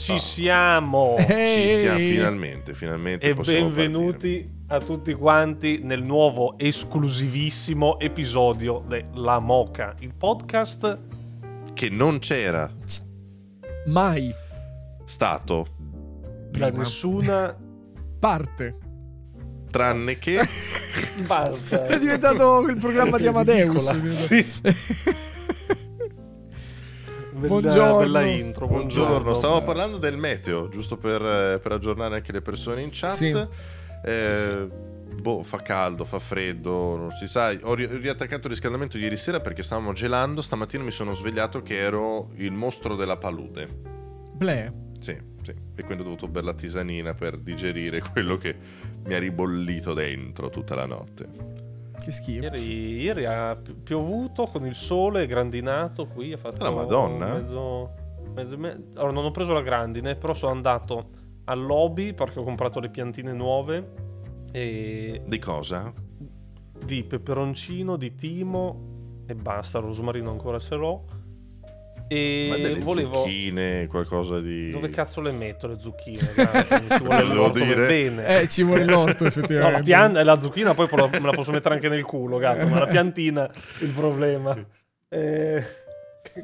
Ci siamo! Ehi. Ci siamo finalmente, finalmente. E benvenuti a tutti quanti nel nuovo esclusivissimo episodio della Moca, il podcast partire. Che non c'era Mai stato, da nessuna... parte. tranne che... Basta. È diventato il programma di Amadeus. Sì. Buongiorno. Bella intro, buongiorno. Buongiorno, stavamo parlando del meteo, giusto per, eh, per aggiornare anche le persone in chat. Sì. Eh, Boh, fa caldo, fa freddo, non si sa. Ho ri- riattaccato il riscaldamento ieri sera perché stavamo gelando. Stamattina mi sono svegliato che ero il mostro della palude. Ble. Sì, sì. E quindi ho dovuto bere la tisanina per digerire quello che mi ha ribollito dentro tutta la notte. Che schifo. Ieri, ieri ha pi- piovuto con il sole grandinato qui. Ha fatto La Madonna. Mezzo, mezzo- me- allora, non ho preso la grandine, però sono andato al lobby perché ho comprato le piantine nuove. E Di cosa? di peperoncino, di timo e basta. Rosmarino ancora ce l'ho. E volevo. zucchine, qualcosa di... Dove cazzo le metto le zucchine? Ci vuole l'orto per dire. bene. Eh, ci vuole l'orto, No, effettivamente. la, pianta, la zucchina poi me la posso mettere anche nel culo, gatto, ma la piantina è il problema. Eh,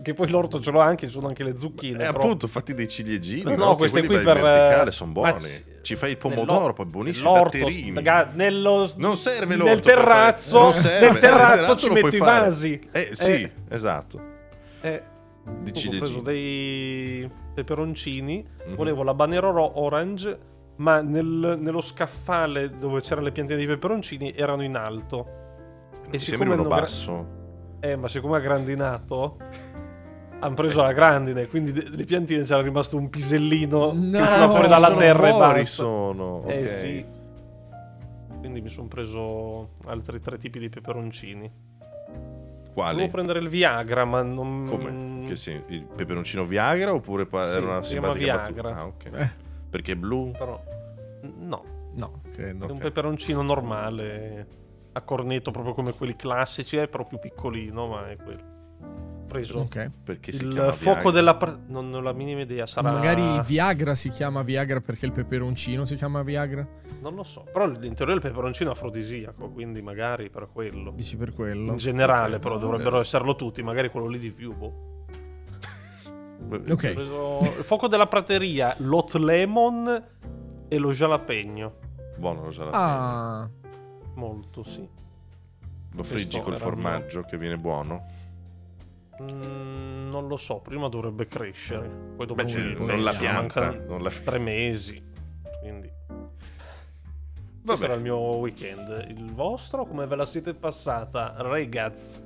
che poi l'orto ce l'ho anche, ci sono anche le zucchine. Eh, però- appunto, fatti dei ciliegini. No, queste qui per... in verticale sono ma buoni. c- Ci fai il pomodoro, poi buonissimo. datterini. raga, nello, Non serve nel l'orto per fare- terrazzo, non serve. nel Eh, terrazzo ci metto i fare. vasi. Eh, sì, Eh, esatto. eh, Di ho preso dei peperoncini, Mhm. volevo la banero ro- orange, ma nel- nello scaffale dove c'erano le piantine di peperoncini erano in alto. E siccome uno non gra- basso. Eh, ma siccome ha grandinato, hanno preso la grandine, quindi de- le piantine c'era rimasto un pisellino No, fuori dalla terra e fuori basta. sono. Eh ok. sì. Quindi mi sono preso altri tre tipi di peperoncini. Quali? Volevo prendere il Viagra, ma non... Come? Che sì, il peperoncino Viagra oppure pa- Sì, era una si chiama simpatica Viagra. battuta? Ah, ok. Eh, Perché è blu? Però... No, no, credo. è un peperoncino normale, a cornetto proprio come quelli classici, è però più piccolino, ma è quello. Preso Ok. Perché si il fuoco Viagra? della... pre- Non ho la minima idea, sarà... Magari il Viagra si chiama Viagra perché il peperoncino si chiama Viagra. Non lo so, però in teoria il peperoncino è afrodisiaco, quindi magari per quello. Dici per quello. In generale, Ok, però no, dovrebbero vabbè. esserlo tutti, magari quello lì di più. boh. Ok. preso il fuoco della prateria, l'hot lemon e lo jalapeno. Buono lo jalapeno. Ah, Molto, sì. Lo friggi questo col formaggio che viene buono? Mm, non lo so, prima dovrebbe crescere. Poi dopo Beh, ci- non non la pianta. Non la... tre mesi. Quindi. Questo Vabbè. era il mio weekend. Il vostro, come ve la siete passata, ragazzi?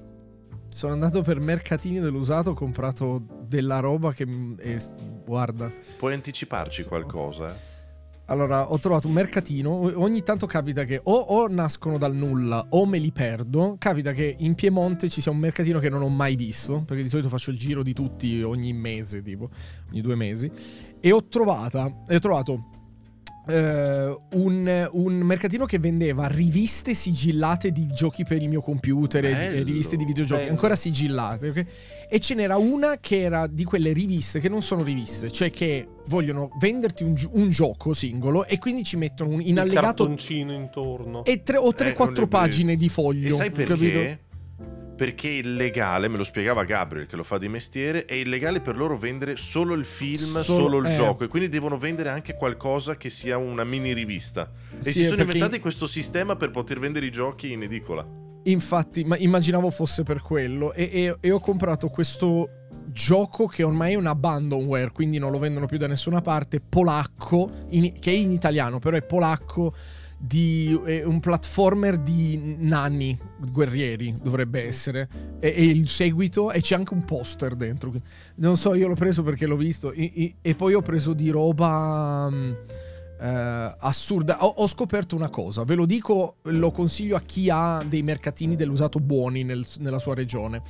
sono andato per mercatini dell'usato, ho comprato della roba che... m- è- guarda. Puoi anticiparci Sì. qualcosa? Allora, ho trovato un mercatino. Ogni tanto capita che o, o nascono dal nulla o me li perdo. Capita che in Piemonte ci sia un mercatino che non ho mai visto. Perché di solito faccio il giro di tutti ogni mese, tipo, ogni due mesi. E ho trovata. E ho trovato. Eh, un, un mercatino che vendeva riviste sigillate di giochi per il mio computer e- e Bello. riviste di videogiochi Bello. ancora sigillate ok? e ce n'era una che era di quelle riviste che non sono riviste cioè che vogliono venderti un, un gioco singolo e quindi ci mettono un- in Il allegato cartoncino intorno. e tre, o Eh, 3-4 non le- pagine di E foglio sai perché? capito? Perché è illegale, me lo spiegava Gabriel che lo fa di mestiere, è illegale per loro vendere solo il film, Solo- solo, il eh. gioco e quindi devono vendere anche qualcosa che sia una mini rivista. E Sì, si sono perché- inventati questo sistema per poter vendere i giochi in edicola. Infatti, ma immaginavo fosse per quello. E, e- e ho comprato questo gioco che ormai è una abandonware, quindi non lo vendono più da nessuna parte, polacco, in- che è in italiano, però è polacco, di è un platformer di nani guerrieri, dovrebbe essere. E, e il seguito, e c'è anche un poster dentro. Non so, io l'ho preso perché l'ho visto. E, e- e poi ho preso di roba... mm, eh, assurda. Ho, ho scoperto una cosa, ve lo dico, lo consiglio a chi ha dei mercatini dell'usato buoni nel- nella sua regione.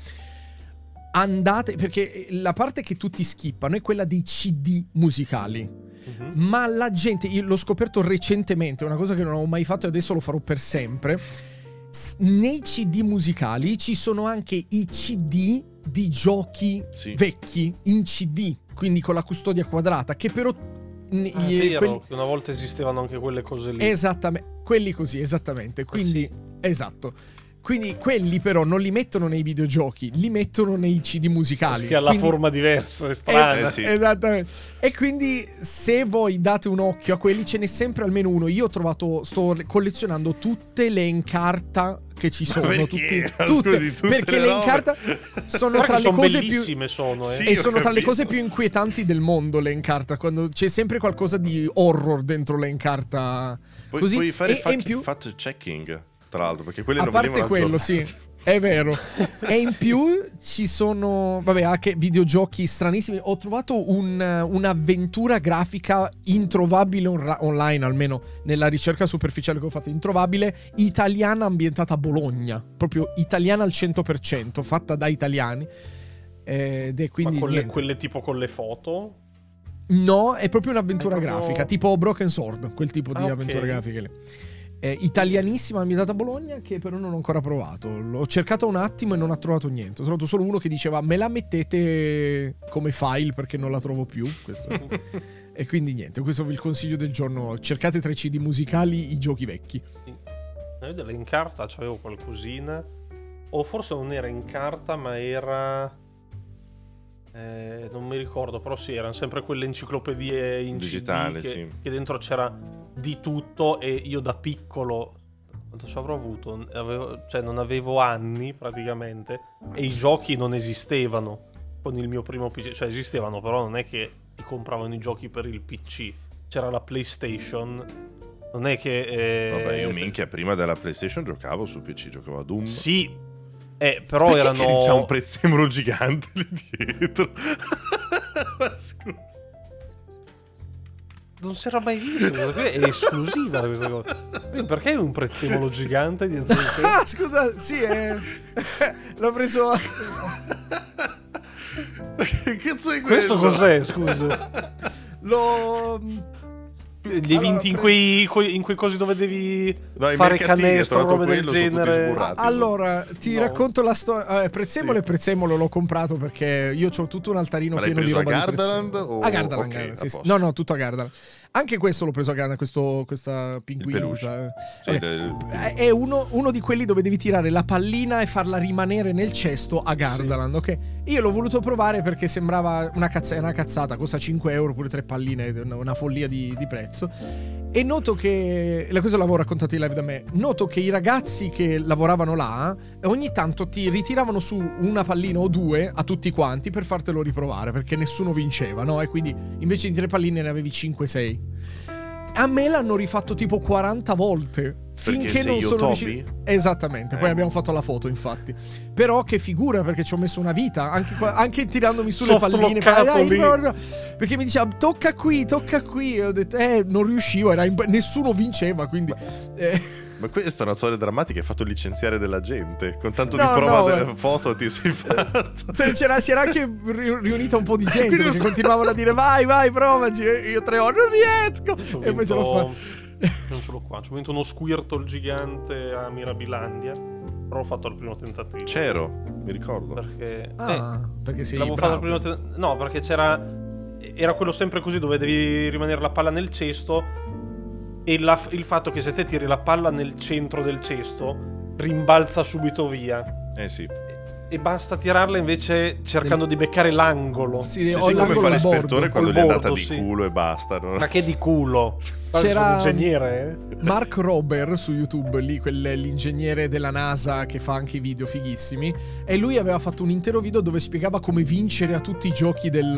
Andate, perché la parte che tutti skippano è quella dei CD musicali. Mhm. Ma la gente, io l'ho scoperto recentemente, una cosa che non ho mai fatto e adesso lo farò per sempre. Nei CD musicali ci sono anche i CD di giochi Sì. vecchi in CD. quindi con la custodia quadrata, che però... n- Ah, è gli- vero, quelli- una volta esistevano anche quelle cose lì. Esattamente, quelli così, esattamente. Quindi, esatto. Quindi quelli però non li mettono nei videogiochi, li mettono nei CD musicali. che ha la forma diversa, è Eh, strana. Eh, sì. Esattamente. E quindi se voi date un occhio a quelli ce n'è sempre almeno uno. Io ho trovato, sto collezionando tutte le encarta che ci sono. perché? tutti- Scusi, tutte, tutte perché le le robe. encarta sono Guarda tra le son cose più... sono, eh. Sì. E sono tra le cose più inquietanti del mondo le encarta, quando c'è sempre qualcosa di horror dentro le encarta. Puoi, Così, puoi fare e- in fact, più- fact checking, tra l'altro, perché quelli A non parte quello, sì. È vero. e in più ci sono, vabbè, anche videogiochi stranissimi. Ho trovato un- un'avventura grafica introvabile on- online, almeno nella ricerca superficiale che ho fatto, introvabile, italiana ambientata a Bologna. Proprio italiana al 100%, fatta da italiani. Ed è quindi Ma quelle, niente. quelle tipo con le foto? No, è proprio un'avventura È proprio- grafica, tipo Broken Sword, quel tipo di Ah, ok. avventura grafica lì. È italianissima, ambientata a Bologna, che però non ho ancora provato. L'ho cercato un attimo e non ho trovato niente. Ho trovato solo uno che diceva me la mettete come file perché non la trovo più. E quindi niente, questo è il consiglio del giorno. Cercate tra i CD musicali i giochi vecchi. Io delle in carta c'avevo qualcosina. O forse non era in carta, ma era. Eh, non mi ricordo, però sì, erano sempre quelle enciclopedie in Digitale, che, sì. che dentro c'era di tutto e io da piccolo quanto ci avrò avuto? Avevo- cioè non avevo anni praticamente e i giochi non esistevano con il mio primo PC, cioè esistevano, però non è che ti compravano i giochi per il PC. C'era la PlayStation. Non è che eh, Vabbè, io minchia, prima della PlayStation giocavo su PC, giocavo a Doom. Sì, eh, però Perché erano. c'è un prezzemolo gigante lì dietro. Ma scusa. Non si era mai visto. È esclusiva questa cosa. Perché è un prezzemolo gigante dietro di te? Ah, scusa, sì, eh. l'ho preso. che cazzo è Questo quello? cos'è, scusa? L'ho. Li hai Allora, vinti in, quei, quei- in quei cosi dove devi No, fare canestro, robe del genere. sburrati. Allora, ti No. racconto la storia. Eh, prezzemolo Sì. e prezzemolo l'ho comprato perché io ho tutto un altarino Ma pieno di a roba di Gardaland prezzemolo. o- A Gardaland, ok, Gardaland, sì, a sì. No, no, tutto a Gardaland. Anche questo l'ho preso a Gardaland, questo, questa pinguinusa. peluche. Sì, del- È- È uno, uno di quelli dove devi tirare la pallina e farla rimanere nel cesto a Gardaland, ok? Io l'ho voluto provare perché sembrava una, cazza- una cazzata, costa 5 euro pure tre palline, una, una follia di, di prezzo. E noto che, la cosa l'avevo raccontato in live da me, noto che i ragazzi che lavoravano là eh, ogni tanto ti ritiravano su una pallina o due a tutti quanti per fartelo riprovare, perché nessuno vinceva, no? E quindi invece di tre palline ne avevi 5-6. A me l'hanno rifatto tipo 40 volte. Finché non sono riuscito. Esattamente, poi Eh. abbiamo fatto la foto, infatti. Però che figura, perché ci ho messo una vita, anche, anche tirandomi su Soft palline. Dai, no, no. Perché mi diceva tocca qui, tocca qui. E ho detto, eh, non riuscivo, era imp- nessuno vinceva, quindi. eh, Ma questa è una storia drammatica, hai fatto licenziare della gente. Con tanto No, di prova no, delle foto ti sei fatto. se c'era, si era anche ri- riunita un po' di gente so. continuavano a dire vai, vai, provaci. E io tre ore, non riesco. E poi ce l'ho fatta. Non ce l'ho qua. Ci ho vinto uno Squirtle gigante a Mirabilandia. Però ho fatto al primo tentativo. C'ero, mi ricordo. Perché. Ah, perché eh, sei l'avevo fatto bravo. al primo ten- No, perché c'era. Era quello sempre così dove devi rimanere la palla nel cesto. E la- il fatto che se te tiri la palla nel centro del cesto, rimbalza subito via. Eh sì. E basta tirarla invece cercando di beccare l'angolo. Sì, Sì, sì, come fa l'ispettore quando gli è andata bordo, di sì. culo e basta. no? Ma che di culo. C'era- ingegnere, eh. Mark Rober su YouTube, lì quel- l'ingegnere della NASA che fa anche i video fighissimi, e lui aveva fatto un intero video dove spiegava come vincere a tutti i giochi del,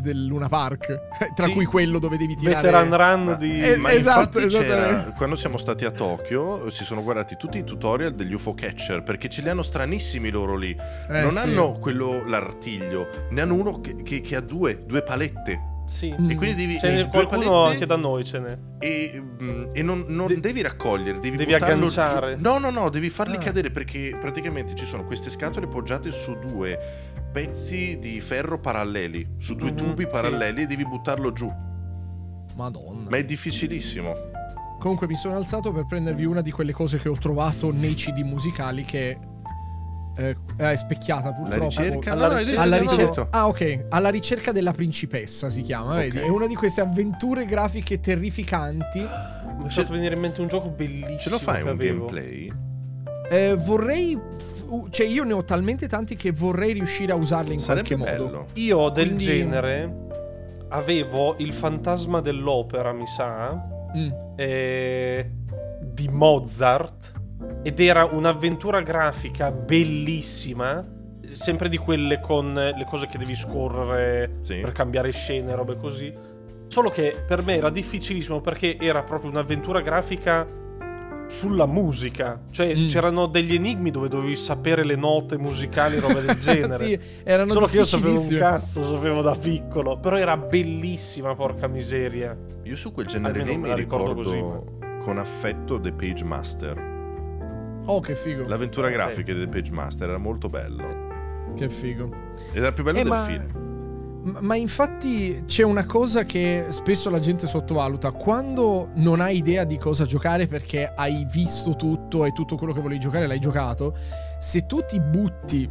del Luna Park, tra Sì. cui quello dove devi tirare Veteran run Ma- di. Eh, Ma esatto, esattamente. quando siamo stati a Tokyo si sono guardati tutti i tutorial degli UFO catcher perché ce li hanno stranissimi loro lì. Eh, non sì. hanno quello l'artiglio, ne hanno uno che, che- che ha due, due palette. Sì. Mm. E quindi devi n'è due qualcuno anche da noi ce n'è. e, mm, e non, non De- devi raccogliere, devi, devi agganciare. giù. No, no, no, devi farli Ah. cadere perché praticamente ci sono queste scatole poggiate su due pezzi di ferro paralleli, su due Mhm, tubi sì. paralleli e devi buttarlo giù. Madonna. Ma è difficilissimo. Comunque mi sono alzato per prendervi una di quelle cose che ho trovato nei CD musicali che... eh, Eh, è specchiata purtroppo. ricerca? Alla No, ricerca- Alla ricerca, ah, ok. Alla ricerca della principessa si chiama. Vedi? Ok. È una di queste avventure grafiche terrificanti. Mi è fatto venire in mente un gioco bellissimo. Ce lo fai un avevo. gameplay? Eh, vorrei. f- Cioè, io ne ho talmente tanti che vorrei riuscire a usarli in Sarebbe qualche modo. bello. Io del Quindi- genere avevo il fantasma dell'opera, mi sa, Mm. eh, di Mozart ed era un'avventura grafica bellissima, sempre di quelle con le cose che devi scorrere Sì. per cambiare scene, robe così. Solo che per me era difficilissimo perché era proprio un'avventura grafica sulla musica, cioè Mm. c'erano degli enigmi dove dovevi sapere le note musicali, robe del genere. sì, erano Solo che io sapevo un cazzo, sapevo da piccolo. Però era bellissima, porca miseria. Io su quel genere lì mi ricordo ricordo con affetto The Page Master. Oh, che figo. L'avventura Ok. grafica di The Page Master era molto bello. Che figo. Ed era più bello Eh, del ma- film. Ma, infatti c'è una cosa che spesso la gente sottovaluta. Quando non hai idea di cosa giocare perché hai visto tutto e tutto quello che volevi giocare l'hai giocato, se tu ti butti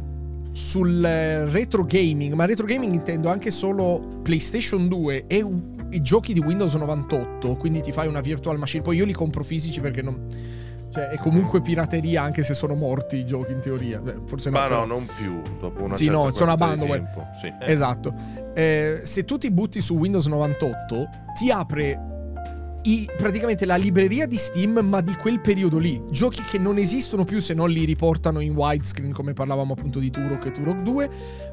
sul retro gaming, ma retro gaming intendo anche solo PlayStation 2 e i giochi di Windows 98, quindi ti fai una virtual machine. Poi io li compro fisici perché non... Cioè, è comunque pirateria anche se sono morti i giochi in teoria. Beh, forse no. Ma però- no, non più. Dopo una Sì, certa no, sono quantità di abandonware. tempo. Sì. Eh. Esatto. Eh, se tu ti butti su Windows 98, ti apre i- praticamente la libreria di Steam, ma di quel periodo lì. Giochi che non esistono più se non li riportano in widescreen, come parlavamo appunto di Turok e Turok 2.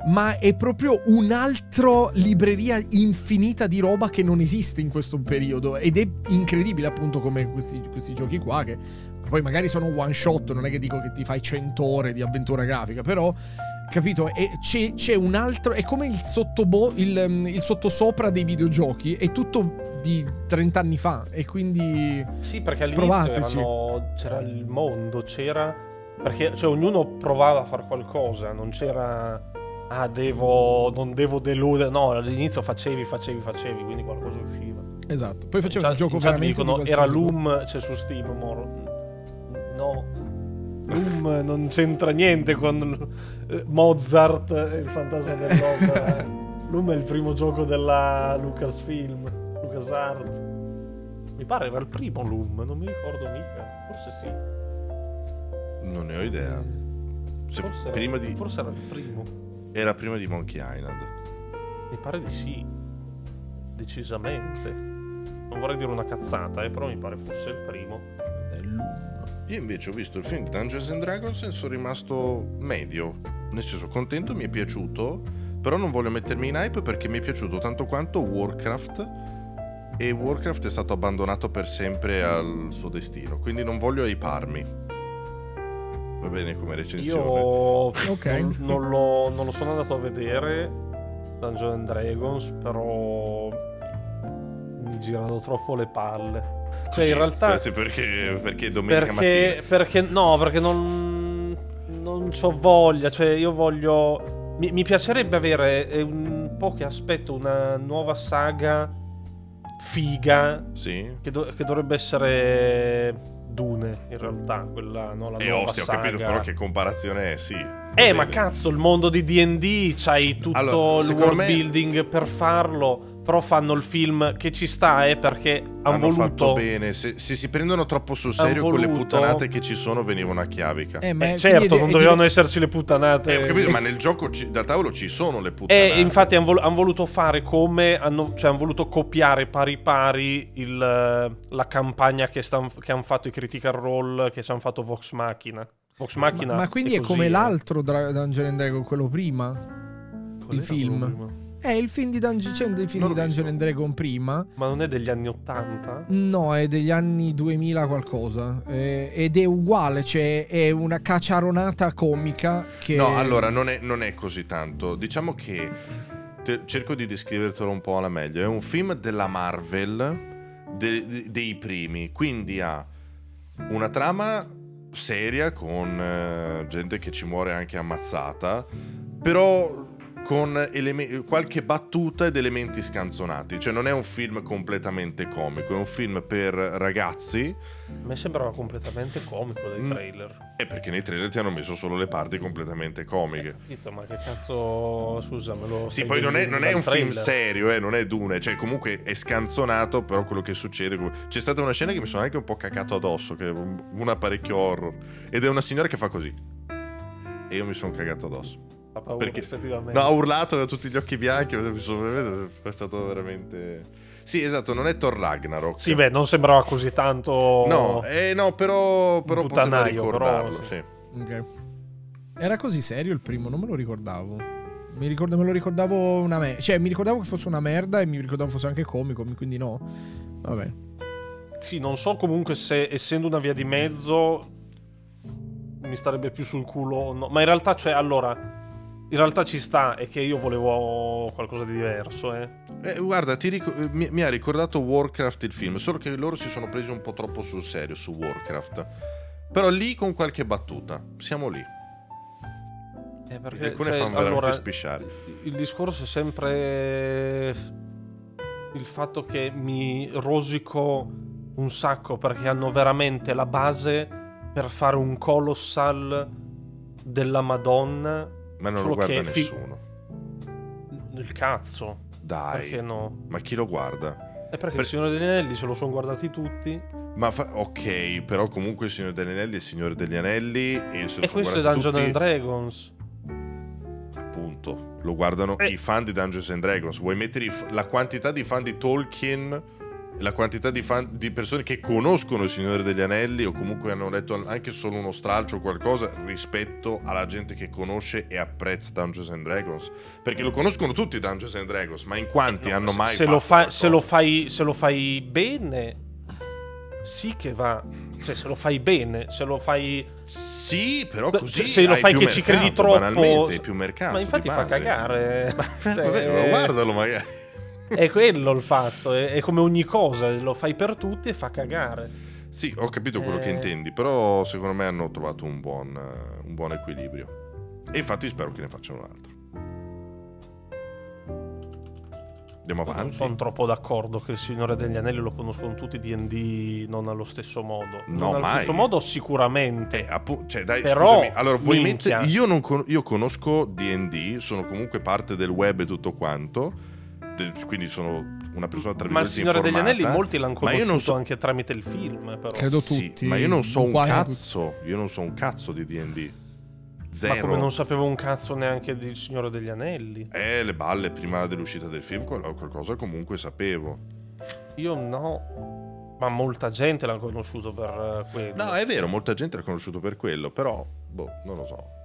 Ma è proprio un'altra libreria infinita di roba che non esiste in questo periodo. Ed è incredibile, appunto, come questi, questi giochi qua. Che poi magari sono one shot, non è che dico che ti fai 100 ore di avventura grafica, però capito? E c'è, c'è un altro. È come il, sottobo, il, um, il sottosopra dei videogiochi. È tutto di 30 anni fa. E quindi. Sì, perché all'inizio erano- c'era il mondo, c'era... Perché cioè, ognuno provava a fare qualcosa, non c'era... Ah, devo... non devo deludere. No, all'inizio facevi, facevi, facevi, quindi qualcosa usciva. Esatto. Poi faceva In un gioco veramente. dicono, di era Loom, c'è su Steam, moro. No. Loom non c'entra niente con eh, Mozart e il fantasma dell'opera. Loom è il primo gioco della Lucasfilm, LucasArt. Mi pare era il primo Loom, non mi ricordo mica. Forse sì. Non ne ho idea. Se Forse era, prima di, forse era il primo. era prima di Monkey Island. Mi pare di sì. Decisamente. Non vorrei dire una cazzata, eh, però mi pare fosse il primo. Io invece ho visto il film di Dungeons and Dragons e sono rimasto medio. Nel senso, contento, mi è piaciuto. Però non voglio mettermi in hype perché mi è piaciuto tanto quanto Warcraft. E Warcraft è stato abbandonato per sempre al suo destino. Quindi non voglio hyparmi. Va bene come recensione. Io Ok. non, non lo, non lo sono andato a vedere Dungeons and Dragons, però mi girano troppo le palle. Cioè, Così, in realtà perché- Perché, perché domenica perché, mattina. perché no, perché non non ho voglia, cioè io voglio mi, mi piacerebbe avere è un po' che aspetto una nuova saga figa Sì. che, do- che dovrebbe essere Dune in realtà, quella no, la E nuova ostia, ho saga. capito però che comparazione è, sì. Eh, bene. ma cazzo, il mondo di D&D c'hai tutto Allora, il world me- building per farlo, però fanno il film che ci sta, eh, perché hanno Hanno voluto fatto bene. Se, se si prendono troppo sul serio con le voluto- puttanate che ci sono, venivano a chiavica. Eh, ma Eh, certo, non dovevano dire- esserci le puttanate. Eh, ho capito, ma nel gioco ci- dal tavolo ci sono le puttanate. E infatti hanno vol- han voluto fare come hanno, cioè, han voluto copiare pari pari il, la campagna che, hanno fatto i Critical Role che ci hanno fatto Vox Machina. Vox Machina Ma, ma quindi è, così, come eh. l'altro Dra- Dungeon and Dragon, quello prima? Qual il film. prima? Eh, il film di Dungeon, c'è dei film Non di Dungeon visto. and Dragon prima. Ma non è degli anni 80? No, è degli anni 2000 qualcosa. Eh, ed è uguale, cioè è una cacciaronata comica che... No, allora non è, non è così tanto. Diciamo che te- cerco di descrivertelo un po' alla meglio. È un film della Marvel de- de- dei primi, quindi ha una trama seria con eh, gente che ci muore anche ammazzata, però con eleme- qualche battuta ed elementi scanzonati. Cioè non è un film completamente comico, è un film per ragazzi. A me sembrava completamente comico dai Mm. trailer. E perché nei trailer ti hanno messo solo le parti completamente comiche. Capito, ma che cazzo, scusa, me lo Sì, poi non è, non è un film trailer? serio, eh, non è Dune, cioè comunque è scanzonato, però quello che succede... C'è stata una scena che mi sono anche un po' cacato addosso, che è un- una parecchio horror, ed è una signora che fa così. E io mi sono cagato addosso. Fa paura, Perché- effettivamente. No, ha urlato, aveva tutti gli occhi bianchi, è stato veramente... Sì, esatto, non è Thor Ragnarok. Sì, beh, non sembrava così tanto... No, eh, no, però, però puttanaio, ricordarlo, però, sì. Ok. Era così serio il primo, non me lo ricordavo. Mi ricordo, me lo ricordavo una merda. Cioè, mi ricordavo che fosse una merda e mi ricordavo fosse anche comico, quindi no. Vabbè. Sì, non so comunque se essendo una via di mezzo mi starebbe più sul culo o no. Ma in realtà, cioè, allora... In realtà ci sta, è che io volevo qualcosa di diverso, eh. Eh, guarda, ti ric- eh, mi, mi ha ricordato Warcraft il film, solo che loro si sono presi un po' troppo sul serio su Warcraft. Però lì con qualche battuta, siamo lì. Eh, perché, Alcune cioè, fanno veramente allora, spisciare. Il discorso è sempre il fatto che mi rosico un sacco perché hanno veramente la base per fare un colossal della Madonna Ma non solo lo guarda fi- nessuno. nel cazzo. Dai, Perché no? ma chi lo guarda? È perché Per- il Signore degli Anelli se lo sono guardati tutti. Ma fa- ok, però comunque il Signore degli Anelli è il Signore degli Anelli e se lo E questo è guardati Dungeon tutti, and Dragons. appunto, lo guardano Eh. i fan di Dungeons and Dragons. Vuoi mettere f- la quantità di fan di Tolkien, la quantità di, fan, di persone che conoscono il Signore degli Anelli o comunque hanno letto anche solo uno stralcio o qualcosa rispetto alla gente che conosce e apprezza Dungeons and Dragons. Perché lo conoscono tutti Dungeons and Dragons, ma in quanti hanno mai se fatto lo, fa- se, lo fai, se lo fai bene, sì che va. Cioè, se lo fai bene, se lo fai. Sì, però così se lo fai che ci mercato, credi troppo. banalmente, hai più mercato Ma infatti fa cagare. Cioè, Vabbè, ma guardalo magari. È quello il fatto. È, è come ogni cosa, lo fai per tutti e fa cagare. Sì, ho capito quello che Eh. intendi, però secondo me hanno trovato un buon, un buon equilibrio. E infatti spero che ne facciano un altro. Andiamo Non avanti. sono troppo d'accordo che il Signore degli Anelli lo conoscono tutti DD non allo stesso modo. No, non allo mai. stesso modo sicuramente. Eh, appu- cioè, dai, Però, scusami. Allora, minchia. mettere- io, non con- io conosco DD, sono comunque parte del web e tutto quanto. Quindi sono una persona tra Ma il Signore degli Anelli molti l'hanno ma io non conosciuto so- anche tramite il film. Però. Credo Sì, tutti, ma io non so un cazzo. Io non so un cazzo di DD. Zero. Ma come non sapevo un cazzo neanche del Signore degli Anelli. Eh, le balle prima dell'uscita del film, qual- qualcosa comunque sapevo. Io no. Ma molta gente l'ha conosciuto per eh, quello. No, è vero, molta gente l'ha conosciuto per quello, però, boh, non lo so.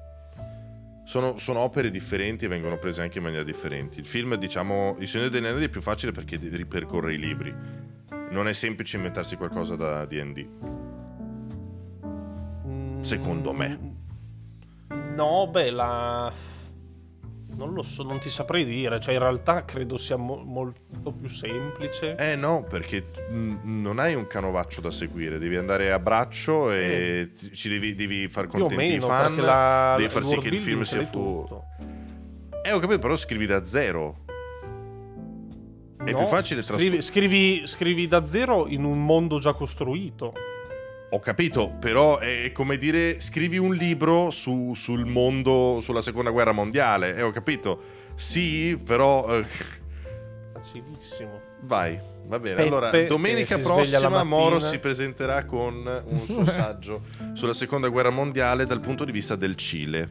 Sono, sono opere differenti e vengono prese anche in maniera differenti. Il film, diciamo, Il Signore degli Anelli è più facile perché ripercorre i libri. Non è semplice inventarsi qualcosa da D&D. Mm, secondo me. No, beh, la... Non lo so, non ti saprei dire. Cioè, in realtà credo sia mo- molto più semplice. Eh no, perché mm, non hai un canovaccio da seguire, devi andare a braccio e ti- ci devi, devi far contenti i meno, fan, perché la, devi far sì che il film sia fu... tutto. Eh, ho capito, però scrivi da zero. È No, più facile scrivi, scrivi, scrivi da zero in un mondo già costruito. Ho capito, però è come dire scrivi un libro su- sul mondo, sulla seconda guerra mondiale. Eh, ho capito. Sì, però... eh, Facilissimo. vai, va bene. Peppe, allora, domenica prossima Moro si presenterà con un suo saggio sulla seconda guerra mondiale dal punto di vista del Cile.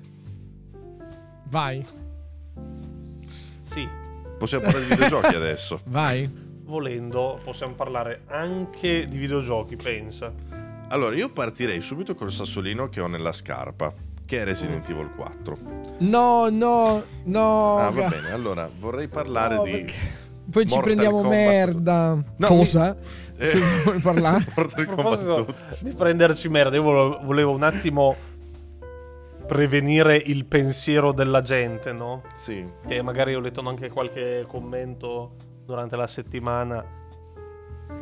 Vai, Sì, Possiamo parlare di videogiochi adesso. vai. volendo possiamo parlare anche di videogiochi, pensa. Allora, io partirei subito col sassolino che ho nella scarpa, che è Resident Evil 4. No, no, no. Ah, va bene. Allora, vorrei parlare no, di... perché- Poi ci Mortal prendiamo Kombat. merda. No, Cosa? Eh, Cosa vuoi parlare? Mortal Kombat proposito 12. di prenderci merda, io volevo, volevo un attimo prevenire il pensiero della gente, no? Sì. Che magari ho letto anche qualche commento durante la settimana.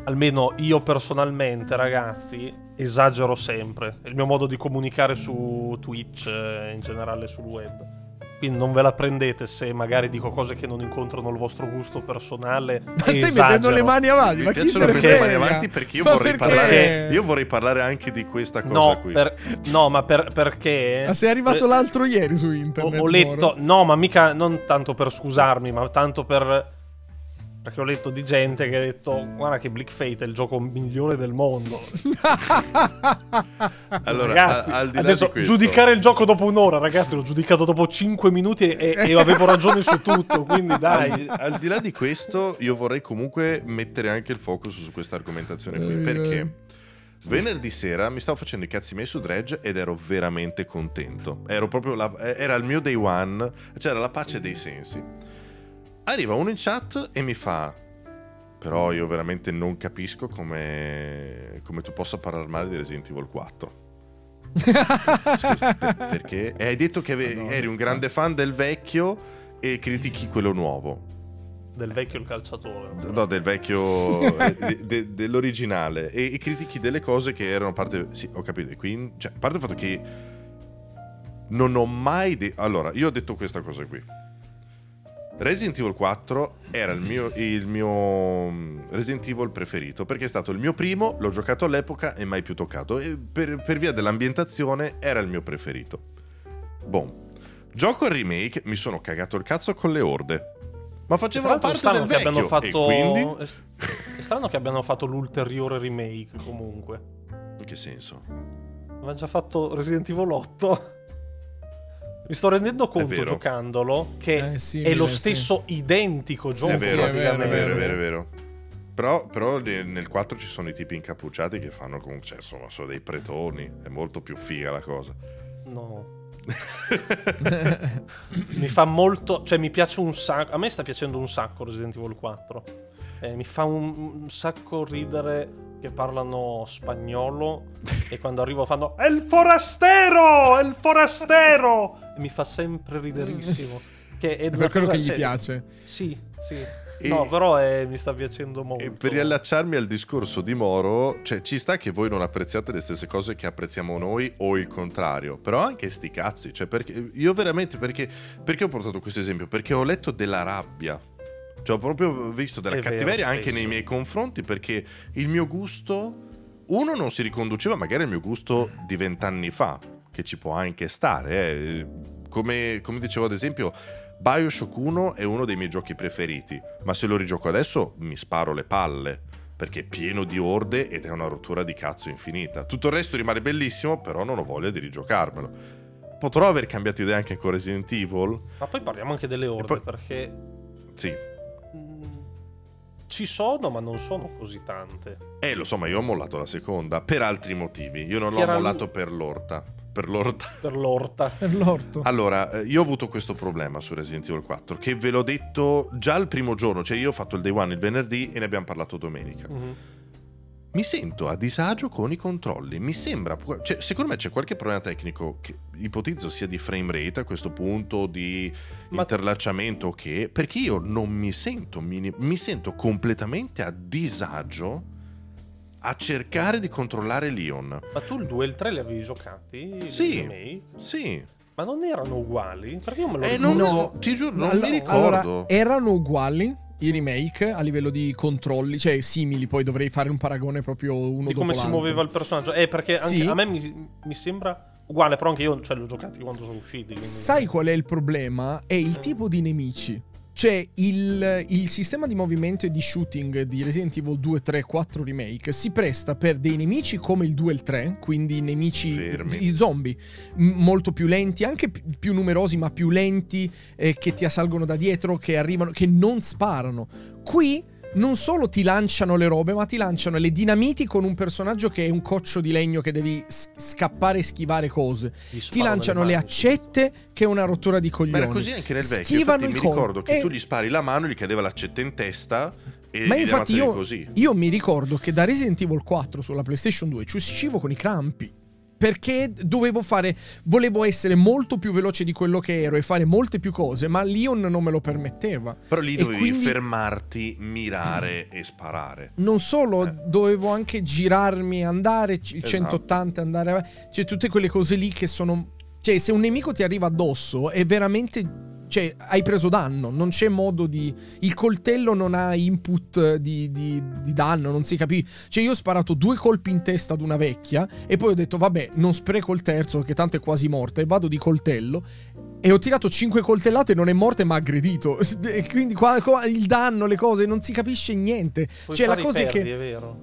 Almeno io personalmente, ragazzi, esagero sempre. È il mio modo di comunicare su Twitch, eh, in generale sul web. Quindi non ve la prendete se magari dico cose che non incontrano il vostro gusto personale. Ma stai esagero. mettendo le mani avanti, Mi ma chi se ne queste mani avanti perché io Ma vorrei, perché? Parlare, io vorrei parlare anche di questa cosa No, qui. per- no, ma per- perché... Ma sei arrivato Eh, l'altro ieri su Ho, internet. ho letto, Moro. no, ma mica non tanto per scusarmi, ma tanto per. Perché ho letto di gente che ha detto: Guarda che Bleak Fate è il gioco migliore del mondo. Allora, ragazzi, a- al adesso giudicare il gioco dopo un'ora, ragazzi, l'ho giudicato dopo 5 minuti e, e avevo ragione su tutto. Quindi Al dai. di, al di là di questo, io vorrei comunque mettere anche il focus su questa argomentazione qui. Perché venerdì sera mi stavo facendo i cazzi miei su Dredge ed ero veramente contento. Ero proprio la- era il mio day one, c'era la pace dei sensi. Arriva uno in chat e mi fa. Però io veramente non capisco come, come tu possa parlare male di Resident Evil 4. Scusa, per- perché? E hai detto che ave- eri un grande fan del vecchio e critichi quello nuovo. Del vecchio il calciatore. No, del vecchio, eh, de- de- dell'originale. E, e critichi delle cose che erano parte. Sì, ho capito. Quindi, cioè, a parte il fatto che non ho mai. de- allora, io ho detto questa cosa qui. Resident Evil 4 era il mio, il mio mm, Resident Evil preferito perché è stato il mio primo, l'ho giocato all'epoca e mai più toccato. E per, per via dell'ambientazione era il mio preferito. Boom. Gioco il remake, mi sono cagato il cazzo con le orde. Ma facevano parte del che abbiano vecchio. fatto. E quindi? È è strano che abbiano fatto l'ulteriore remake comunque. In che senso? Avevano già fatto Resident Evil 8. Mi sto rendendo conto giocandolo che Eh, simile, è lo sì. stesso identico Sì, gioco è sì, vero, è vero, è praticamente. vero, è vero, è vero. Però, però ne- nel 4 ci sono i tipi incappucciati che fanno comunque, cioè, insomma, sono dei pretoni. È molto più figa la cosa. No. mi fa molto, cioè mi piace un sacco, a me sta piacendo un sacco Resident Evil 4. Eh, mi fa un, un sacco ridere che parlano spagnolo e quando arrivo fanno È il forastero! È il forastero! E mi fa sempre riderissimo. Che è È per quello cosa- che gli cioè, piace. Sì, sì. E- No, però eh, mi sta piacendo molto. E per riallacciarmi al discorso di Moro, cioè ci sta che voi non apprezziate le stesse cose che apprezziamo noi o il contrario, però anche sti cazzi, cioè perché io veramente perché, perché ho portato questo esempio? Perché ho letto della rabbia. Cioè ho proprio visto della È vero, cattiveria anche nei miei confronti perché il mio gusto uno non si riconduceva magari al mio gusto di vent'anni fa, che ci può anche stare, eh. come, come dicevo ad esempio Bioshock 1 è uno dei miei giochi preferiti, ma se lo rigioco adesso mi sparo le palle, perché è pieno di orde ed è una rottura di cazzo infinita. Tutto il resto rimane bellissimo, però non ho voglia di rigiocarmelo. Potrò aver cambiato idea anche con Resident Evil? Ma poi parliamo anche delle orde poi- perché Sì. Ci sono, ma non sono così tante. Eh, lo so, ma io ho mollato la seconda, per altri motivi. Io non Chi l'ho era mollato lui? per l'orta. Per l'orta. Per l'orta. Per l'orto. Allora, eh, io ho avuto questo problema su Resident Evil 4, che ve l'ho detto già il primo giorno, cioè io ho fatto il day one il venerdì e ne abbiamo parlato domenica. Mhm. Mi sento a disagio con i controlli. Mi sembra. Cioè, secondo me c'è qualche problema tecnico che ipotizzo sia di frame rate a questo punto, di Ma- interlacciamento o che. Perché io non mi sento. mini- mi sento completamente a disagio a cercare di controllare Leon. Ma tu il 2 e il 3 li avevi giocati? Sì. Sì. Ma non erano uguali? Perché io me lo Eh, ricordo. non, No. ti giuro, non Allora- mi ricordo. Allora, erano uguali i remake a livello di controlli, cioè simili, poi dovrei fare un paragone proprio uno di come si l'altro. muoveva il personaggio. Eh, perché anche Sì. a me mi, mi sembra uguale, però anche io cioè, li ho giocati quando sono usciti. quindi- Sai qual è il problema? È il tipo di nemici. Cioè, il, il sistema di movimento e di shooting di Resident Evil 2, 3, 4 Remake si presta per dei nemici come il 2 e il 3, quindi nemici, Fermi. i zombie, molto più lenti, anche pi- più numerosi ma più lenti, eh, che ti assalgono da dietro, che arrivano, che non sparano. Qui non solo ti lanciano le robe, ma ti lanciano le dinamiti con un personaggio che è un coccio di legno che devi s- scappare e schivare cose ti lanciano le accette che è una rottura di Ma coglioni. era così anche nel vecchio. Schivano Infatti, i mi ricordo che e- tu gli spari la mano, gli cadeva l'accetta in testa e Ma infatti io, così. io mi ricordo che da Resident Evil 4 sulla PlayStation 2 ci uscivo con i crampi. Perché dovevo fare. Volevo essere molto più veloce di quello che ero e fare molte più cose, ma Leon non me lo permetteva. Però lì E dovevi quindi- fermarti, mirare e sparare. Non solo, Eh. dovevo anche girarmi, andare Esatto. 180, andare. Cioè, tutte quelle cose lì che sono Cioè, se un nemico ti arriva addosso, è veramente. Cioè, hai preso danno, non c'è modo di. Il coltello non ha input di, di- di danno, non si capisce. Cioè, io ho sparato due colpi in testa ad una vecchia e poi ho detto, vabbè, non spreco il terzo, che tanto è quasi morta, e vado di coltello. E ho tirato cinque coltellate, non è morta e mi ha aggredito. E quindi qua, qua il danno, le cose, non si capisce niente. Puoi cioè, la cosa è perdi, che. è vero.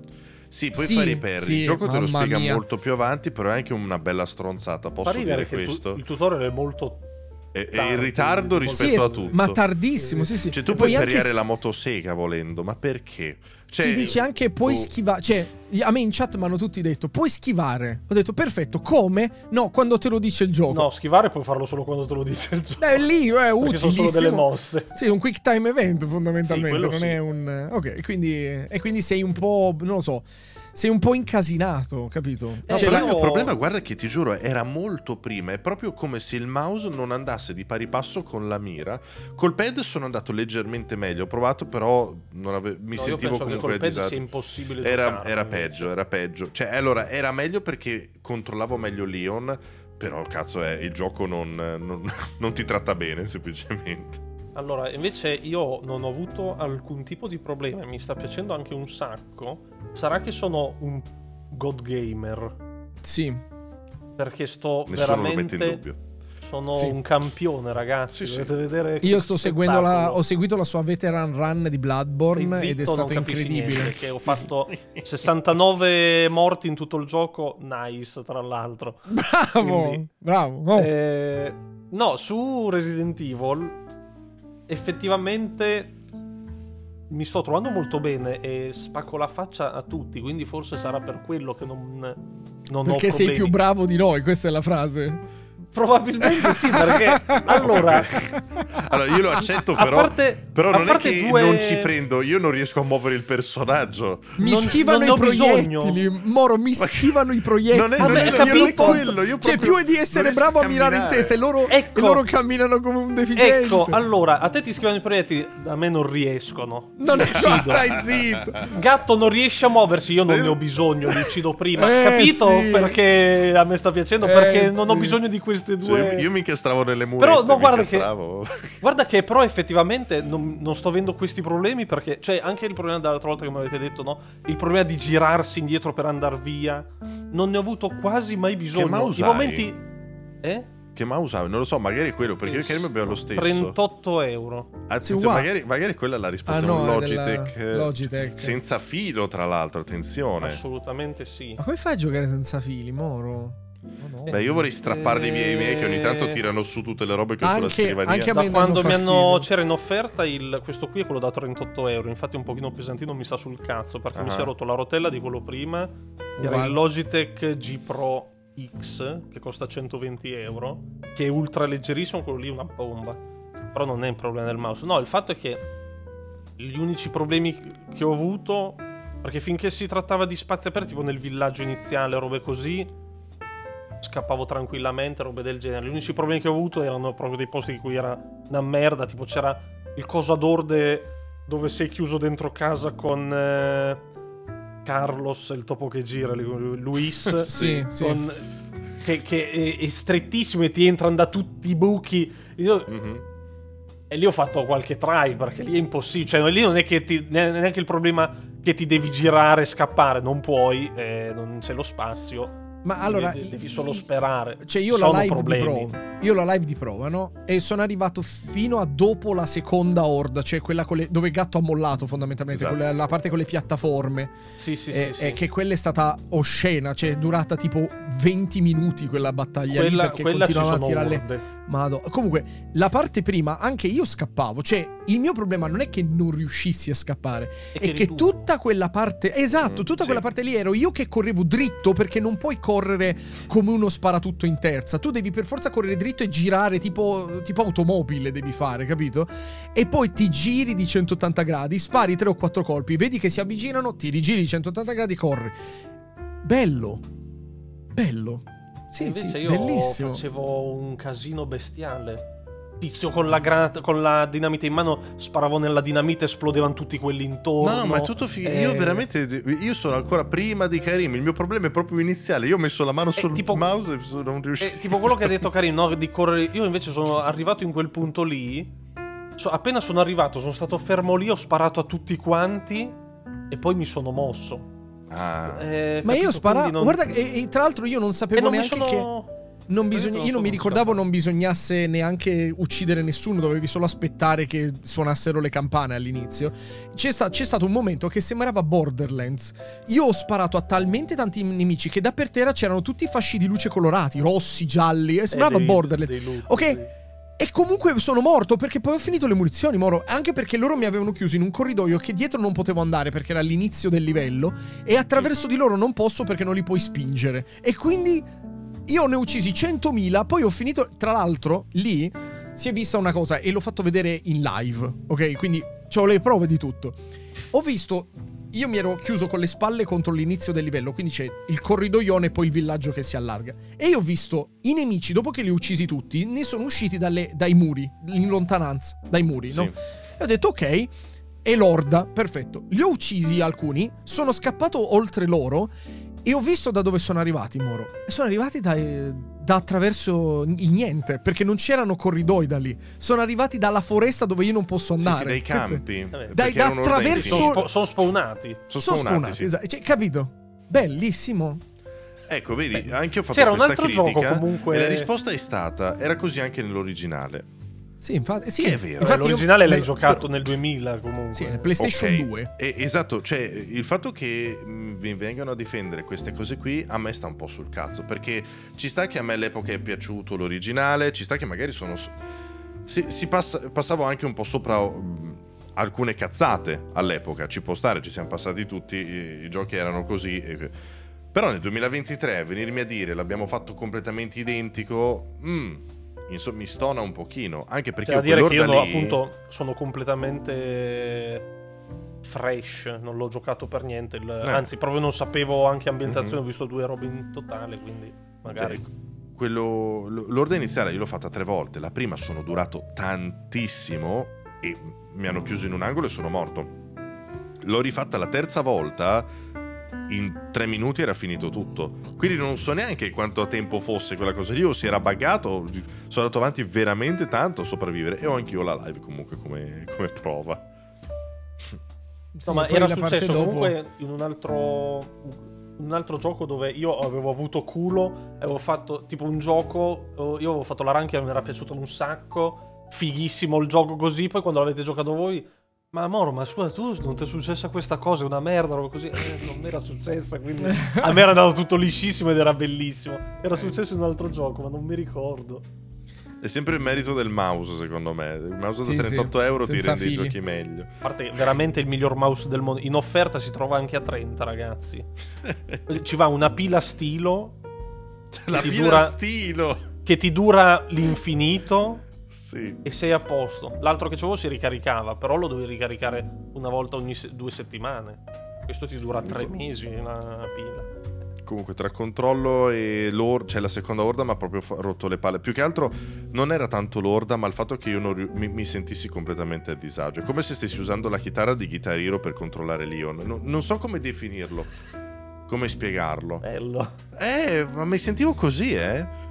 Sì, puoi Sì, fare i perri. sì, il gioco te lo spiega mia. molto più avanti, però è anche una bella stronzata. Posso Fa dire che tu- questo? il tutorial è molto È, è in ritardo rispetto Sì, a tutto. ma tardissimo, sì, sì. Cioè, tu E puoi poi anche la motosega volendo, ma perché? Cioè, ti dice anche puoi tu- schivare. Cioè, a me in chat mi hanno tutti detto puoi schivare. Ho detto perfetto, come? No, quando te lo dice il gioco. No, schivare puoi farlo solo quando te lo dice il gioco. Eh, lì è perché utilissimo. sono solo delle mosse. Sì, un quick time event fondamentalmente, Sì, quello non sì. è un... Ok, quindi, e quindi sei un po', non lo so, sei un po' incasinato, capito? Eh, No, Cioè, però il problema, guarda che ti giuro, era molto prima. È proprio come se il mouse non andasse di pari passo con la mira. Col pad sono andato leggermente meglio. Ho provato, però non ave- mi No, io sentivo penso che comunque col pad disagio. sia impossibile Era, giocarlo, era peggio, era peggio. Cioè, allora, era meglio perché controllavo meglio Leon. Però, cazzo, è, il gioco non, non- non ti tratta bene, semplicemente. Allora, invece io non ho avuto alcun tipo di problema, mi sta piacendo anche un sacco. Sarà che sono un god gamer, Sì, perché sto Nessuno lo mette in veramente dubbio. sono Sì. un campione, ragazzi, Sì, sì. dovete vedere io sto seguendo la, ho seguito la sua veteran run di Bloodborne Stai ed è zitto, stato incredibile. niente, che ho fatto 69 morti in tutto il gioco, nice tra l'altro. Bravo, Quindi- bravo. oh. Eh, no, su Resident Evil effettivamente mi sto trovando molto bene e spacco la faccia a tutti, quindi forse sarà per quello che non, non ho perché sei problemi. più bravo di noi, questa è la frase. Probabilmente sì, perché allora Allora, io lo accetto, A però. parte- però a non è che due- non ci prendo, io non riesco a muovere il personaggio. Mi Non- schivano non i ho bisogno. proiettili. Moro, mi schivano i proiettili. Non è- non è- io capito non posso. quello, io cioè, più è di essere non bravo a a mirare in testa e loro, Ecco. e loro camminano come un deficiente. ecco, allora a te ti scrivono i proiettili, a me non riescono. non è no, stai zitto. Gatto non riesce a muoversi, io non ne ho bisogno, li uccido prima. Eh, Capito? sì. Perché a me sta piacendo? Eh, perché non ho sì. bisogno di queste Cioè, due. io, io mi incastravo nelle mura. Però, no, guarda che- che. Guarda che però effettivamente non, non sto avendo questi problemi perché, cioè, anche il problema dell'altra volta che mi avete detto, no? Il problema di girarsi indietro per andare via, non ne ho avuto quasi mai bisogno. mouse I hai? momenti... Eh? Che mouse hai? Non lo so, magari è quello, perché io Karim abbiamo lo stesso. 38 euro. Attenzione, uguale. magari, magari quella è la risposta. Ah, no, Logitech, della eh, Logitech. Senza filo, tra l'altro, attenzione. Assolutamente sì. Ma come fai a giocare senza fili, Moro? No, no. Beh, io vorrei strapparli via i miei che ogni tanto tirano su tutte le robe che ho sulla Anche- scrivania. anche a Da me quando danno mi hanno, c'era in offerta il, questo qui è quello da 38 euro. Infatti, un pochino pesantino mi sta sul cazzo perché mi Ah. si è rotto la rotella di quello prima. Era Uguale. il Logitech G Pro X che costa 120 euro. Che è ultra leggerissimo, quello lì è una bomba. Però non è un problema del mouse. No, il fatto è che gli unici problemi che ho avuto. Perché finché si trattava di spazi aperti, tipo nel villaggio iniziale, robe così. Scappavo tranquillamente, robe del genere. Gli unici problemi che ho avuto erano proprio dei posti in cui era una merda. Tipo c'era il coso ad orde dove sei chiuso dentro casa con eh, Carlos, il topo che gira, Lu- Luis. Sì, sì. con- che, che è, è strettissimo e ti entrano da tutti i buchi. Io- Mhm. e lì ho fatto qualche try perché lì è impossibile. Cioè, lì non è che ti, ne- neanche il problema che ti devi girare e scappare, non puoi, eh, non c'è lo spazio. Ma allora, devi, solo sperare. Cioè, io Sono la live problemi. di prova. Io la live di prova, no? E sono arrivato fino a dopo la seconda horda, cioè quella le- dove Gatto ha mollato fondamentalmente, Esatto. quella- la parte con le piattaforme. Sì, sì, e, sì, sì. e che quella è stata oscena, cioè è durata tipo 20 minuti quella battaglia lì quella, perché quella ci continuavano a tirare le... Mado. Comunque, la parte prima, anche io scappavo. Cioè, il mio problema non è che non riuscissi a scappare, E è che tu. tutta quella parte. Esatto, Mm, tutta sì. quella parte lì ero io che correvo dritto perché non puoi correre come uno sparatutto in terza. Tu devi per forza correre dritto e girare tipo, tipo automobile, devi fare, capito? E poi ti giri di 180 gradi, spari 3 o 4 colpi, vedi che si avvicinano, ti rigiri di 180 gradi, corri. Bello. Bello. Sì, sì, bellissimo. facevo un casino bestiale. Tizio con la, granata, con la dinamite in mano sparavo nella dinamite esplodevano tutti quelli intorno. No, no, ma è tutto figo. Eh, Io veramente. Io sono ancora prima di Karim. Il mio problema è proprio iniziale. Io ho messo la mano sul tipo- mouse e sono- non riuscito. È tipo quello che ha detto Karim, no? Di correre. Io invece sono arrivato in quel punto lì. so- appena sono arrivato, sono stato fermo lì, ho sparato a tutti quanti e poi mi sono mosso. Ah. Eh, Ma io capito? sparavo. Quindi non- Guarda, e, e tra l'altro io non e sapevo non mi neanche che. sono. Non Io bisogna- io non mi ricordavo non bisognasse neanche uccidere nessuno, dovevi solo aspettare che suonassero le campane all'inizio. C'è, sta- c'è stato un momento che sembrava Borderlands. Io ho sparato a talmente tanti nemici che da per terra c'erano tutti fasci di luce colorati, rossi, gialli, e sembrava Eh, Borderlands. loot, Ok. sì. E comunque sono morto perché poi ho finito le munizioni, Moro. Anche perché loro mi avevano chiuso in un corridoio che dietro non potevo andare perché era l'inizio del livello. E attraverso di loro non posso perché non li puoi spingere. E quindi io ne ho uccisi 100.000. Poi ho finito. Tra l'altro, lì si è vista una cosa e l'ho fatto vedere in live. Ok? Quindi ho le prove di tutto. Ho visto. Io mi ero chiuso con le spalle contro l'inizio del livello, quindi c'è il corridoione e poi il villaggio che si allarga. E io ho visto i nemici, dopo che li ho uccisi tutti, ne sono usciti dalle- dai muri, in lontananza, dai muri, no? Sì. E ho detto, ok, è l'orda, perfetto. Li ho uccisi alcuni, sono scappato oltre loro e ho visto da dove sono arrivati, Moro. Sono arrivati da, da attraverso il niente, perché non c'erano corridoi da lì. Sono arrivati dalla foresta dove io non posso Sì, sì, andare. dai campi. Dai, da attraverso- Sono, spo- sono spawnati. Sono Sono spawnati, spawnati, sì. esatto. Cioè, capito? Bellissimo. Ecco, vedi, anche io ho fatto C'era un altro gioco, critica comunque- e la risposta è stata era così anche nell'originale. Sì, infatti, sì, Che è vero. infatti io- L'originale l'hai però- giocato nel 2000 comunque. Sì, nel PlayStation Ok, 2. e- esatto, cioè il fatto che mh, vi vengano a difendere queste cose qui a me sta un po' sul cazzo, perché ci sta che a me all'epoca è piaciuto l'originale, ci sta che magari sono... Si, si passa- passavo anche un po' sopra mh, alcune cazzate all'epoca, ci può stare, ci siamo passati tutti, i, i giochi erano così. e- però nel 2023 venirmi a dire l'abbiamo fatto completamente identico, mm, insomma mi stona un pochino, anche perché Cioè, da dire che io lì- appunto sono completamente fresh, non l'ho giocato per niente, il- Eh. anzi proprio non sapevo anche ambientazione, Mhm. ho visto due robe in totale, quindi magari... Cioè, quello, l- l'orda iniziale io l'ho fatta tre volte. La prima sono durato tantissimo e mi hanno chiuso in un angolo e sono morto. L'ho rifatta la terza volta. In tre minuti era finito tutto. Quindi non so neanche quanto tempo fosse quella cosa lì. O si era buggato. Sono andato avanti veramente tanto a sopravvivere. E ho anch'io la live comunque come, come prova. Sì, No, ma poi era la parte successo dopo- comunque in un altro, un altro gioco dove io avevo avuto culo, avevo fatto tipo un gioco, io avevo fatto la ranchia, mi era piaciuto un sacco, fighissimo il gioco così, poi quando l'avete giocato voi, ma Moro, ma scusa, tu non ti è successa questa cosa, è una merda, roba così, Eh, non era successa, quindi a me era andato tutto liscissimo ed era bellissimo. Era successo in un altro gioco, ma non mi ricordo. È sempre il merito del mouse, secondo me. Il mouse Sì, da sì, 38 euro ti senza rende i fili. giochi meglio. A parte veramente il miglior mouse del mondo. In offerta si trova anche a 30, ragazzi. Ci va una pila stilo La Ti pila dura- stilo. che ti dura l'infinito Sì. e sei a posto. L'altro che c'avevo si ricaricava, però lo devi ricaricare una volta ogni se- due settimane. Questo ti dura tre mesi una pila. Comunque, tra controllo e l'orda, cioè la seconda orda mi ha proprio rotto le palle. Più che altro non era tanto l'orda, ma il fatto che io non mi, mi sentissi completamente a disagio. È come se stessi usando la chitarra di Guitar Hero per controllare Leon. Non, non so come definirlo, come spiegarlo. Bello. Eh, ma mi sentivo così, eh.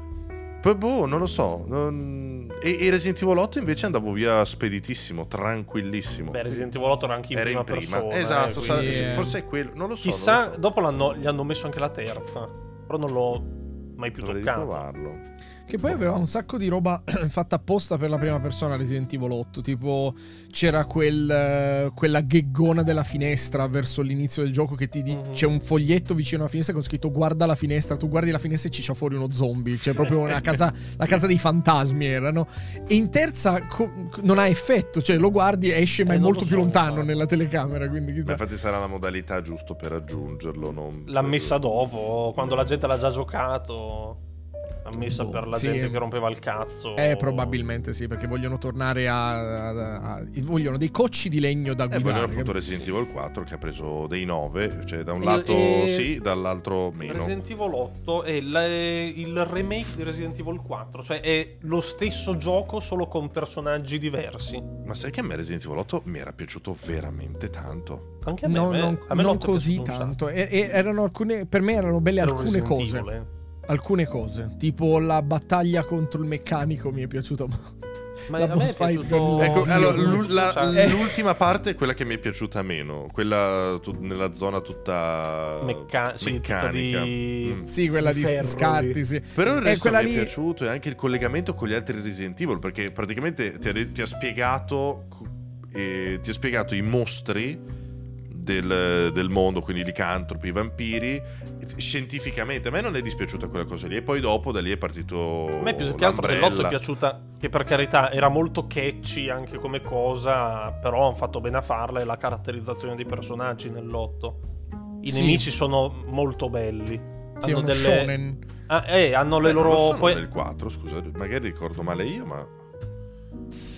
Poi, boh, non lo so. non- E, e Resident Evil 8 invece andavo via speditissimo, tranquillissimo. Beh, Resident Evil 8 era anche in Era prima, in prima. persona. esatto, eh, quindi- eh. forse è quello. Non lo so. Chissà, lo so. dopo l'hanno- gli hanno messo anche la terza. Però non l'ho mai più Dovrei toccato. riprovarlo. Che poi aveva un sacco di roba fatta apposta per la prima persona Resident Evil 8. Tipo, c'era quel, quella gheggona della finestra verso l'inizio del gioco che ti di- Mhm. c'è un foglietto vicino alla finestra con scritto guarda la finestra. Tu guardi la finestra e ci c'è fuori uno zombie. Cioè, proprio una casa, la casa dei fantasmi erano. E in terza co- non ha effetto. Cioè, lo guardi e esce, ma Eh, è molto più lontano infatti. nella telecamera. Quindi Beh, chissà. infatti sarà la modalità giusto per aggiungerlo. Non... L'ha messa dopo, quando la gente l'ha già giocato. Ammessa Boh, per la sì. gente che rompeva il cazzo. Eh, probabilmente sì, perché vogliono tornare a, a- a- vogliono dei cocci di legno da E poi guidare. abbiamo appunto Resident Evil 4 che ha preso dei 9, cioè da un E- lato e- sì, dall'altro meno. Resident Evil 8 è la- il remake di Resident Evil 4, cioè è lo stesso gioco solo con personaggi diversi. Ma sai che a me Resident Evil 8 mi era piaciuto veramente tanto. Anche a me, No, me- non, a me non così tanto. E- e erano alcune, per me erano belle sacco. Era un alcune Resident cose. Eh. Alcune cose. Tipo la battaglia contro il meccanico mi è piaciuto. Ma La a me boss è fight piaciuto... Ecco, Sì, allora, l'u- la- Cioè, l'ultima parte è quella che mi è piaciuta meno, quella tu- nella zona tutta Mecca- sì, tutta meccanica. di- Mm. sì, quella di Ferro scarti, sì. Però il resto mi è lì- piaciuto e anche il collegamento con gli altri Resident Evil perché praticamente ti ha, ti ha spiegato eh, ti ha spiegato i mostri del, del mondo, quindi i licantropi, i vampiri, scientificamente. A me non è dispiaciuta quella cosa lì e poi dopo da lì è partito A me più che altro dell'otto è piaciuta, che per carità era molto catchy anche come cosa, però hanno fatto bene a farla e la caratterizzazione dei personaggi nell'otto. I Sì. nemici sono molto belli. Sì, hanno delle... shonen. Ah, eh, hanno le Beh, non lo loro... sono poi- nel 4, scusa, magari ricordo male io, ma Sì,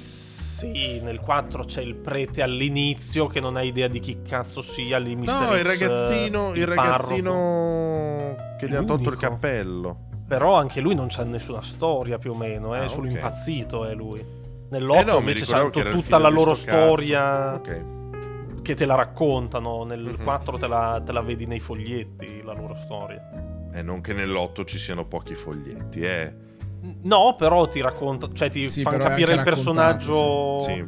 nel 4 c'è il prete all'inizio che non ha idea di chi cazzo sia lì Mr. No, il X, ragazzino, il il ragazzino che gli ha tolto il cappello. Però anche lui non c'ha nessuna storia più o meno, è Ah, solo impazzito è lui. Nell'8 Eh no, invece il tutta la loro storia Ok. che te la raccontano. Nel Mhm. 4 te la, te la vedi nei foglietti, la loro storia. E non che nell'otto ci siano pochi foglietti, eh. No, però ti racconta, cioè ti Sì, è capire il personaggio Sì.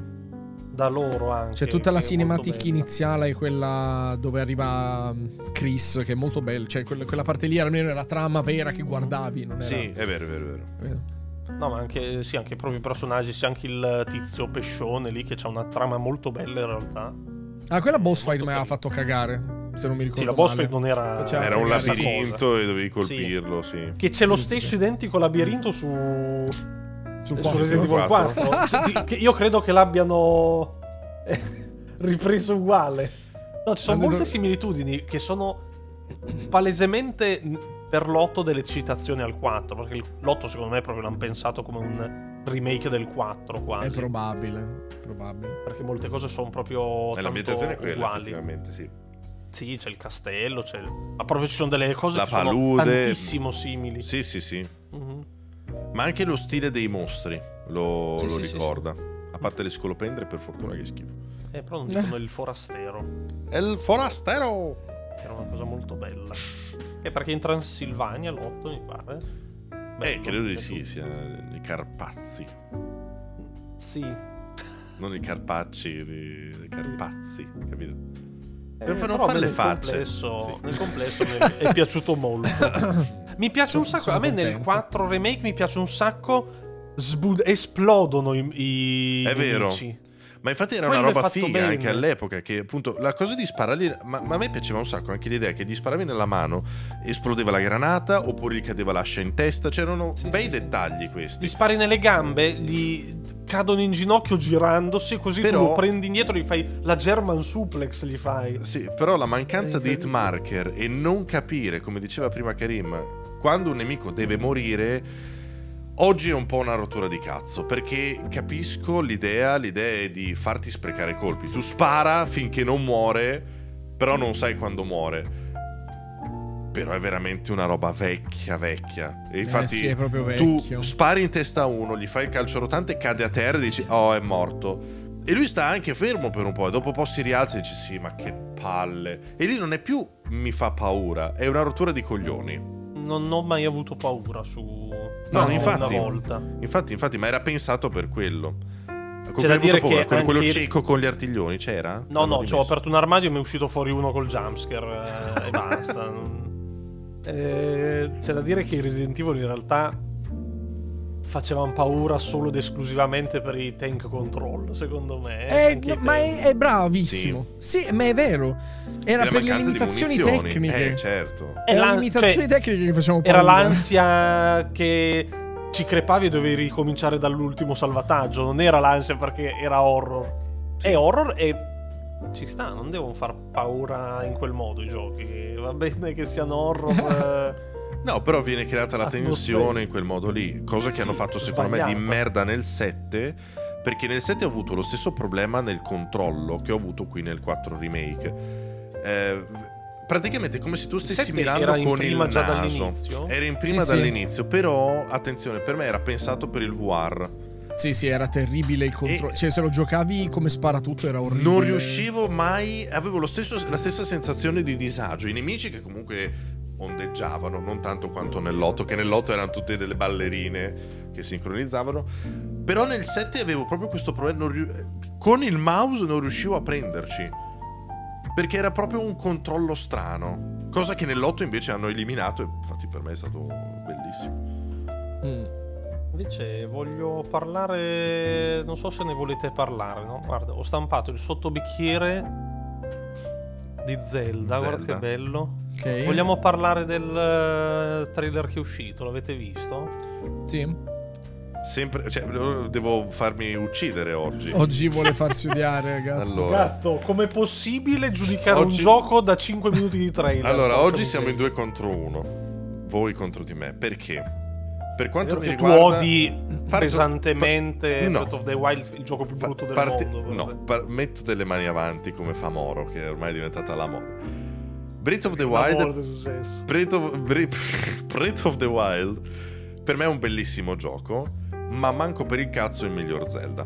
da loro anche. C'è tutta la che è molto cinematic bella. iniziale e quella dove arriva mm, Chris, che è molto bella. Cioè, quella, quella parte lì almeno era trama vera che guardavi. Non era... Sì, è vero, è vero, è vero. Eh. No, ma anche, sì, anche proprio i personaggi, c'è anche il tizio pescione lì che ha una trama molto bella in realtà. Ah, quella boss fight mi carino. fatto cagare. Se non mi ricordo Sì, la boss male. fight non era... Faceva Era un labirinto e dovevi colpirlo, sì. Che c'è lo Sì, sì, stesso sì. identico labirinto su... Su quattro. Resident Evil 4. 4. Cioè, di- che io credo che l'abbiano eh, ripreso uguale. No, ci sono Hanno molte do- similitudini che sono palesemente per l'otto delle citazioni al 4. Perché il- l'otto, secondo me, proprio l'hanno pensato come un remake del 4 quasi. È probabile. Probabile. perché molte cose sono proprio E l'ambientazione è quella, uguali. effettivamente, sì. Sì, c'è il castello, c'è... ma proprio ci sono delle cose La che sono palude. tantissimo simili. Sì, sì, sì. Mhm. Ma anche lo stile dei mostri lo, Sì, lo sì, sì, ricorda. A parte le scolopendre, per fortuna che schifo. Eh, però non dicono il forastero. È il forastero! Era una cosa molto bella. E perché in Transilvania l'8 mi pare. Eh, Bello, credo di è sì, sia i Carpazzi. Sì. Non i Carpacci, i Carpazzi, capito? Eh, Per non però fare le nel facce. Complesso, Sì. Nel complesso mi è, piaciuto molto. mi piace un Sono- sacco. sono a me nel contento. 4 remake mi piace un sacco. sbud- esplodono i, i È vero. Ma infatti era Quello una roba figa bene. anche all'epoca che appunto la cosa di sparargli ma, ma a me piaceva un sacco anche l'idea che gli sparavi nella mano esplodeva la granata oppure gli cadeva l'ascia in testa c'erano Sì, bei sì, sì. dettagli questi Gli spari nelle gambe, gli cadono in ginocchio girandosi, così Però- tu lo prendi indietro gli fai la German suplex. Gli fai. Sì, però la mancanza di hit incredibile. marker e non capire, come diceva prima Karim, quando un nemico deve morire, oggi è un po' una rottura di cazzo, perché capisco l'idea, l'idea è di farti sprecare colpi. Tu spara finché non muore, però non sai quando muore. Però è veramente una roba vecchia, vecchia. E infatti eh sì, è proprio tu vecchio. spari in testa a uno, gli fai il calcio rotante, cade a terra e dici, oh, è morto. E lui sta anche fermo per un po', e dopo un po' si rialza e dice, sì, ma che palle. E lì non è più mi fa paura, è una rottura di coglioni. Non ho mai avuto paura su. No, una infatti. volta. Infatti, infatti, ma era pensato per quello. Con C'è da dire paura? che Quello, quello anche- cieco con gli artiglioni c'era? No, L'hanno no, ci ho aperto un armadio e mi è uscito fuori uno col jumpscare eh, e basta. Non- Eh, c'è da dire che i Resident Evil in realtà facevano paura solo ed esclusivamente per i tank control, secondo me. Eh, no, ma è, è bravissimo. Sì. ma è vero. Era per le limitazioni tecniche. Eh, certo. È Erano la- limitazioni cioè, tecniche che facevano paura. Era l'ansia che ci crepavi e dovevi ricominciare dall'ultimo salvataggio. Non era l'ansia perché era horror. È horror e ci sta, non devono far paura in quel modo i giochi. Va bene che siano horror. eh, No, però viene creata la tensione in quel modo lì, cosa che Sì, hanno fatto secondo me di merda nel 7, perché nel 7 ho avuto lo stesso problema nel controllo che ho avuto qui nel 4 remake. Eh, praticamente è come se tu stessi 7 mirando era in con prima il già naso. dall'inizio? Era in prima Sì, sì. dall'inizio, però attenzione, per me era pensato per il VR. Sì, sì, era terribile il controllo. Cioè, se lo giocavi come sparatutto era orribile. Non riuscivo mai, avevo lo stesso- la stessa sensazione di disagio. I nemici che comunque ondeggiavano, non tanto quanto nell'otto, che nell'otto erano tutte delle ballerine che sincronizzavano. Però nel 7 avevo proprio questo problema. non riu- con il mouse non riuscivo a prenderci. Perché era proprio un controllo strano. Cosa che nell'8 invece hanno eliminato. E infatti per me è stato bellissimo. Mm. Invece voglio parlare. Non so se ne volete parlare, no? Guarda, ho stampato il sottobicchiere di Zelda, guarda Zelda. che bello. Ok. Vogliamo parlare del eh, trailer che è uscito? L'avete visto? Sì. Sempre, cioè, devo farmi uccidere oggi. Oggi vuole farsi odiare, gatto. Allora. Gatto, com'è possibile giudicare Oggi- un gioco da 5 minuti di trailer? Allora, oggi siamo in miseria. due contro uno. Voi contro di me. Perché? Per quanto mi riguarda... tu odi Parto- pesantemente pa- no. Breath of the Wild, il gioco più Pa- brutto del parte- mondo. No, par- metto delle mani avanti come fa Moro, che ormai è diventata la moda. Breath of the Wild... è. Breath of, Bre- Breath of the Wild per me è un bellissimo gioco, ma manco per il cazzo il miglior Zelda.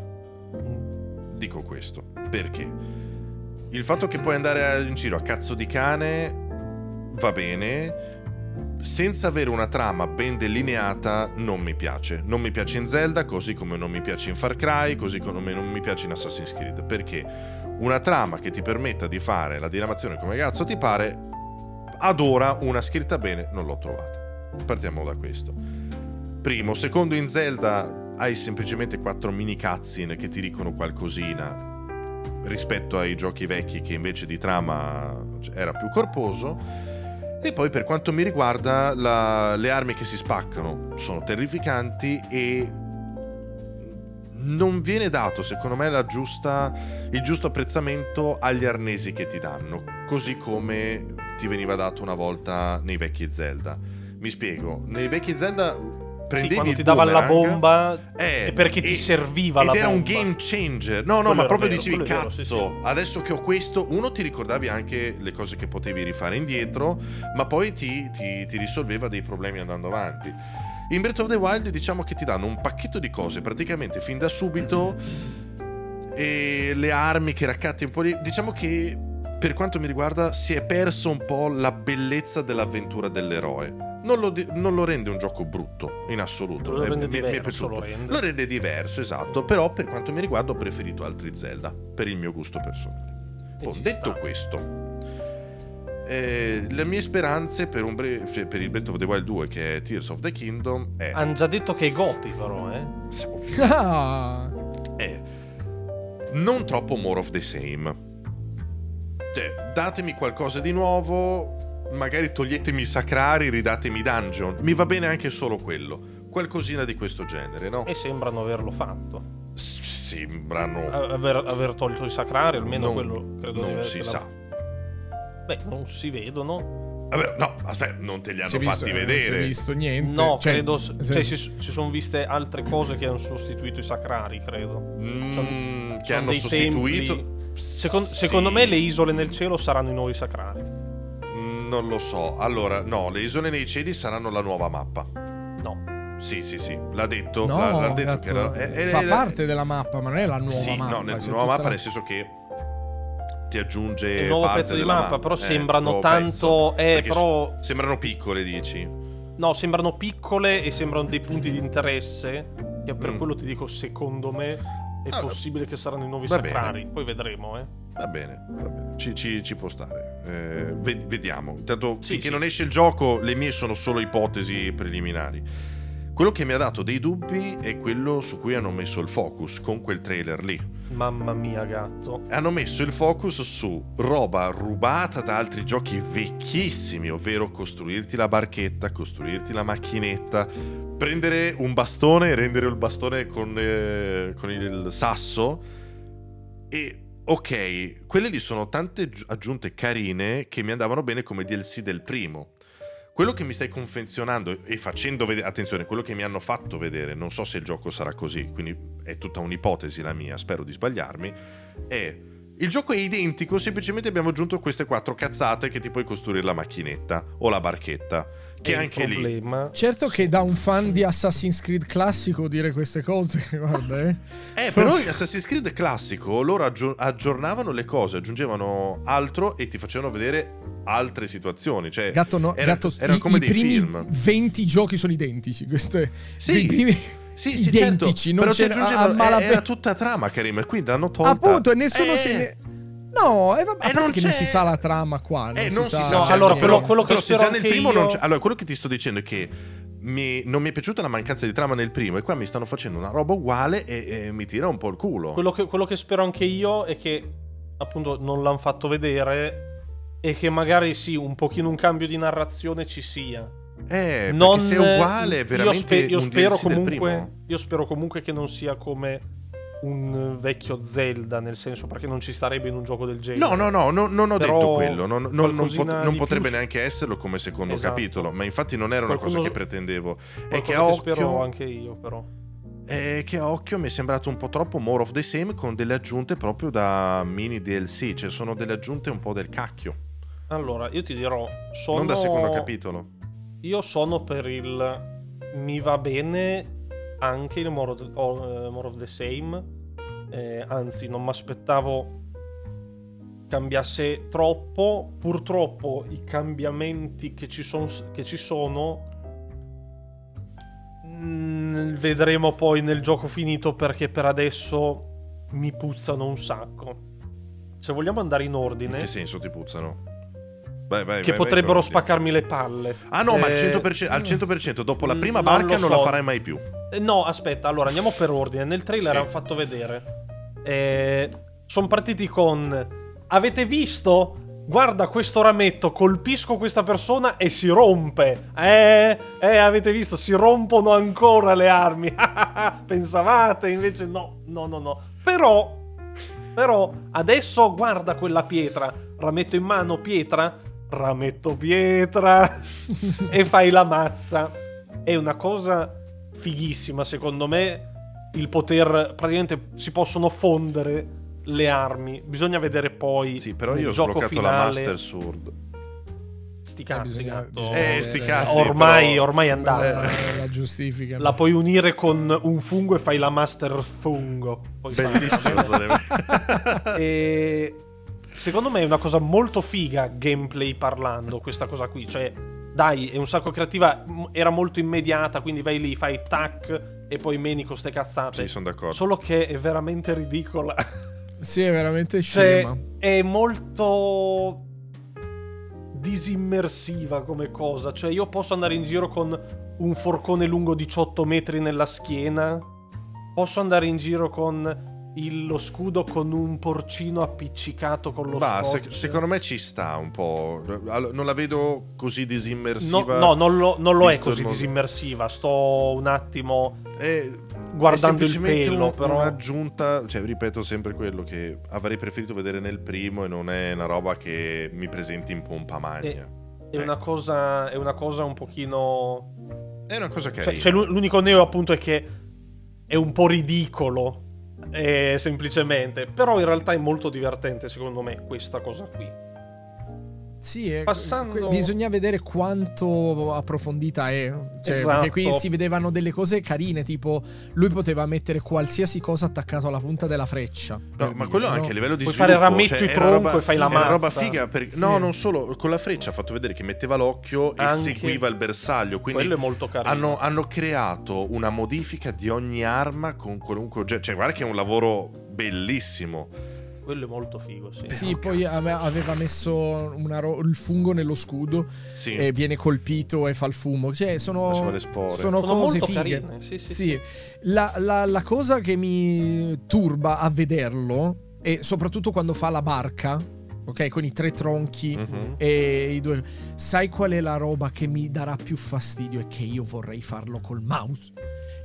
Dico questo perché il fatto che puoi andare in giro a cazzo di cane va bene. Senza avere una trama ben delineata non mi piace. Non mi piace in Zelda, così come non mi piace in Far Cry, così come non mi piace in Assassin's Creed. Perché una trama che ti permetta di fare la diramazione come cazzo ti pare, ad ora una scritta bene non l'ho trovata. Partiamo da questo. Primo, secondo in Zelda hai semplicemente quattro mini cutscene che ti dicono qualcosina rispetto ai giochi vecchi che invece di trama era più corposo. E poi per quanto mi riguarda la- le armi che si spaccano sono terrificanti e non viene dato secondo me giusta, il giusto apprezzamento agli arnesi che ti danno, così come ti veniva dato una volta nei vecchi Zelda. Mi spiego, nei vecchi Zelda Sì, prendevi quando il ti dava la bomba eh, perché ti e- serviva ed la era un bomba. game changer. No, no, Quello ma era proprio vero, dicevi, è vero, cazzo, sì, sì. adesso che ho questo, uno ti ricordavi anche le cose che potevi rifare indietro, ma poi ti, ti- ti risolveva dei problemi andando avanti. In Breath of the Wild diciamo che ti danno un pacchetto di cose praticamente fin da subito e le armi che raccatti un po' di... Diciamo che per quanto mi riguarda si è perso un po' la bellezza dell'avventura dell'eroe. Non lo, non lo rende un gioco brutto in assoluto. Lo Eh, rende mi- mi è diverso, piaciuto. lo rende. Lo rende diverso, esatto. Però per quanto mi riguarda ho preferito altri Zelda per il mio gusto personale. Oh, detto sta. questo, eh, le mie speranze per, un bre- cioè, per il Breath of the Wild 2 che è Tears of the Kingdom è, Hanno già detto che è Goti, però, eh. Ah, è non troppo more of the same. Cioè, datemi qualcosa di nuovo, magari toglietemi i sacrari, ridatemi i dungeon. Mi va bene anche solo quello. Qualcosina di questo genere, no? E sembrano averlo fatto. Sembrano... Aver, aver tolto i sacrari, almeno non, quello credo non si la- sa. Beh, non si vedono. Vabbè, no, aspetta, non te li hanno si è visto, fatti eh, Non si è vedere. visto niente. No, Cioè, credo. Cioè, senso- si, si sono viste altre cose che hanno sostituito i sacrari, credo. Mm, Sono- che sono hanno sostituito. templi. Secon- Sì. Secondo me le isole nel cielo saranno i nuovi sacrari. Non lo so. Allora, no, le isole nei cieli saranno la nuova mappa. No. Sì, sì, sì. L'ha detto. No, l'ha, l'ha detto gatto, che era. è- è- fa è- parte della mappa, ma non è la nuova sì, mappa. no, nel- c'è nuova mappa la- nel senso che ti aggiunge È un nuovo parte pezzo di della mappa, però Eh, sembrano tanto- pezzo. eh, però- sembrano piccole, dici. No, sembrano piccole e sembrano dei punti di interesse. Che per Mm. quello ti dico, secondo me, è Ah, possibile che saranno i nuovi sacrari. bene. Poi vedremo, eh. Va bene, va bene. Ci, ci- ci può stare. Eh, ved- vediamo. Intanto, Sì, finché sì. non esce il gioco, le mie sono solo ipotesi preliminari. Quello che mi ha dato dei dubbi è quello su cui hanno messo il focus con quel trailer lì. Mamma mia, gatto. Hanno messo il focus su roba rubata da altri giochi vecchissimi, ovvero costruirti la barchetta, costruirti la macchinetta, prendere un bastone e rendere il bastone con, eh, con il sasso. E ok, quelle lì sono tante gi- aggiunte carine che mi andavano bene come DLC del primo. quello che mi stai confezionando e facendo vedere, attenzione, quello che mi hanno fatto vedere, non so se il gioco sarà così, quindi è tutta un'ipotesi la mia, spero di sbagliarmi, è il gioco è identico, semplicemente abbiamo aggiunto queste quattro cazzate che ti puoi costruire la macchinetta o la barchetta. Che il anche lì. problema- Certo che da un fan di Assassin's Creed classico dire queste cose, guarda, eh. Eh, però in Assassin's Creed classico loro aggior- aggiornavano le cose, aggiungevano altro e ti facevano vedere altre situazioni. Cioè, Gatto no, era- gatto, erano i, come i dei primi film. 20 giochi sono identici. Questo è, Sì. i primi Sì, sì, identici, certo, non però ti c'era aggiungevano- a eh, malapena. era tutta trama, Karim, e quindi l'hanno tolta. Appunto, e nessuno Eh, se ne. No, e vabbè, a Eh, parte non che non si sa la trama qua. Non Eh, si non sa, si sa. No, certo, allora, però- quello- quello che però se spero già nel anche primo non Allora, quello che ti sto dicendo è che mi- non mi è piaciuta la mancanza di trama nel primo e qua mi stanno facendo una roba uguale e, e mi tira un po' il culo. Quello che, quello che spero anche io è che appunto non l'hanno fatto vedere e che magari sì, un pochino un cambio di narrazione ci sia. Eh, non, perché se è uguale è io veramente spe- io un spero comunque primo. io spero comunque che non sia come un vecchio Zelda, nel senso perché non ci starebbe in un gioco del genere. No, no, no, no, non ho Però detto quello. Non, non- non pot- non potrebbe più- neanche esserlo come secondo Esatto. capitolo. Ma infatti non era una Qualcuno- cosa che pretendevo. È Qualcosa che a spero occhio, anche io però. è che a occhio mi è sembrato un po' troppo more of the same con delle aggiunte proprio da mini DLC. Cioè, sono delle aggiunte un po' del cacchio. Allora, io ti dirò, sono Non da secondo capitolo. Io sono per il mi va bene anche il More of the, eh, More of the Same. Eh, anzi, non mi aspettavo cambiasse troppo. Purtroppo i cambiamenti che ci, son- che ci sono mm, vedremo poi nel gioco finito perché per adesso mi puzzano un sacco. Se vogliamo andare in In ordine, che senso ti puzzano? Vai, vai, che vai, potrebbero spaccarmi le palle. Ah no, ma al Eh, 100%, al 100% dopo la mm, prima non barca lo non la so. farai mai più. Eh, No, aspetta, allora andiamo per ordine. Nel trailer Sì. hanno fatto vedere. sono partiti con. Avete visto? Guarda questo rametto, colpisco questa persona e si rompe. Eh, eh, avete visto? Si rompono ancora le armi. Pensavate? Invece no, no, no, no. Però, però, adesso guarda quella pietra. Rametto in mano pietra. Rametto pietra. e fai la mazza. È una cosa fighissima, secondo me. Il poter praticamente si possono fondere le armi. Bisogna vedere poi Sì, però io ho gioco sbloccato finale. la Master Sword. Sti cazzi, bisogna- gatto. bisogna Eh, vedere- sti cazzi. ormai, però- ormai è andata. La, la giustifica. La puoi unire con un fungo e fai la master fungo. Poi Bellissimo. sarebbe. e secondo me è una cosa molto figa gameplay parlando questa cosa qui, cioè dai, è un sacco creativa, era molto immediata, quindi vai lì, fai tac e poi meni con ste cazzate. Sì, sono d'accordo. Solo che è veramente ridicola. Sì, è veramente Cioè, scema. è molto disimmersiva come cosa. Cioè, io posso andare in giro con un forcone lungo 18 metri nella schiena. Posso andare in giro con il- lo scudo con un porcino appiccicato con lo Bah, se- secondo me ci sta un po'. Non la vedo così No, disimmersiva. no, non lo, non lo è così modo- disimmersiva. Sto un attimo È, guardando è il pelo, un- però. un'aggiunta, cioè ripeto sempre quello che avrei preferito vedere nel primo e non è una roba che mi presenti in pompa magna. È una, cosa, è una cosa un pochino È una cosa Cioè, carina. cioè, l'u- l'unico neo appunto è che è un po' ridicolo. Eh, semplicemente. Però in realtà è molto divertente, secondo me, questa cosa qui. Sì, è- Passando- bisogna vedere quanto approfondita è. Cioè, Esatto. Perché qui si vedevano delle cose carine, tipo lui poteva mettere qualsiasi cosa attaccato alla punta della freccia. No, per ma dire, quello no? anche a livello di Puoi sviluppo fare rametto cioè, e una tronco roba e fai la È una roba mazza. figa perché Sì. no, non solo con la freccia ha fatto vedere che metteva l'occhio e Anche- seguiva il bersaglio, quindi Quello è molto carino. hanno, hanno creato una modifica di ogni arma con qualunque oggetto. Cioè, guarda che è un lavoro bellissimo. Quello è molto figo, sì. Sì, Oh, poi cazzo. ave- aveva messo una ro- il fungo nello scudo Sì. e viene colpito e fa il fumo. Cioè, sono, spore. sono Sono cose molto fighe. carine. Sì, sì, Sì, la, la- la cosa che mi turba a vederlo, e soprattutto quando fa la barca, ok? Con i tre tronchi Mhm. e i due. Sai qual è la roba che mi darà più fastidio? È che io vorrei farlo col mouse.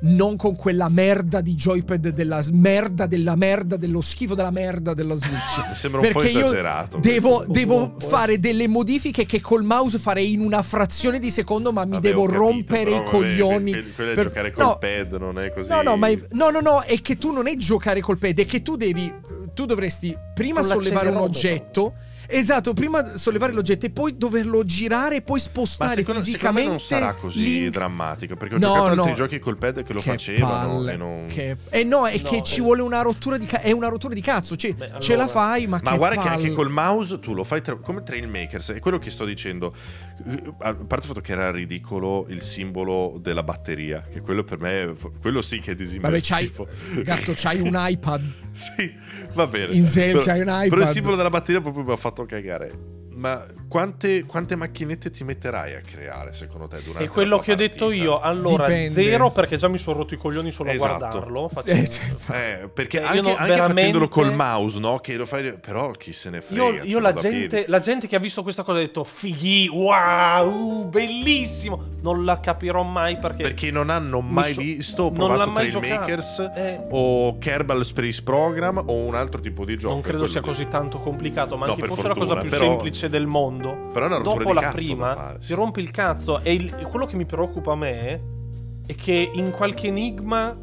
Non con quella merda di joypad della merda della merda dello schifo della merda dello Switch. Mi sembra un po' Perché io esagerato. Devo, devo fare delle modifiche che col mouse farei in una frazione di secondo, ma mi Vabbè, devo capito, rompere però i coglioni. que- Quello è per- giocare col no, pad, non è così. No, no, ma è- no, no, no, è che tu non è giocare col pad, è che tu devi. Tu dovresti prima Con sollevare un oggetto. Esatto, prima sollevare l'oggetto e poi doverlo girare e poi Ma spostare secondo, secondo me fisicamente. non sarà così Link- drammatico. Perché ho No, giocato altri no. giochi col pad che lo Che facevano. palle, E non... che- Eh no, è No, che ci eh. vuole una rottura di ca- è una rottura di cazzo. Cioè, Beh, ce la allora- fai, ma, Ma che guarda che palle. anche col mouse tu lo fai tra- come Trailmakers, è quello che sto dicendo. Eh, A parte il fatto che era ridicolo il simbolo della batteria, che quello per me, quello sì che è Vabbè, c'hai, disimmersivo. gatto, c'hai un iPad. sì, va bene. In Zelda Però- c'hai un Però il iPad. simbolo della batteria proprio mi ha fatto cagare. Ma quante, quante macchinette ti metterai a creare secondo te durante E quello la che ho detto io, allora Dipende. zero perché già mi sono rotto i coglioni solo Esatto. a guardarlo. Sì, facendo- sì. Eh, perché Cioè, io anche, no, anche veramente- facendolo col mouse, no? Che lo fai. Però chi se ne frega. Io, io la, gente, la gente che ha visto questa cosa ha detto fighi, wow, bellissimo. Non la capirò mai perché... Perché non hanno mai so- visto o non l'ha provato mai Trailmakers giocato. Eh. o Kerbal Space Program o un altro tipo di gioco. non credo quello sia così tanto complicato, ma No, anche per fosse la cosa fortuna, più però- semplice del mondo. Però è una rottura Dopo la prima fare, sì. ti rompi il cazzo e, il- quello che mi preoccupa a me è che in qualche enigma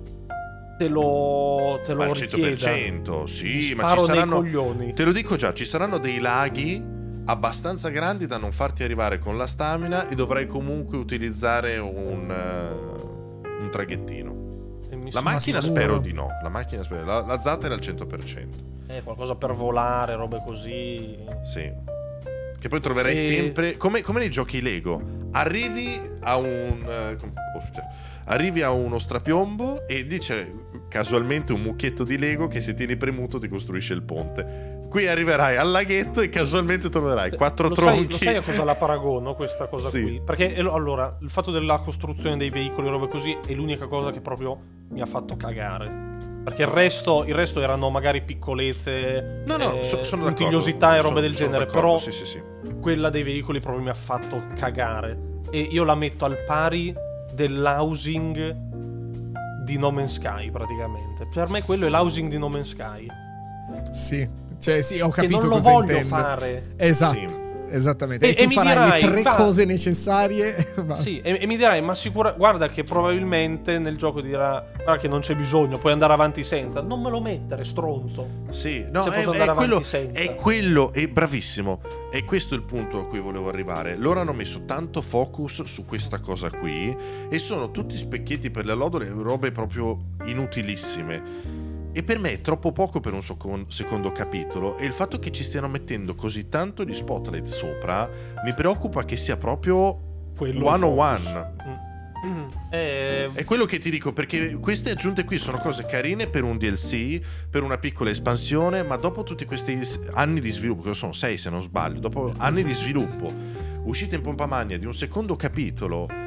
te lo, te lo al richieda. 100%, Mi sì, ma ci saranno. coglioni. Te lo dico già, ci saranno dei laghi abbastanza grandi da non farti arrivare con la stamina e dovrai comunque utilizzare un, eh, un traghettino. La macchina sicuro. spero di no. La macchina spero. La, la zattera al 100%. eh, qualcosa per volare, robe così. Sì. Che poi troverai Sì. sempre. Come, come nei giochi Lego. Arrivi a un. eh, scusa. arrivi a uno strapiombo e lì c'è casualmente un mucchietto di Lego che se tieni premuto ti costruisce il ponte. Qui arriverai al laghetto e casualmente troverai quattro lo sai, tronchi. lo sai a cosa la paragono questa cosa Sì. qui? Perché eh, allora, il fatto della costruzione dei veicoli e robe così è l'unica cosa che proprio mi ha fatto cagare. Perché il resto, il resto erano magari piccolezze, No, no, eh, so- sono puntigliosità e robe Sono- del sono genere. Però Sì, sì, sì. quella dei veicoli proprio mi ha fatto cagare. E io la metto al pari dell'housing di No Man's Sky, praticamente. Per me quello è l'housing di No Man's Sky. Sì, cioè sì, ho Che capito non lo cosa voglio intende. fare. Esatto, Sì. Esattamente. E- E, tu e mi farai dirai, le tre va- cose necessarie. Sì, e, e mi dirai, ma sicura, guarda che probabilmente nel gioco dirà, guarda che non c'è bisogno, puoi andare avanti senza. Non me lo mettere, stronzo. Sì, no, Se è, posso è quello, avanti senza. è quello, è bravissimo. E questo è il punto a cui volevo arrivare. Loro hanno messo tanto focus su questa cosa qui e sono tutti specchietti per le lodole, robe proprio inutilissime. E per me è troppo poco per un secondo capitolo e il fatto che ci stiano mettendo così tanto di spotlight sopra mi preoccupa che sia proprio Quello one on one. Eh, È quello che ti dico, perché queste aggiunte qui sono cose carine per un DLC, per una piccola espansione, ma dopo tutti questi anni di sviluppo, che sono sei se non sbaglio, dopo anni di sviluppo, uscita in pompa magna di un secondo capitolo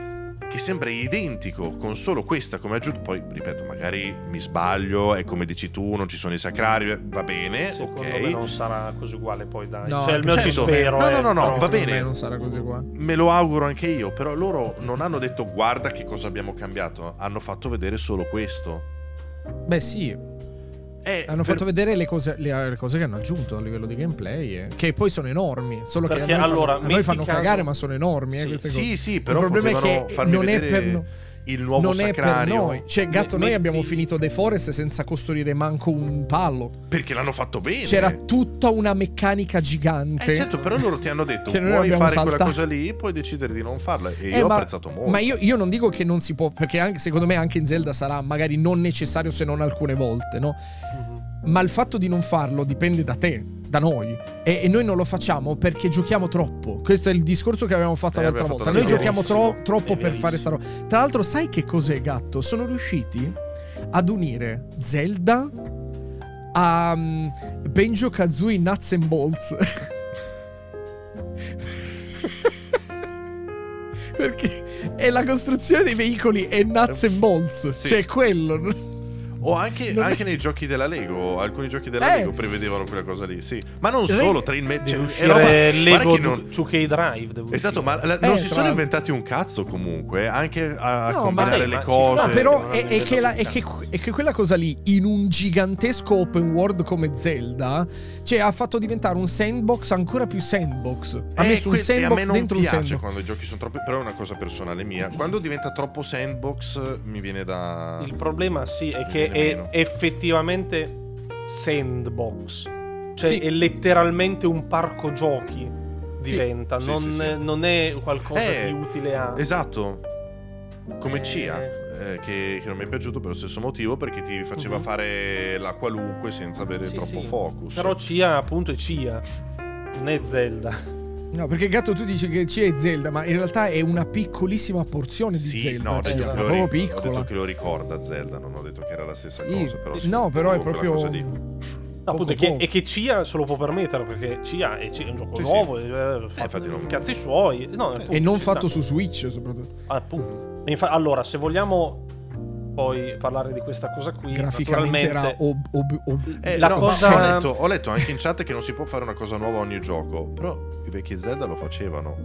che sembra identico con solo questa come aggiunta, poi ripeto, magari mi sbaglio, è come dici tu, non ci sono i sacrari, va bene, secondo ok. me non sarà così uguale poi dai. No, cioè, almeno ci spero. No, no, no, no, va bene. me non sarà così qua. Me lo auguro anche io, però loro non hanno detto guarda che cosa abbiamo cambiato, hanno fatto vedere solo questo. Beh, sì, Eh, hanno per- fatto vedere le cose, le, le cose che hanno aggiunto a livello di gameplay, eh, che poi sono enormi. Solo che a Perché, noi, allora, fanno, a noi fanno caso- cagare, ma sono enormi. Eh, Sì, Sì, sì, però il problema è che non è vedere per no- il nuovo non è per sacrario. noi. Cioè, gatto, noi metti- abbiamo finito The Forest senza costruire manco un pallo. Perché l'hanno fatto bene. C'era tutta una meccanica gigante. Eh, certo, però loro ti hanno detto noi puoi fare quella saltato." cosa lì, puoi decidere di non farla. E Eh, io ho ma- apprezzato molto. Ma io, io non dico che non si può, perché anche, secondo me anche in Zelda sarà magari non necessario se non alcune volte, no? Mhm. Ma il fatto di non farlo dipende da te, da noi. E, e noi non lo facciamo perché giochiamo troppo. Questo è il discorso che avevamo fatto Eh, l'altra abbiamo volta. fatto Noi giochiamo tro- troppo per fare sta roba. Tra l'altro, sai che cos'è, gatto? Sono riusciti ad unire Zelda a um, Benjo Kazooie Nuts and Bolts. Perché è la costruzione dei veicoli è nuts and bolts. Sì. Cioè, quello. O anche, Non anche nei giochi della Lego, alcuni giochi della Eh. Lego prevedevano quella cosa lì, sì. Ma non Re- solo, Train Match. Deve cioè, uscire è roba- guarda Lego che non- 2K Drive. devo Esatto, dire. ma la- Eh, non si tra sono l'altro. inventati un cazzo comunque, anche a, a No, combinare ma- le cose. No, però non è, è che la- è che- è che quella cosa lì, in un gigantesco open world come Zelda, cioè ha fatto diventare un sandbox ancora più sandbox. Ha Eh, messo un e a me sandbox non dentro un piace sandbox. quando i giochi sono troppi, però è una cosa personale mia. Quando diventa troppo sandbox mi viene da Il problema sì è che è effettivamente sandbox. Cioè Sì. è letteralmente un parco giochi diventa, Sì, non, sì, non è qualcosa Eh, di utile a... Esatto. Come Eh. Cia, eh, che, che non mi è piaciuto per lo stesso motivo, perché ti faceva Mhm. fare la qualunque senza avere troppo focus. Però CIA appunto è CIA, non è Zelda. No, perché Gatto tu dici che c'è Zelda, ma in realtà è una piccolissima porzione di sì, Zelda. no, ho cioè, detto, è che lo, proprio ri- ho piccola. detto che lo ricorda Zelda, non ho detto che era la stessa Sì, cosa. Però sì, no, però è proprio. No, appunto, poco che, poco. è che CIA se lo può permettere perché CIA è, è un gioco Sì, sì. nuovo, e, eh, fa infatti non- i cazzi suoi. No, appunto, E non fatto sta. su Switch, soprattutto. Appunto. E infa- allora, se vogliamo poi parlare di questa cosa qui, Graficamente era ob- ob- ob- Eh, La no, cosa- ho, letto, ho letto anche in chat che non si può fare una cosa nuova a ogni gioco. Però i vecchi Zelda lo facevano.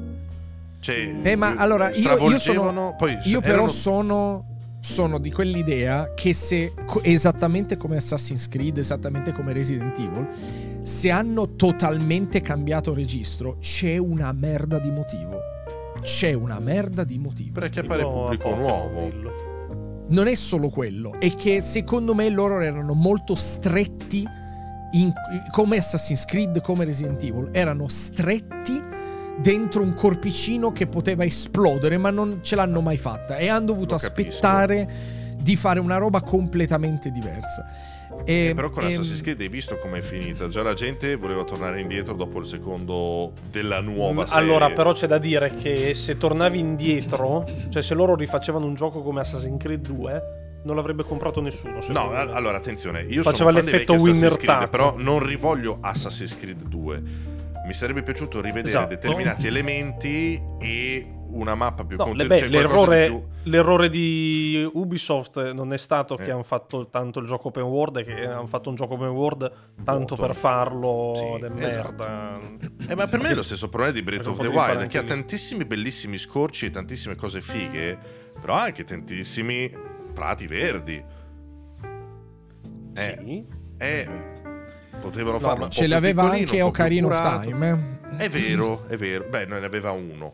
Cioè, Eh, ma allora, io- io sono- poi Io però erano- sono, sono di quell'idea che se, esattamente come Assassin's Creed, esattamente come Resident Evil, se hanno totalmente cambiato registro, c'è una merda di motivo. C'è una merda di motivo. perché appare pubblico nuovo. Non è solo quello, è che secondo me loro erano molto stretti, in- come Assassin's Creed, come Resident Evil, erano stretti dentro un corpicino che poteva esplodere, ma non ce l'hanno mai fatta e hanno dovuto Lo capisco. aspettare di fare una roba completamente diversa. E, Eh, però con ehm, Assassin's Creed hai visto com'è finita. Già la gente voleva tornare indietro dopo il secondo della nuova Mm, serie. Allora, però c'è da dire che se tornavi indietro, cioè se loro rifacevano un gioco come Assassin's Creed 2, non l'avrebbe comprato nessuno. No, me. allora attenzione, io Faceva sono fan l'effetto winner Creed, però non rivoglio Assassin's Creed 2. Mi sarebbe piaciuto rivedere Esatto. determinati elementi e una mappa più No, conte- le- beh, cioè l'errore, di più- l'errore di Ubisoft non è stato che Eh. hanno fatto tanto il gioco open world, che hanno fatto un gioco open world tanto Vuoto. per farlo Sì, de esatto. merda. Eh, ma per me è lo stesso problema di Breath of the Wild, che ha tantissimi bellissimi scorci e tantissime cose fighe, però ha anche tantissimi prati verdi. Eh, Sì. eh, potevano No, farlo ma un ce l'aveva anche Ocarina of. Time. eh? È vero, è vero. Beh, non ne aveva uno.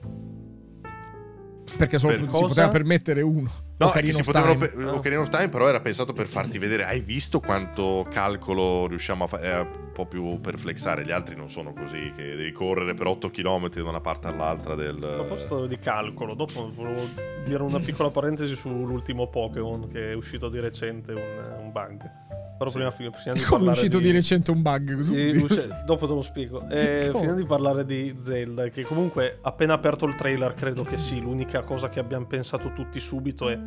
Perché solo Per si cosa? poteva permettere uno. No, Ocarina of potevano Time. pe- Ah. Ocarina of Time però era pensato per farti vedere hai visto quanto calcolo riusciamo a fare è un po' più per flexare gli altri non sono così che devi correre per 8 km da una parte all'altra del A proposito di calcolo, dopo volevo dire una piccola parentesi sull'ultimo Pokémon che è uscito di recente, un, un bug. Però prima, prima di Come è uscito di... di recente un bug? Così? Sì, dopo te lo spiego. Eh, Come? prima di parlare di Zelda, che comunque appena aperto il trailer, credo che sì, l'unica cosa che abbiamo pensato tutti subito è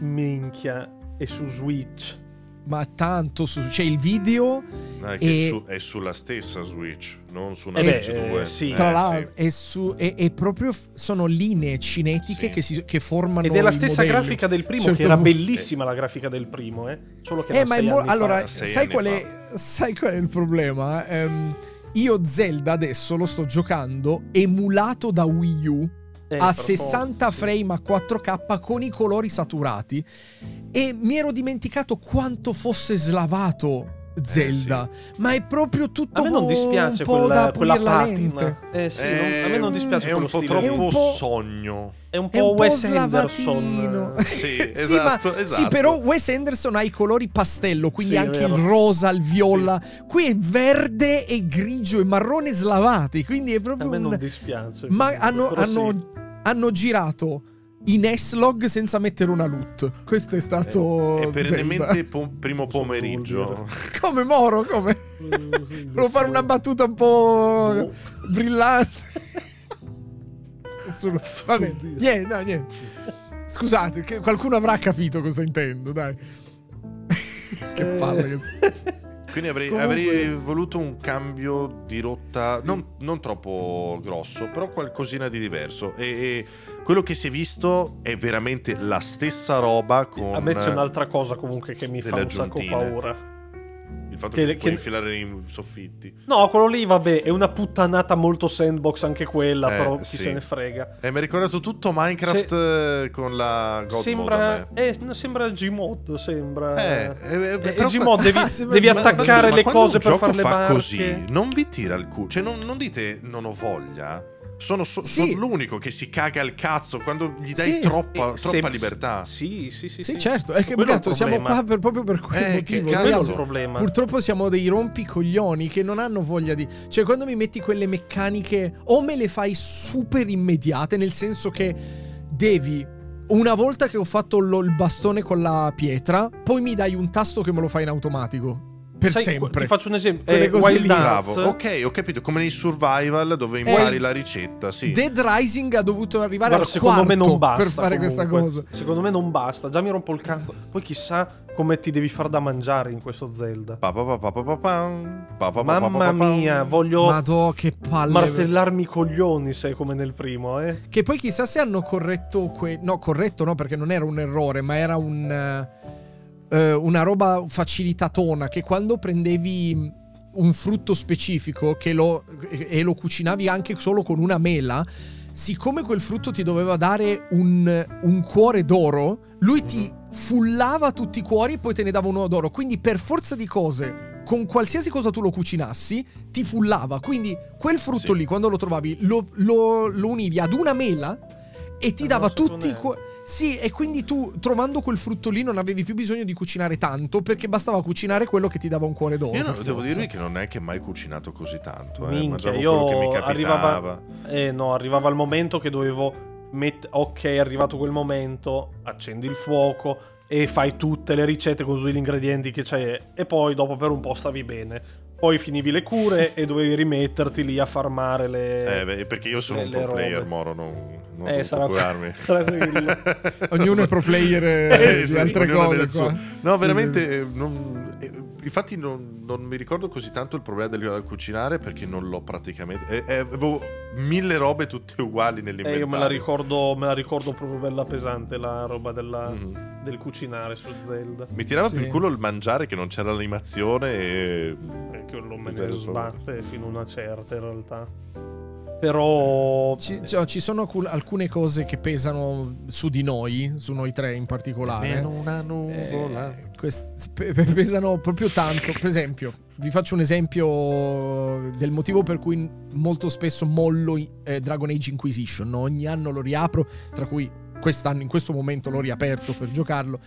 minchia, è su Switch. Ma tanto su... C'è il video, No, è, che E- su- è sulla stessa Switch non su una Eh Switch 2 eh, sì. tra Eh, l'altro, è, su, è, è proprio... Sono linee cinetiche Sì. che, si, che formano Ed è la stessa modello. grafica del primo, Certo che era bellissima la grafica del primo, eh. Solo che Eh, ma è mo- allora, sai qual, è, sai qual è il problema? Ehm, io Zelda adesso lo sto giocando emulato da Wii U Eh, a per 60 forza, sì. frame a 4K con i colori saturati e mi ero dimenticato quanto fosse slavato Zelda, ma è proprio tutto A me non dispiace un po' quella, da quella la lente. Eh sì, non- a me non dispiace è un quello po' stile. troppo È un po'- sogno È un È po' un po' Wes slavatino. Anderson. sì, Sì, esatto, ma- esatto. sì, però Wes Anderson ha i colori pastello, quindi Sì, anche il rosa, il viola. Qui è verde e grigio e marrone slavati, quindi è A proprio me un... non dispiace. Ma hanno, sì. hanno- hanno girato in S-Log senza mettere una loot. Questo è stato. è perennemente Zelda. po- primo pomeriggio Come Moro, come. Volevo fare una battuta un po' Boh. brillante. Nessuno. Vabbè, niente, no, niente. Scusate, che qualcuno avrà capito cosa intendo, dai. che palle che Quindi avrei, Comunque- avrei voluto un cambio di rotta non, non troppo grosso, però qualcosina di diverso. E, e quello che si è visto è veramente la stessa roba con A me c'è un'altra cosa comunque che mi fa un sacco paura. Il fatto che- che, puoi che- infilare nei soffitti. No, quello lì, vabbè, è una puttanata molto sandbox anche quella, Eh, però chi sì. se ne frega. E mi ha ricordato tutto Minecraft eh, con la God Sembra, eh, sembra Gmod, sembra... Eh, eh, Eh, però Gmod, devi, Ah, sembra devi Gmod. Ma- attaccare ma le quando cose un per gioco fare le fa barche. così, non vi tira il culo. Cioè, non, non dite non ho voglia. Sono, so- Sì. sono l'unico che si caga il cazzo quando gli dai Sì. troppa, Eh, troppa sem- libertà. Sì, sì, sì. Sì, certo, è che Quello è siamo qua per- proprio per quel Eh, motivo. che cazzo. Quello è abbiamo- il problema. Purtroppo siamo dei rompicoglioni che non hanno voglia di. Cioè, quando mi metti quelle meccaniche, o me le fai super immediate, nel senso che devi. Una volta che ho fatto lo- il bastone con la pietra, poi mi dai un tasto che me lo fa in automatico. Per Sai, sempre. Ti faccio un esempio. Quelle Eh, cose Wild. Bravo, ok, ho capito. Come nei survival dove impari la ricetta, sì. Dead Rising ha dovuto arrivare Guarda, al secondo me non basta per fare questa comunque. cosa. Secondo me non basta. Già mi rompo il cazzo. Poi chissà come ti devi far da mangiare in questo Zelda. Pa pa pa pa pa pa pam, pa pa pa pa Mamma mia, voglio Madò, che palle. martellarmi i coglioni, sai come nel primo, eh? Che poi chissà se hanno corretto que- No, corretto no, perché non era un errore, ma era un eh, una roba facilitatona che quando prendevi un frutto specifico che lo, e lo cucinavi anche solo con una mela, siccome quel frutto ti doveva dare un, un cuore d'oro, lui ti fullava tutti i cuori e poi te ne dava uno d'oro. Quindi per forza di cose, con qualsiasi cosa tu lo cucinassi, ti fullava. Quindi quel frutto Sì. lì, quando lo trovavi, lo, lo- lo univi ad una mela e ti dava tutti i cuori. Sì, e quindi tu trovando quel frutto lì non avevi più bisogno di cucinare tanto perché bastava cucinare quello che ti dava un cuore d'oro. Io non- per devo dirvi che non è che mai cucinato così tanto. Eh. Minchia, Mangiavo io quello che mi capitava. arrivava, eh, no, arrivava il momento che dovevo mettere. Ok, è arrivato quel momento. Accendi il fuoco e fai tutte le ricette con tutti gli ingredienti che c'è. E poi dopo per un po' stavi bene. Poi finivi le cure e dovevi rimetterti lì a farmare le. Eh, beh, perché io sono le- un pro player, robe. Moro, non, non Eh, sarà- curarmi. tranquillo. Ognuno è pro player eh, Eh, sì, altre cose. No, Sì, veramente. eh, non- eh, infatti, non, non mi ricordo così tanto il problema del cucinare perché non l'ho praticamente. eh, eh, avevo mille robe tutte uguali Eh, nell'inventario. io me la, ricordo, me la ricordo proprio bella pesante la roba della- Mhm. del cucinare su Zelda. Mi tirava Sì. per il culo il mangiare che non c'era l'animazione e. Perché quello me ne sbatte fino a una certa in realtà. Però Ci, cioè, ci sono alcun- alcune cose che pesano su di noi, su noi tre in particolare. Meno una nuvola. Eh, quest- pe- pe- pesano proprio tanto. Per esempio, vi faccio un esempio del motivo per cui molto spesso mollo eh, Dragon Age Inquisition. no? Ogni anno lo riapro, tra cui quest'anno, in questo momento l'ho riaperto per giocarlo.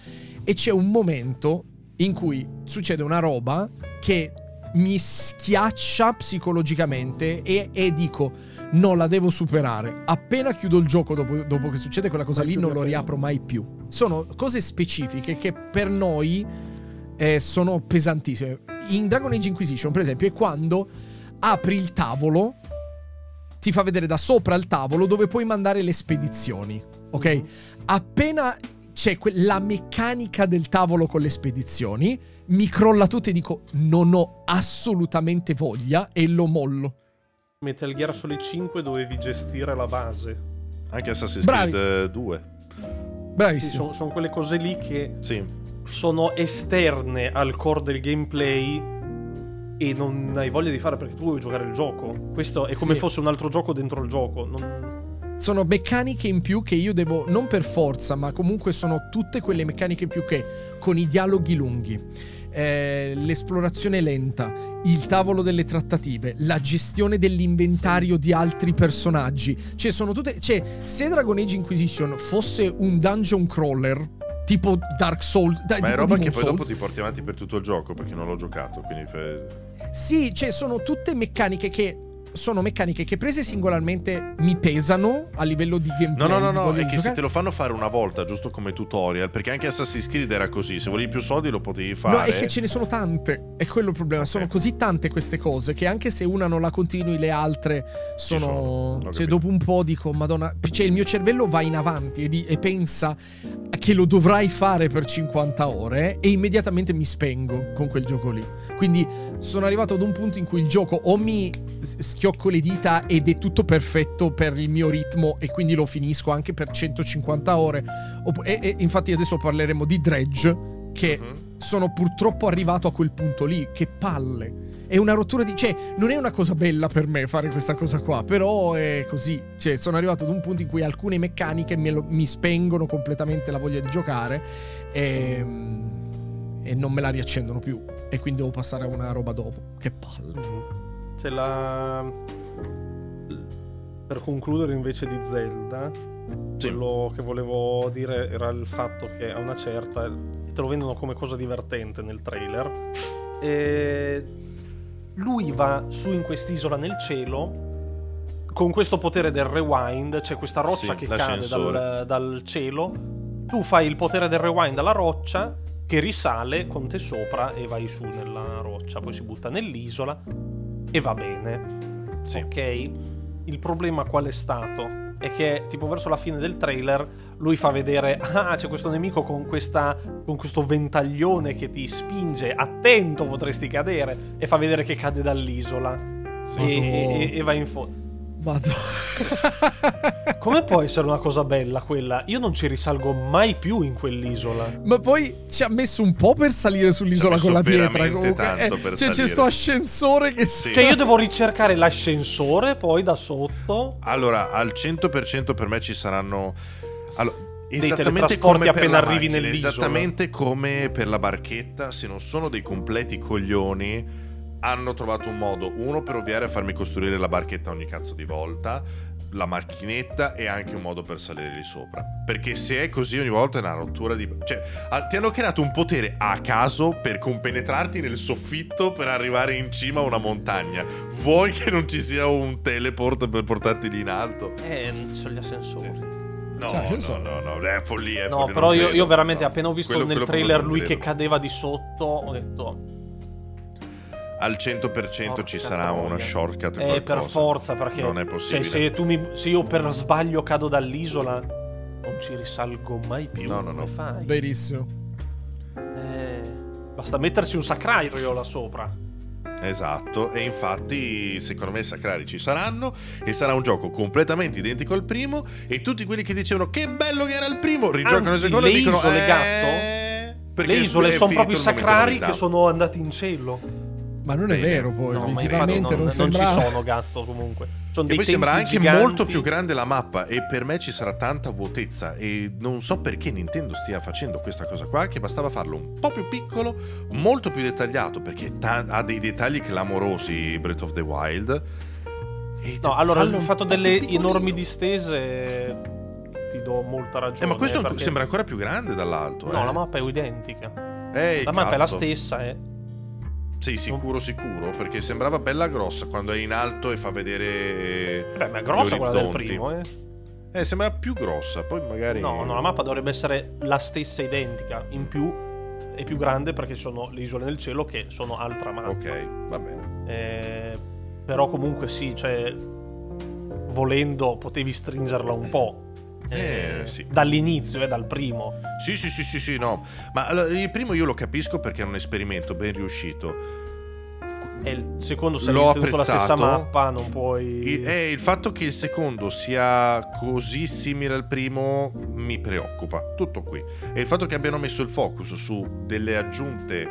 E c'è un momento in cui succede una roba che mi schiaccia psicologicamente e, e dico no la devo superare. Appena chiudo il gioco dopo, dopo che succede quella cosa lì non lo riapro mai più. Sono cose specifiche che per noi eh, sono pesantissime. In Dragon Age Inquisition per esempio è quando apri il tavolo ti fa vedere da sopra il tavolo dove puoi mandare le spedizioni ok? Mhm. appena c'è que- la meccanica del tavolo con le spedizioni, mi crolla tutto e dico non ho assolutamente voglia e lo mollo. Metal Gear Solid 5 dovevi gestire la base. Anche Assassin's Bravi. Creed 2. Bravissimo. sono quelle cose lì che Sì. sono esterne al core del gameplay e non hai voglia di fare perché tu vuoi giocare il gioco. Questo è come Sì. fosse un altro gioco dentro il gioco. Non- Sono meccaniche in più che io devo, non per forza, ma comunque sono tutte quelle meccaniche in più che con i dialoghi lunghi, eh, l'esplorazione lenta, il tavolo delle trattative, la gestione dell'inventario di altri personaggi. Cioè, sono tutte. Cioè, se Dragon Age Inquisition fosse un dungeon crawler. Tipo Dark Souls. da- Ma è roba Demon che poi dopo Souls, ti porti avanti per tutto il gioco perché non l'ho giocato. Quindi Sì, cioè sono tutte meccaniche che sono meccaniche che prese singolarmente mi pesano a livello di gameplay. No, no, no, no, è che se te lo fanno fare una volta, giusto come tutorial, perché anche Assassin's Creed era così, se volevi più soldi lo potevi fare. No, è che ce ne sono tante. È quello il problema. Ok. Sono così tante queste cose che anche se una non la continui, le altre sono. sono, cioè, dopo un po' dico, Madonna. Cioè, il mio cervello va in avanti e, di- e pensa che lo dovrai fare per 50 ore e immediatamente mi spengo con quel gioco lì. Quindi sono arrivato ad un punto in cui il gioco o mi schiocco le dita ed è tutto perfetto per il mio ritmo e quindi lo finisco anche per 150 ore. E, e infatti adesso parleremo di Dredge che uh-huh. sono purtroppo arrivato a quel punto lì. Che palle. È una rottura di... Cioè, non è una cosa bella per me fare questa cosa qua, però è così. Cioè, sono arrivato ad un punto in cui alcune meccaniche lo, mi spengono completamente la voglia di giocare e, ehm, e non me la riaccendono più. E quindi devo passare a una roba dopo. Che palle. C'è la... Per concludere invece di Zelda, sì. quello che volevo dire era il fatto che a una certa te lo vendono come cosa divertente nel trailer. E lui va su in quest'isola nel cielo con questo potere del rewind, c'è questa roccia sì, che cade dal, dal, cielo, tu fai il potere del rewind alla roccia che risale con te sopra e vai su nella roccia, poi si butta nell'isola e va bene. Sì. Ok? Il problema qual è stato? È che tipo verso la fine del trailer lui fa vedere, ah c'è questo nemico con, questa, con questo ventaglione che ti spinge, attento potresti cadere, e fa vedere che cade dall'isola. Sì. E, e, e va in fondo. Madonna. Come può essere una cosa bella quella? Io non ci risalgo mai più in quell'isola. Ma poi ci ha messo un po' per salire sull'isola con la pietra. Comunque. Eh, cioè, salire. c'è sto ascensore che. Sì. Cioè, io devo ricercare l'ascensore poi da sotto. Allora, al 100% per me ci saranno. Allora, esattamente come appena arrivi macchina, nell'isola. Esattamente come per la barchetta, se non sono dei completi coglioni hanno trovato un modo, uno per ovviare a farmi costruire la barchetta ogni cazzo di volta, la macchinetta e anche un modo per salire lì sopra. Perché se è così ogni volta è una rottura di... Cioè, ti hanno creato un potere a caso per compenetrarti nel soffitto per arrivare in cima a una montagna. Vuoi che non ci sia un teleport per portarti lì in alto? Eh, sono gli ascensori. No, cioè, no, no, no, è follia. È no, follia, però io, io, veramente no. appena ho visto quello, nel quello trailer lui che cadeva di sotto, ho detto al 100% Porca ci sarà una shortcut. Eh, per forza, perché non è possibile. Cioè, se, mi, se, io per sbaglio cado dall'isola, non ci risalgo mai più. No, no, no. Fai? Verissimo. Eh, basta metterci un sacrario là sopra. Esatto, e infatti secondo me i sacrari ci saranno e sarà un gioco completamente identico al primo e tutti quelli che dicevano che bello che era il primo rigiocano Anzi, il secondo e dicono isole, eh... gatto? Le isole sono proprio i sacrari che sono andati in cielo. Ma non Bene. è vero, poi no, visivamente non, non, sembra... non ci sono gatto comunque. Sono e poi sembra anche giganti. molto più grande la mappa e per me ci sarà tanta vuotezza e non so perché Nintendo stia facendo questa cosa qua che bastava farlo un po' più piccolo, molto più dettagliato perché ta- ha dei dettagli clamorosi Breath of the Wild. E no, allora il fatto delle enormi distese ti do molta ragione. Eh, ma questo perché... sembra ancora più grande dall'alto. No, eh. la mappa è identica. Ehi, la mappa è la stessa, eh. Sì, sicuro, sicuro, perché sembrava bella grossa quando è in alto e fa vedere. Beh, ma è grossa quella del primo, eh. Eh, sembra più grossa, poi magari. No, no, la mappa dovrebbe essere la stessa identica, in più è più grande perché ci sono le isole nel cielo che sono altra mappa. Ok, va bene. Eh, però comunque sì, cioè volendo potevi stringerla un po'. Eh, sì. Dall'inizio, eh, dal primo. Sì, sì, sì, sì, sì, no. Ma allora, il primo io lo capisco perché è un esperimento ben riuscito. E il secondo, se hai tenuto la stessa mappa, non puoi. Il, eh, il fatto che il secondo sia così simile al primo mi preoccupa. Tutto qui. E il fatto che abbiano messo il focus su delle aggiunte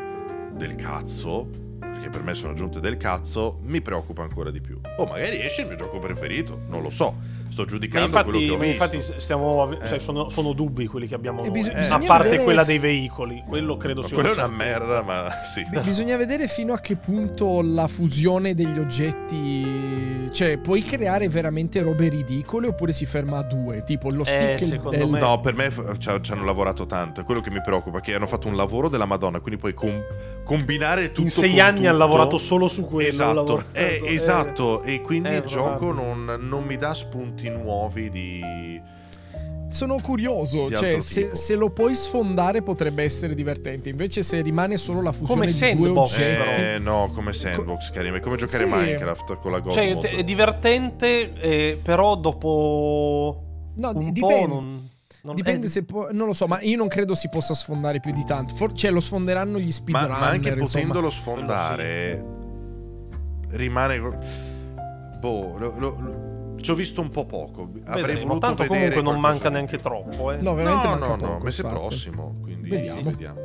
del cazzo che per me sono aggiunte del cazzo, mi preoccupa ancora di più. O magari esce il mio gioco preferito, non lo so. Sto giudicando infatti, quello che ho visto. Infatti stiamo, cioè, eh. sono, sono, dubbi quelli che abbiamo noi, bis- eh. a parte quella dei veicoli. Quello credo sia Quella è una merda, ma sì. B- bisogna vedere fino a che punto la fusione degli oggetti, cioè puoi creare veramente robe ridicole oppure si ferma a due, tipo lo eh, stick eh, del... me... No, per me ci hanno lavorato tanto, è quello che mi preoccupa, che hanno fatto un lavoro della Madonna, quindi puoi com- combinare tutto In sei anni hanno lavorato solo su quello. Esatto, eh, esatto, e quindi il gioco non, non mi dà spunti nuovi di. Sono curioso, cioè se, se, lo puoi sfondare potrebbe essere divertente, invece se rimane solo la fusione come di due oggetti... Eh, no, come sandbox, Co- Karim, è come giocare sì. Minecraft con la God Cioè, mode. è divertente, eh, però dopo... No, dipende. Non... Non- Dipende eh, se può, non lo so, ma io non credo si possa sfondare più di tanto. For- cioè, lo sfonderanno gli Ma, speedrunner. ma anche insomma. potendolo sfondare, rimane. Boh, lo- lo- lo- ci ho visto un po' poco. Avrei vedremo. voluto Tanto vedere comunque non manca neanche troppo, eh. No, veramente no, manca no, poco, no, mese infatti. prossimo. Quindi Vediamo. vediamo.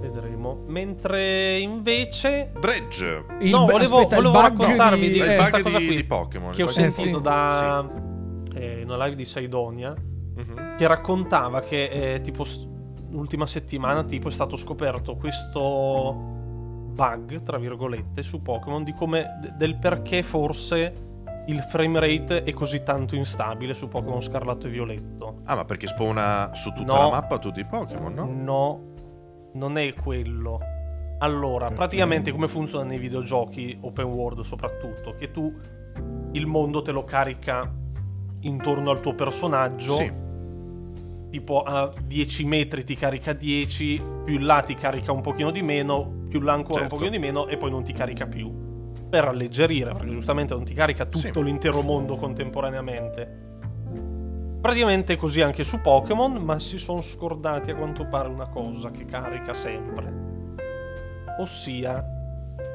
Vedremo. Mentre invece Dredge. Il no, volevo, aspetta, il volevo bug raccontarvi di, di- eh, questa bug cosa di, qui di Pokémon. che ho di- sentito sì. da eh, una live di Saidonia Mhm. che raccontava che eh, tipo l'ultima settimana tipo è stato scoperto questo bug tra virgolette su Pokémon di come del perché forse il frame rate è così tanto instabile su Pokémon Scarlatto e Violetto. Ah, ma perché spawna su tutta No. la mappa tutti i Pokémon, no? No, non è quello. Allora, Perché? praticamente come funziona nei videogiochi open world soprattutto, che tu il mondo te lo carica intorno al tuo personaggio, Sì. tipo a 10 metri ti carica 10, più in là ti carica un pochino di meno, più in là ancora Certo. un pochino di meno e poi non ti carica più. Per alleggerire, perché giustamente non ti carica tutto Sì. l'intero mondo contemporaneamente. Praticamente così anche su Pokémon, ma si sono scordati a quanto pare una cosa che carica sempre. Ossia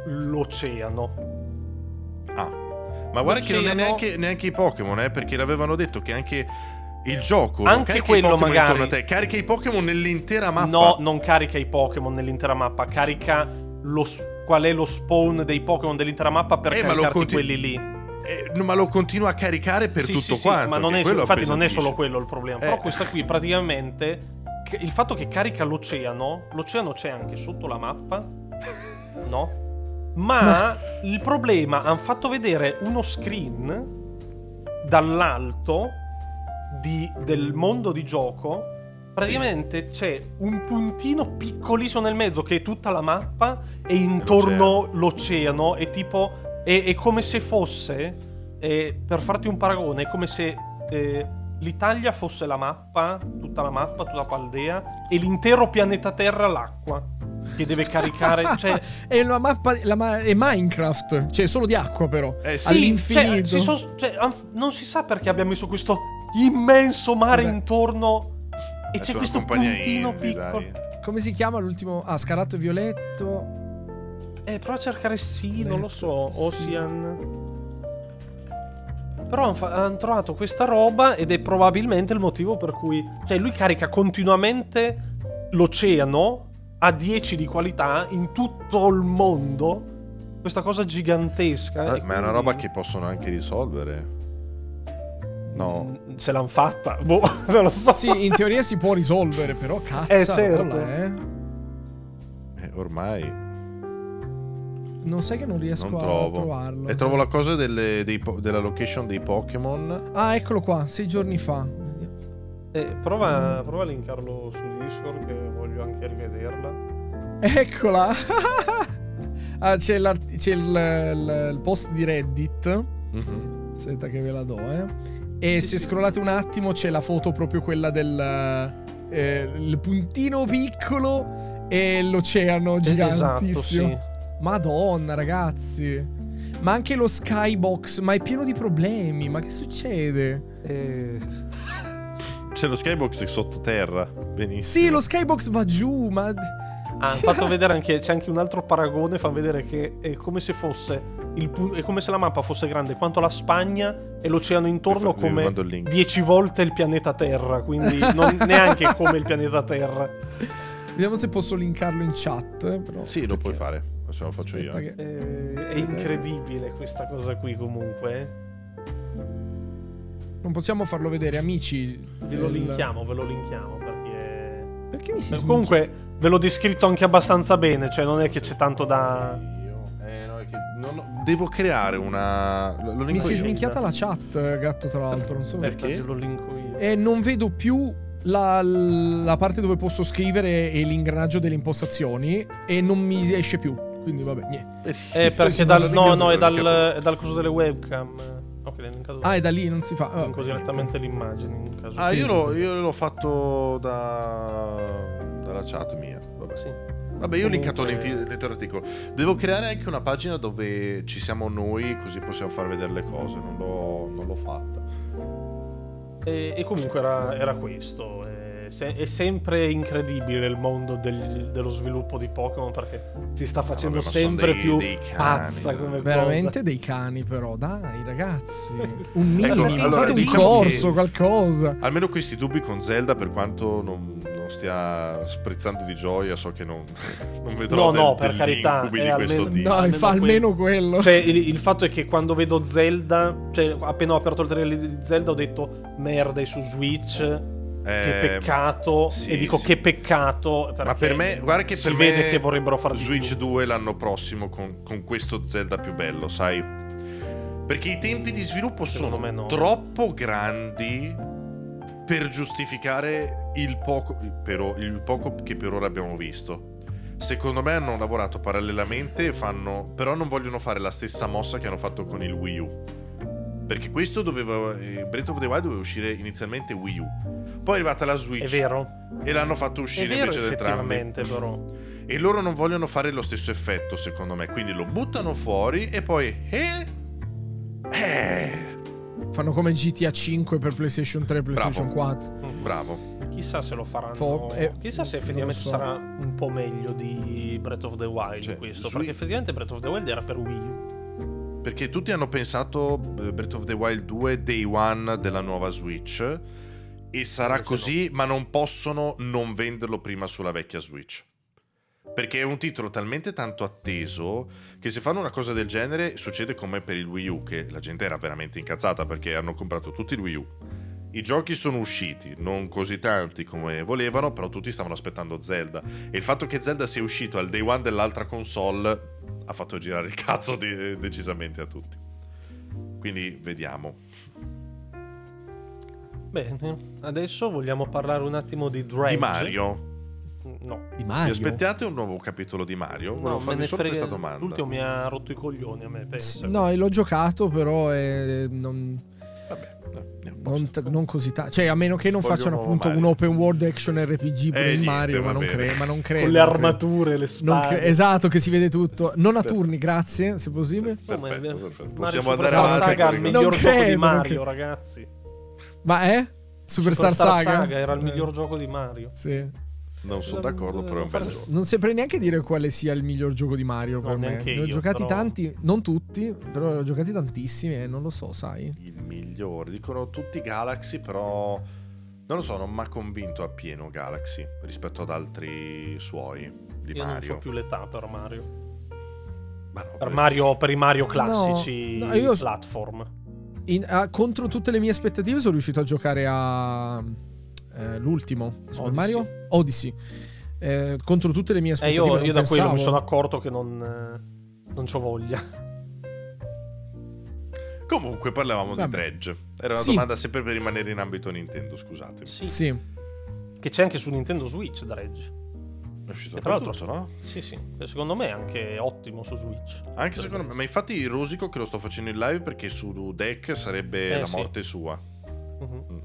l'oceano. Ah. Ma guarda che non è L'oceano- neanche, neanche i Pokémon, eh, perché l'avevano detto che anche il gioco Anche quello magari. te, carica i Pokémon nell'intera mappa. No, non carica i Pokémon nell'intera mappa, carica lo s- qual è lo spawn dei Pokémon dell'intera mappa per Eh, ma caricarti continu- quelli lì. Eh, ma lo continua a caricare per Sì, tutto sì, sì, quanto. ma non è, infatti non è solo quello il problema. Però Eh. questa qui praticamente il fatto che carica l'oceano, l'oceano c'è anche sotto la mappa, no? Ma il problema hanno fatto vedere uno screen dall'alto di- del mondo di gioco. Praticamente c'è un puntino piccolissimo nel mezzo che è tutta la mappa e intorno l'oceano è tipo è, è come se fosse eh, per farti un paragone è come se eh, l'Italia fosse la mappa tutta la mappa tutta Paldea e l'intero pianeta Terra l'acqua che deve caricare cioè È una mappa. La ma- è Minecraft. Cioè, solo di acqua, però. Eh, sì. All'infinito. cioè, si son- cioè, non si sa perché abbiamo messo questo immenso mare Sì, beh. intorno e c'è questo puntino indie, piccolo dai. Come si chiama l'ultimo? Ah, Scaratto e Violetto. Eh, prova a cercare sì, non lo so, Sì. Ocean. Però hanno trovato questa roba ed è probabilmente il motivo per cui... Cioè, lui carica continuamente l'oceano a 10 di qualità in tutto il mondo. Questa cosa gigantesca. Eh, e ma è una quindi- roba che possono anche risolvere. No. Se l'hanno fatta. Boh, non lo so. Sì, in teoria si può risolvere, però cazzo. Eh, certo. eh. Eh, ormai Non sai che non riesco non a trovarlo. E trovo la cosa delle- dei po- della location dei Pokémon. Ah, eccolo qua, sei giorni fa. Eh, prova, prova a linkarlo su Discord che voglio anche rivederla. Eccola. ah, c'è, c'è il, il- il post di Reddit. Mhm. Aspetta che ve la do, eh. E se scrollate un attimo c'è la foto proprio quella del eh, il puntino piccolo e l'oceano Eh, gigantissimo. Esatto, sì. Madonna, ragazzi. Ma anche lo skybox, ma è pieno di problemi. Ma che succede? Eh, C'è lo skybox sottoterra. Benissimo. Sì, lo skybox va giù, ma Ah, hanno fatto vedere anche. C'è anche un altro paragone. Fanno vedere che è come se fosse. Il, è come se la mappa fosse grande quanto la Spagna e l'oceano intorno fa- come mando il link. 10 volte il pianeta Terra. Quindi non neanche come il pianeta Terra. Vediamo se posso linkarlo in chat. Però, Sì, lo puoi fare. Adesso lo faccio io. Aspetta che- Eh, è incredibile questa cosa qui, comunque. eh. Non possiamo farlo vedere, amici. Ve lo Il- linkiamo, ve lo linkiamo perché. Perché mi si Eh, sminchia? Comunque, ve l'ho descritto anche abbastanza bene. Cioè, non è che c'è tanto da. Io- eh, no, è che non ho- Devo creare una. Lo, lo Mi si è sminchiata la chat, gatto, tra l'altro. Non so Perché? Ve lo linko io. E non vedo più la, la parte dove posso scrivere e l'ingranaggio delle impostazioni e non mi esce più. Quindi vabbè, niente. Eh, perché dal, no, no, è dal, è dal coso delle webcam. Ok, l'hai linkato. Ah, è da lì, non si fa. ah, linko direttamente l'immagine in caso. Ah, Sì, io, sì, l'ho, sì. io l'ho fatto da, dalla chat mia. Vabbè. Sì. Vabbè, io ho linkato l'int- l'intero articolo. Devo creare anche una pagina dove ci siamo noi, così possiamo far vedere le cose. Non l'ho, non l'ho fatta. E, e comunque era, era questo. È, se- è sempre incredibile il mondo del- dello sviluppo di Pokémon perché si sta facendo vabbè, sempre dei- più dei cani, pazza come Veramente dei cani, però, dai, ragazzi. Un Ecco, minimo, allora, fate un diciamo corso, che- qualcosa. Almeno questi dubbi con Zelda, per quanto non, non stia sprezzando di gioia, so che non, non vedrò No, del- no, per degli carità, di questo almeno- tipo. No, almeno almeno quello. Cioè, il, il fatto è che quando vedo Zelda, cioè, appena ho aperto il trailer di Zelda, ho detto merda, è su Switch. Che Eh, peccato. sì, e dico sì. che peccato. Ma per me, guarda che si per vede me che vorrebbero fare Switch più. 2 l'anno prossimo con, con questo Zelda più bello, sai? Perché i tempi di sviluppo Secondo sono no. troppo grandi per giustificare il poco, o- il poco che per ora abbiamo visto. Secondo me hanno lavorato parallelamente e fanno. Però non vogliono fare la stessa mossa che hanno fatto con il Wii U. Perché questo doveva. eh, Breath of the Wild doveva uscire inizialmente Wii U. Poi è arrivata la Switch. È vero. E l'hanno fatto uscire vero invece del effettivamente, però. E loro non vogliono fare lo stesso effetto, secondo me. Quindi lo buttano fuori e poi. Eh? Eh. Fanno come GTA 5 per PlayStation 3 e PlayStation 4. Mm. Bravo. Chissà se lo faranno. Fo- eh, Chissà se effettivamente so. sarà un po' meglio di Breath of the Wild Cioè, questo. sui- Perché effettivamente Breath of the Wild era per Wii U. Perché tutti hanno pensato eh, Breath of the Wild 2 Day One della nuova Switch. E sarà Invece così, ma non possono non venderlo prima sulla vecchia Switch. Perché è un titolo talmente tanto atteso che se fanno una cosa del genere succede come per il Wii U, che la gente era veramente incazzata perché hanno comprato tutti il Wii U. I giochi sono usciti, non così tanti come volevano, però tutti stavano aspettando Zelda. E il fatto che Zelda sia uscito al day one dell'altra console ha fatto girare il cazzo de- decisamente a tutti. Quindi vediamo. Bene, adesso vogliamo parlare un attimo di Dredge. Di Mario. No. Di Vi Mario. aspettate un nuovo capitolo di Mario? Volevo No, me farvi ne solo frega. questa domanda. L'ultimo mi ha rotto i coglioni a me, penso. No, l'ho giocato, però è- non, Vabbè, no, andiamo. non, t- non così tanto. Cioè, a meno che non Voglio facciano appunto Mario. un open world action RPG Eh, in niente, Mario, ma non, cre- ma non credo. Con le armature, le spade. cre- esatto, che si vede tutto. Non a turni, grazie, se possibile. Ma è- Perfetto, Mario perfetto. Possiamo Superstar andare avanti. Saga il miglior Non gioco di credo, non Mario, credo. ragazzi. Ma è? Superstar, Saga? era il Eh, miglior gioco di Mario. Non sono d'accordo, però è un bel Non gioco. Non saprei neanche dire quale sia il miglior gioco di Mario per No, me. neanche Ne ho io, giocati però- tanti, non tutti, però ne ho giocati tantissimi e non lo so, sai. Il migliore. Dicono tutti Galaxy, però non lo so, non mi ha convinto appieno Galaxy rispetto ad altri suoi di Io non Mario. ho più l'età per Mario. Ma no, Per, per- Mario, per i Mario classici No, no, io- platform. In- ah, contro tutte le mie aspettative sono riuscito a giocare a eh, l'ultimo Super Odyssey. Mario Odyssey. Eh, contro tutte le mie Eh, aspettative io, non io da quello mi pensavo. sono accorto che non, eh, non c'ho voglia. Comunque parlavamo Vabbè. di Dredge. Era una Sì. domanda sempre per rimanere in ambito Nintendo, scusatemi. Sì. Sì. Che c'è anche su Nintendo Switch Dredge. È uscito tra l'altro- tutto, no? Sì, sì. Secondo me è anche ottimo su Switch. Anche secondo me, ma infatti rosico che lo sto facendo in live perché su deck sarebbe Eh, la sì. morte sua. Mhm. Mm.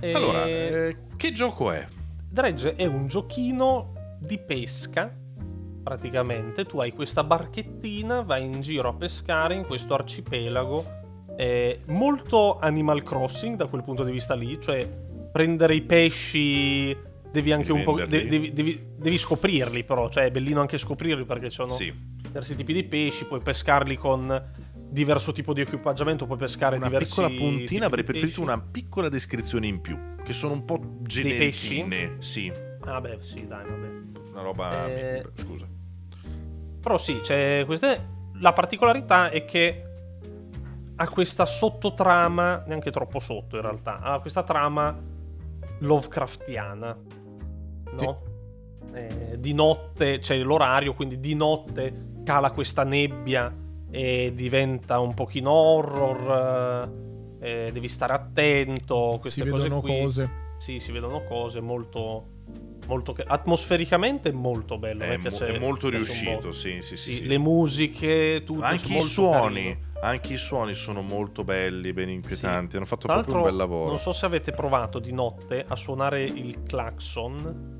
E- Allora, eh, che gioco è? Dredge è un giochino di pesca. Praticamente tu hai questa barchettina, vai in giro a pescare in questo arcipelago. È molto Animal Crossing da quel punto di vista lì, cioè prendere i pesci. Devi anche un po'. Devi, devi- devi scoprirli, però. Cioè, è bellino anche scoprirli perché ci sono Sì, diversi tipi di pesci. Puoi pescarli con diverso tipo di equipaggiamento. Puoi pescare una diversi. piccola tipi puntina, avrei preferito pesci. una piccola descrizione in più, che sono un po' generichine. Sì, Ah, beh, sì, dai, vabbè. una roba... Eh, Scusa. Però sì, c'è questa è- la particolarità è che ha questa sottotrama, neanche troppo sotto in realtà, ha questa trama Lovecraftiana. No? Sì. Eh, di notte c'è l'orario, quindi di notte cala questa nebbia e diventa un pochino horror. eh, devi stare attento. Queste si cose vedono qui. cose. Sì, si vedono cose molto. molto atmosfericamente è molto bello. a me È, mo- piace- è molto riuscito, sì, sì, sì. Sì, sì. Le musiche, tutto. Anche i suoni, carino. anche i suoni sono molto belli, ben inquietanti. Hanno fatto Tra proprio un bel lavoro. Non so se avete provato di notte a suonare il clacson.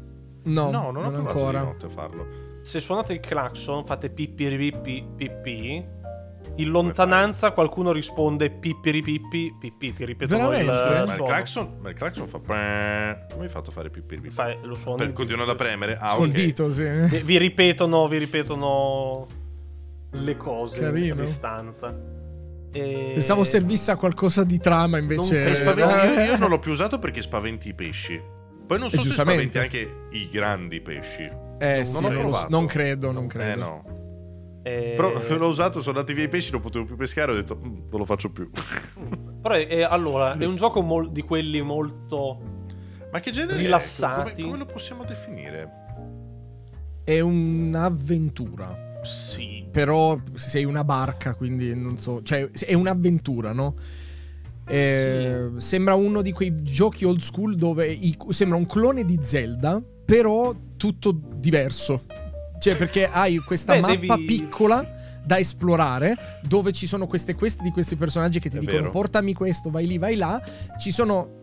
No, no, non, ho provato ancora. di notte a farlo. Se suonate il clacson, fate pippi pippi pippi. In lontananza qualcuno risponde pippiri pippi, pippi, ti ripetono il Veramente? Ma il suono. clacson, ma il clacson fa. Come hai fatto a fare pipì? pipì? Fai lo suono. Per, continuando a premere. Ah, Col ok. dito, sì. Vi, vi ripetono, vi ripetono le cose Carino. a distanza. E- Pensavo servisse a qualcosa di trama, invece. Non- spaventi- Eh, io, io non l'ho più usato perché spaventi i pesci. Poi non so E se spaventi anche i grandi pesci. Eh, Non sì, ho non, so- credo, non Eh credo. no. E- Però l'ho usato, sono andati via i pesci, non potevo più pescare. Ho detto, "Mm, non lo faccio più. Però è, è- allora, è un gioco mol- di quelli molto... Ma che genere? Rilassati. Come, come lo possiamo definire? È un'avventura. Sì. Però sei una barca, quindi non so. Cioè, è un'avventura, no? Eh, Sembra uno di quei giochi old school dove i- sembra un clone di Zelda, però tutto diverso. Cioè, perché hai questa Beh, mappa devi- piccola da esplorare, dove ci sono queste queste di questi personaggi che ti È dicono vero. portami questo, vai lì, vai là. Ci sono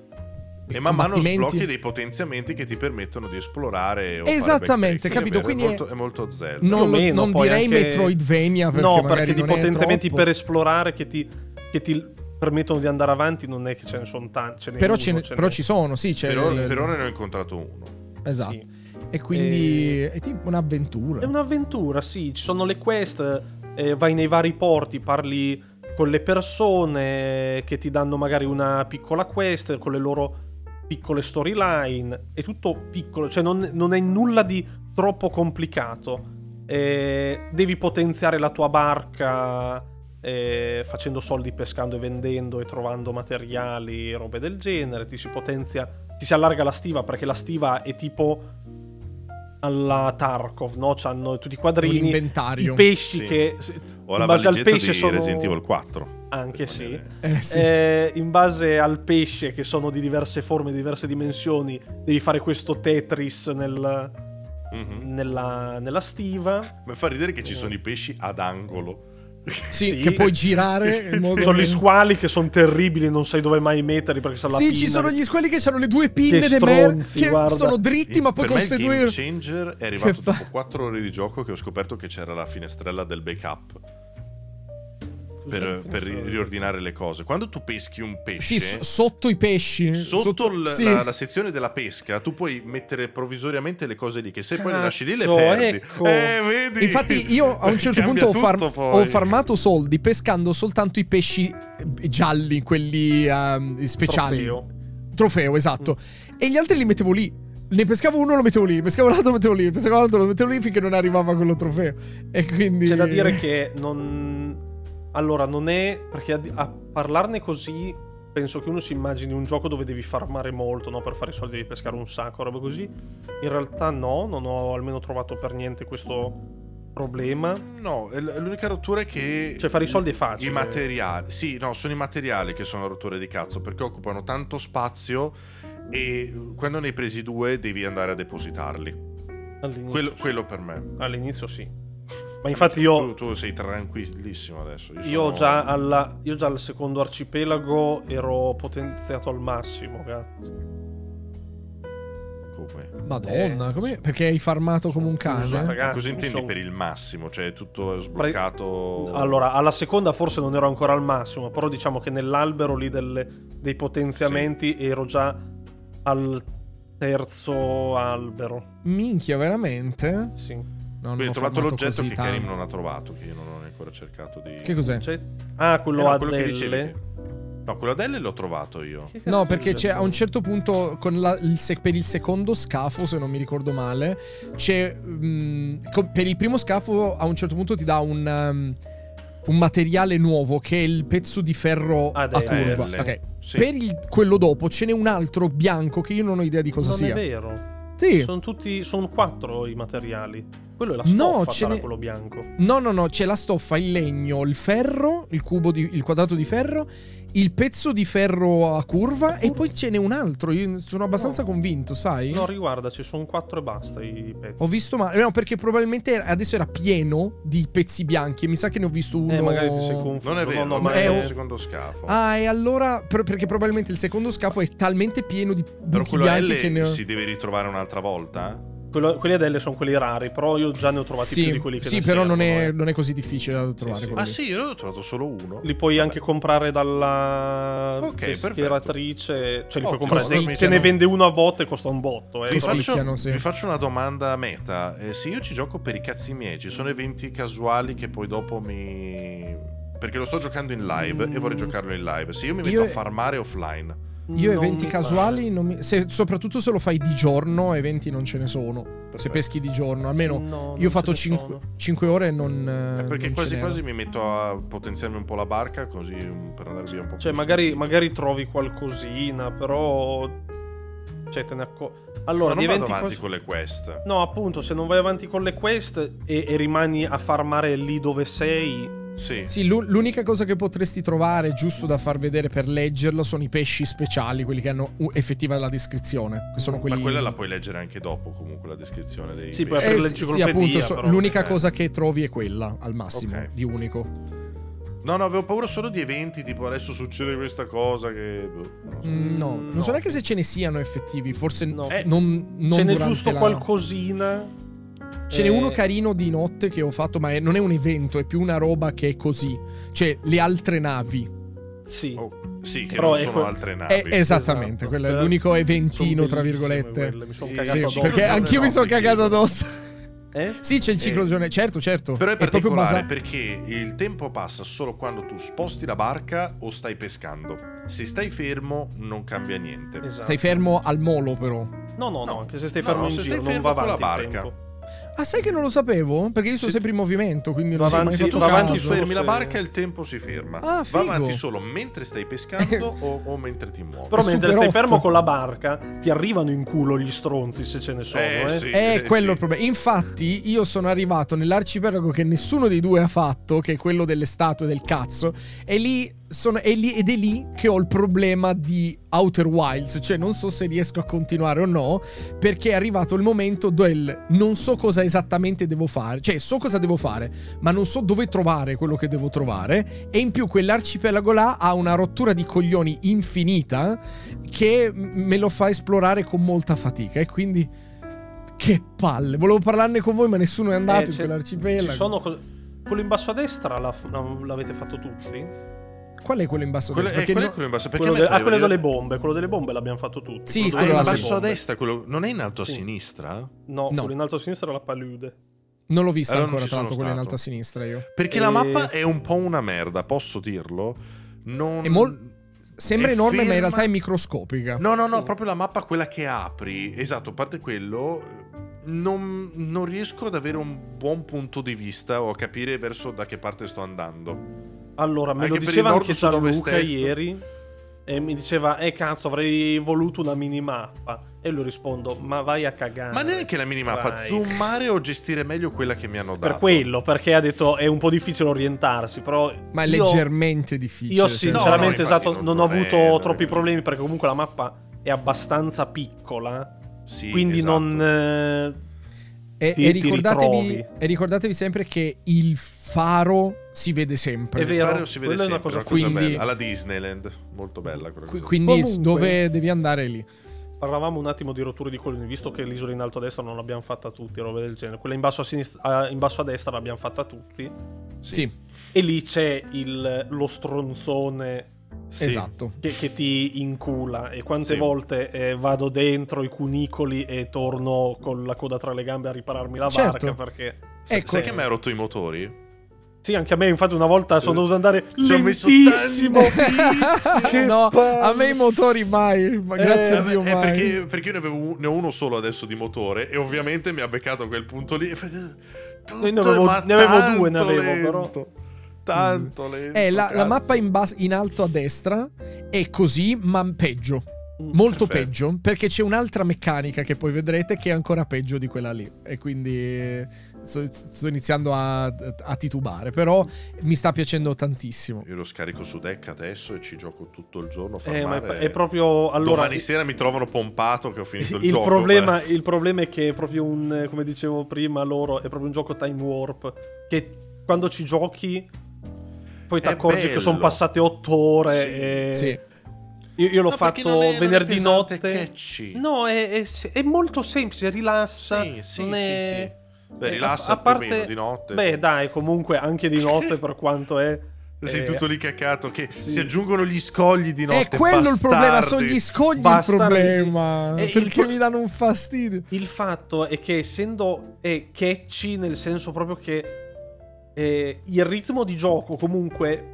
E man mano sblocchi dei potenziamenti che ti permettono di esplorare. O Esattamente, fare capito? backtracking. Quindi è, è- molto, è molto Zelda. Non, meno, non direi anche- Metroidvania perché no, perché di è potenziamenti per esplorare che ti, che ti permettono di andare avanti non è che ce ne sono tanti. ce Però, uno, ce ne- ce però ci sono, sì. C'è per, ora, il- per ora ne ho incontrato uno. Esatto. Sì. E quindi è tipo un'avventura. È un'avventura, sì, ci sono le quest, eh, vai nei vari porti, parli con le persone che ti danno magari una piccola quest con le loro piccole storyline, è tutto piccolo, cioè non, non è nulla di troppo complicato. Eh, devi potenziare la tua barca eh, facendo soldi pescando e vendendo e trovando materiali e robe del genere, ti si potenzia, ti si allarga la stiva perché la stiva è tipo alla Tarkov, no? C'hanno tutti i quadrini, inventario. i pesci Sì. che O in la base al pesce di sono Resident Evil 4. anche sì. Eh, sì. Eh, in base al pesce che sono di diverse forme, di diverse dimensioni, devi fare questo Tetris nel- Mhm. nella, nella stiva. Mi fa ridere che ci sono i pesci ad angolo. Sì, sì. che puoi girare in modo Sono gli squali che sono terribili, non sai dove mai metterli perché sono la Sì, ci sono gli squali che hanno le due pinne Che de mer stronzi, che guarda. sono dritti, ma poi me il game changer è arrivato dopo 4 ore di gioco che ho scoperto che c'era la finestrella del backup per, per ri- riordinare le cose. Quando tu peschi un pesce, Sì, s- sotto i pesci. sotto, il- sì. la, la sezione della pesca, tu puoi mettere provvisoriamente le cose lì, che se poi le lasci lì le Cazzo, perdi. ecco. Eh, vedi? Infatti, io a un certo punto ho, far- ho farmato soldi pescando soltanto i pesci eh, gialli, quelli ehm, speciali. Trofeo. Trofeo, esatto. E gli altri li mettevo lì. Ne pescavo uno, lo mettevo lì. Ne pescavo l'altro, lo mettevo lì. Ne pescavo l'altro, lo mettevo lì finché non arrivava quello trofeo. E quindi. C'è da dire che non. Allora, non è. Perché a, a parlarne così. Penso che uno si immagini un gioco dove devi farmare molto, no? Per fare i soldi devi pescare un sacco, roba così. In realtà no, non ho almeno trovato per niente questo problema. No, l'unica rottura è che. Cioè, fare i soldi è facile. I materiali, sì, no, sono i materiali che sono rotture di cazzo perché occupano tanto spazio e quando ne hai presi due devi andare a depositarli. Quello, sì. quello per me. All'inizio sì. Ma infatti io. Tu, tu sei tranquillissimo adesso. Io, Io sono- già, alla, io già al secondo arcipelago ero potenziato al massimo, cazzo. Come? Madonna, Eh, come- perché hai farmato come un cane? Scusa, ragazzi, Cosa intendi son- per il massimo? Cioè tutto sbloccato... Allora, alla seconda forse non ero ancora al massimo, però diciamo che nell'albero lì delle- dei potenziamenti ero già al terzo albero. Minchia, veramente? Sì. No, non Quindi ho hai trovato l'oggetto che Karim tanto. non ha trovato, che io non ho ancora cercato di... Che cos'è? C'è- Ah, quello Eh no, a quello delle. No, quello ad L l'ho trovato io. No, perché c'è a un certo punto, con la- il sec- per il secondo scafo, se non mi ricordo male, c'è. mm, co- per il primo scafo, a un certo punto ti dà un. um, un materiale nuovo che è il pezzo di ferro Ah, a delle curva. L. Ok. Sì. Per il- quello dopo ce n'è un altro bianco che io non ho idea di cosa non sia. è vero. Sì. Sono tutti. Sono quattro i materiali. Quello è la No, stoffa, ce sarà n'è- quello bianco. No, no, no, c'è la stoffa, il legno, il ferro, il cubo di, il quadrato di ferro, il pezzo di ferro a curva e poi ce n'è un altro. Io sono abbastanza No. convinto, sai? No, riguarda, ci sono quattro e basta i pezzi. Ho visto male. No, perché probabilmente adesso era pieno di pezzi bianchi. E mi sa che ne ho visto uno. Eh, magari ti sei confuso. Non è No, vero, no, ma ma è un secondo scafo. Ah, e allora. per- perché probabilmente il secondo scafo è talmente pieno di Però buchi quello bianchi L che ne ho. si deve ritrovare un'altra volta? Quello- quelli ad L sono quelli rari, però io già ne ho trovati più Sì, di quelli che sì ne però non è, eh. non è così difficile da trovare. sì. quello Ah sì, io ne ho trovato solo uno. Li puoi anche comprare dalla Ok, pescheratrice, cioè li puoi Ottimo, comprare. sì, Te, sì, te ne vende uno a botte e costa un botto. Eh. Vi Sì, sì. faccio, sì. vi faccio una domanda meta. Eh, se io ci gioco per i cazzi miei, ci sono eventi casuali che poi dopo mi. Perché lo sto giocando in live e vorrei Mm. giocarlo in live. Se io mi metto Io- a farmare offline. Io Non eventi casuali, mi- se- soprattutto se lo fai di giorno, eventi non ce ne sono. Se Perfetto. peschi di giorno, almeno No, io ho fatto ce ne 5, sono. ore e non. Eh, eh, perché non quasi quasi mi metto a potenziarmi un po' la barca così um, per andare via un po' Cioè, più magari, magari trovi qualcosina, però. Cioè, te ne accorgi. Allora, Ma non vado avanti cas- con le quest. No, appunto, se non vai avanti con le quest e, e rimani a farmare lì dove sei. Sì. Sì, l'u- l'unica cosa che potresti trovare, giusto da far vedere per leggerlo, sono i pesci speciali, quelli che hanno u- effettiva la descrizione. Che sono quelli. Ma quella la puoi leggere anche dopo, comunque, la descrizione dei Sì, pesci. poi Eh, sì, appunto, so- però. l'unica Eh. cosa che trovi è quella, al massimo, Ok. di unico. No, no, avevo paura solo di eventi, tipo adesso succede questa cosa che... boh, non so. Mm, no, non so no. neanche se ce ne siano effettivi, forse No. eh, non, non Ce n'è giusto la- qualcosina. Ce n'è Eh, uno carino di notte che ho fatto, ma è- non è un evento, è più una roba che è così. Cioè, le altre navi. Sì. Oh, sì, che Però non è sono que- altre navi. Eh, esattamente, Esatto. quello è Eh, l'unico eventino, tra virgolette. quelle, Mi sono cagato Sì, addosso. perché anch'io mi sono cagato addosso. Eh? Sì, c'è il ciclo Eh, giornale, certo, certo. Però è proprio particolare basa- perché il tempo passa solo quando tu sposti la barca o stai pescando. Se stai fermo non cambia niente. Esatto. Stai fermo al molo, però. No, no, no, No. anche se stai fermo no, in se giro, stai non fermo va con la avanti il barca. Ah, sai che non lo sapevo? Perché io sono Sì. sempre in movimento, quindi Va non ci ho mai avanti- fatto va avanti tu caso. solo fermi la barca e il tempo si ferma. Ah, Va figo. avanti solo mentre stai pescando o, o mentre ti muovi. Però È mentre stai hot. fermo con la barca, ti arrivano in culo gli stronzi se ce ne sono, Eh, eh. sì. È Eh, quello sì. il problema. Infatti, io sono arrivato nell'arcipelago che nessuno dei due ha fatto, che è quello delle statue del cazzo, e lì sono, è lì- ed è lì che ho il problema di Outer Wilds. Cioè, non so se riesco a continuare o no, perché è arrivato il momento del non so cosa esattamente devo fare. Cioè, so cosa devo fare, ma non so dove trovare quello che devo trovare. E in più, quell'arcipelago là ha una rottura di coglioni infinita che me lo fa esplorare con molta fatica. E quindi. Che palle, volevo parlarne con voi, ma nessuno è andato Eh, in quell'arcipelago. Ci sono quello in basso a destra la- l'avete fatto tutti? Qual è quello in basso a Quello, destra? eh, Perché quello no- è quello in basso. Perché Quello a de- ah, quello delle bombe, quello delle bombe l'abbiamo fatto tutti. Sì, Quello Ah, quello in basso a destra, quello... non è in alto a Sì. sinistra? No, No. quello in alto a sinistra è la palude. Non l'ho vista Allora non ancora, ci tra l'altro, sono quella in alto a sinistra io. Perché E- la mappa è un po' una merda, posso dirlo? Non... È mol- Sembra È enorme, ma in ferma- realtà è microscopica. No, no, no, Sì. proprio la mappa quella che apri. Esatto, a parte quello, non, non riesco ad avere un buon punto di vista o a capire verso da che parte sto andando. Allora, me Anche lo diceva anche Gianluca ieri. E mi diceva, eh cazzo, avrei voluto una minimappa. E io rispondo, ma vai a cagare. Ma neanche la minimappa, Vai. zoomare o gestire meglio quella che mi hanno dato. Per quello, perché ha detto è un po' difficile orientarsi, però... Ma è io- leggermente difficile. Io sinceramente, No, no, esatto, non- non, ho avuto è troppi così. problemi perché comunque la mappa è abbastanza piccola. Sì, quindi esatto. non... eh, E, ti- e ricordatevi, e ricordatevi sempre che il faro si vede sempre. È vero, si vede quella è una sempre, cosa una cosa Quindi- bella. Alla Disneyland, molto bella quella Qui-. Quindi Comunque- dove devi andare lì? Parlavamo un attimo di rotture di coglioni, visto che l'isola in alto a destra non l'abbiamo fatta tutti, robe del genere. Quella in basso a, sinistra, in basso a destra l'abbiamo fatta tutti. Sì, E lì c'è il- lo stronzone Sì. esatto. che, che ti incula. E quante Sì. volte eh, vado dentro i cunicoli e torno con la coda tra le gambe a ripararmi la Certo. barca perché... Sai- Ecco. Sai che mi ha rotto i motori? Sì, anche a me, infatti, una volta sono dovuto andare Ci ho messo lentissimo. tantissimo. no, palle. a me i motori mai, ma grazie Eh, a Dio eh, mai. perché, perché io ne, avevo ne ho uno solo adesso di motore e ovviamente mi ha beccato a quel punto lì. Tutto, ne avevo- ne avevo tanto due, ne avevo, lento, però. Tanto lento. Eh, la, la mappa in, bas- in alto a destra è così, ma peggio. Mm. Molto Perfetto. peggio, perché c'è un'altra meccanica che poi vedrete che è ancora peggio di quella lì. E quindi eh, sto, sto iniziando a, a titubare, però mi sta piacendo tantissimo. Io lo scarico su deck adesso e ci gioco tutto il giorno. Eh, ma è, è proprio... Allora, Domani sera mi trovano pompato che ho finito il, il, gioco. problema, eh. il problema è che è proprio un, come dicevo prima loro, è proprio un gioco time warp, che quando ci giochi poi ti È accorgi che sono passate otto ore Sì. e... Sì. Io, io l'ho No, fatto è- è venerdì pesante, notte. è catchy. No, è, è è molto semplice, rilassa. Sì, sì, non sì, è... sì. Beh, eh, rilassa a, a parte... meno di notte. Beh, dai, comunque anche di notte per quanto è... Sei eh, tutto lì cacato che sì. si aggiungono gli scogli di notte. È quello il problema, bastardi. sono gli scogli Bastardi, il problema. E il Perché pro- mi danno un fastidio. Il fatto è che essendo è catchy nel senso proprio che eh, il ritmo di gioco comunque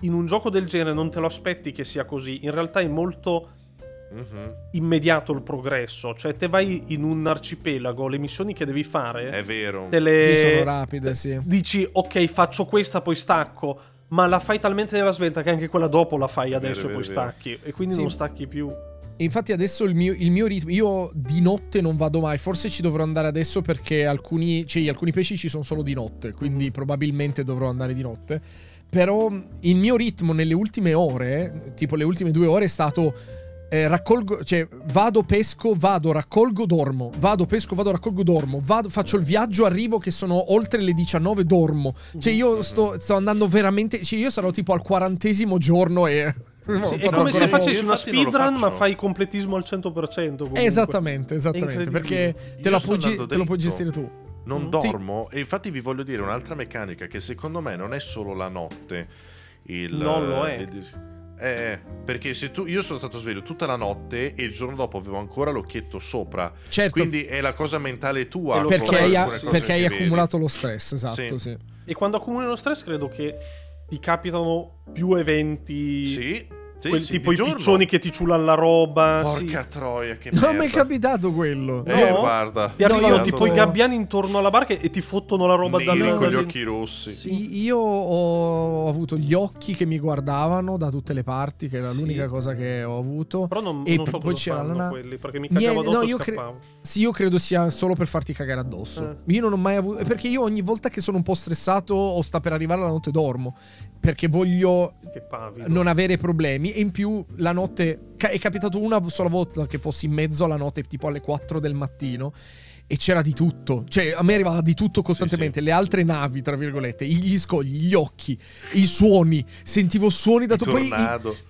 in un gioco del genere non te lo aspetti che sia così, in realtà è molto Mhm. immediato il progresso, cioè te vai in un arcipelago, le missioni che devi fare È vero. te le Sì, sono rapide, sì. dici ok faccio questa poi stacco, ma la fai talmente nella svelta che anche quella dopo la fai vero, adesso è e vero, poi vero. stacchi e quindi Sì. non stacchi più. Infatti adesso il mio, il mio ritmo, io di notte non vado mai, forse ci dovrò andare adesso perché alcuni, cioè, alcuni pesci ci sono solo di notte, quindi probabilmente dovrò andare di notte. Però il mio ritmo nelle ultime ore, tipo le ultime due ore, è stato eh, raccolgo, cioè vado, pesco, vado, raccolgo, dormo, vado, pesco, vado, raccolgo, dormo, vado, faccio il viaggio, arrivo che sono oltre le 19, dormo. Cioè io sto, sto andando veramente, cioè io sarò tipo al quarantesimo giorno e... Sì, ho è come se facessi una speedrun ma fai completismo al 100%. Comunque. Esattamente, esattamente. Perché te, la puoi, te lo puoi gestire tu. Non Mm. Sì. dormo e infatti vi voglio dire un'altra meccanica che secondo me non è solo la notte. Il, Non lo è. il- eh, perché se tu io sono stato sveglio tutta la notte e il giorno dopo avevo ancora l'occhietto sopra. Certo, Quindi è la cosa mentale tua. Lo perché hai, perché hai che vedi. accumulato lo stress, esatto, Sì. sì. E quando accumuli lo stress credo che ti capitano più eventi. Sì, sì, quel sì, tipo i giorno. piccioni che ti ciulano la roba. Porca sì. troia, che Non mi è merda. capitato quello. Eh, No? guarda. Ti No, arrivano io- tipo i gabbiani intorno alla barca e ti fottono la roba Neri dalle con gli occhi rossi. Sì. Io ho avuto gli occhi che mi guardavano da tutte le parti, che era Sì. l'unica cosa che ho avuto. Però non, E non so poi cosa c'era fanno una- quelli, perché mi cagavo addosso no, e io cre-. Sì, io credo sia solo per farti cagare addosso. Eh. Io non ho mai avuto. Perché io ogni volta che sono un po' stressato o sta per arrivare la notte dormo. Perché voglio non avere problemi. E in più la notte. È capitato una sola volta che fossi in mezzo alla notte, tipo alle 4 del mattino. E c'era di tutto. Cioè, a me arrivava di tutto costantemente. Le altre navi, tra virgolette, gli scogli, gli occhi, i suoni. Sentivo suoni da Il to- Poi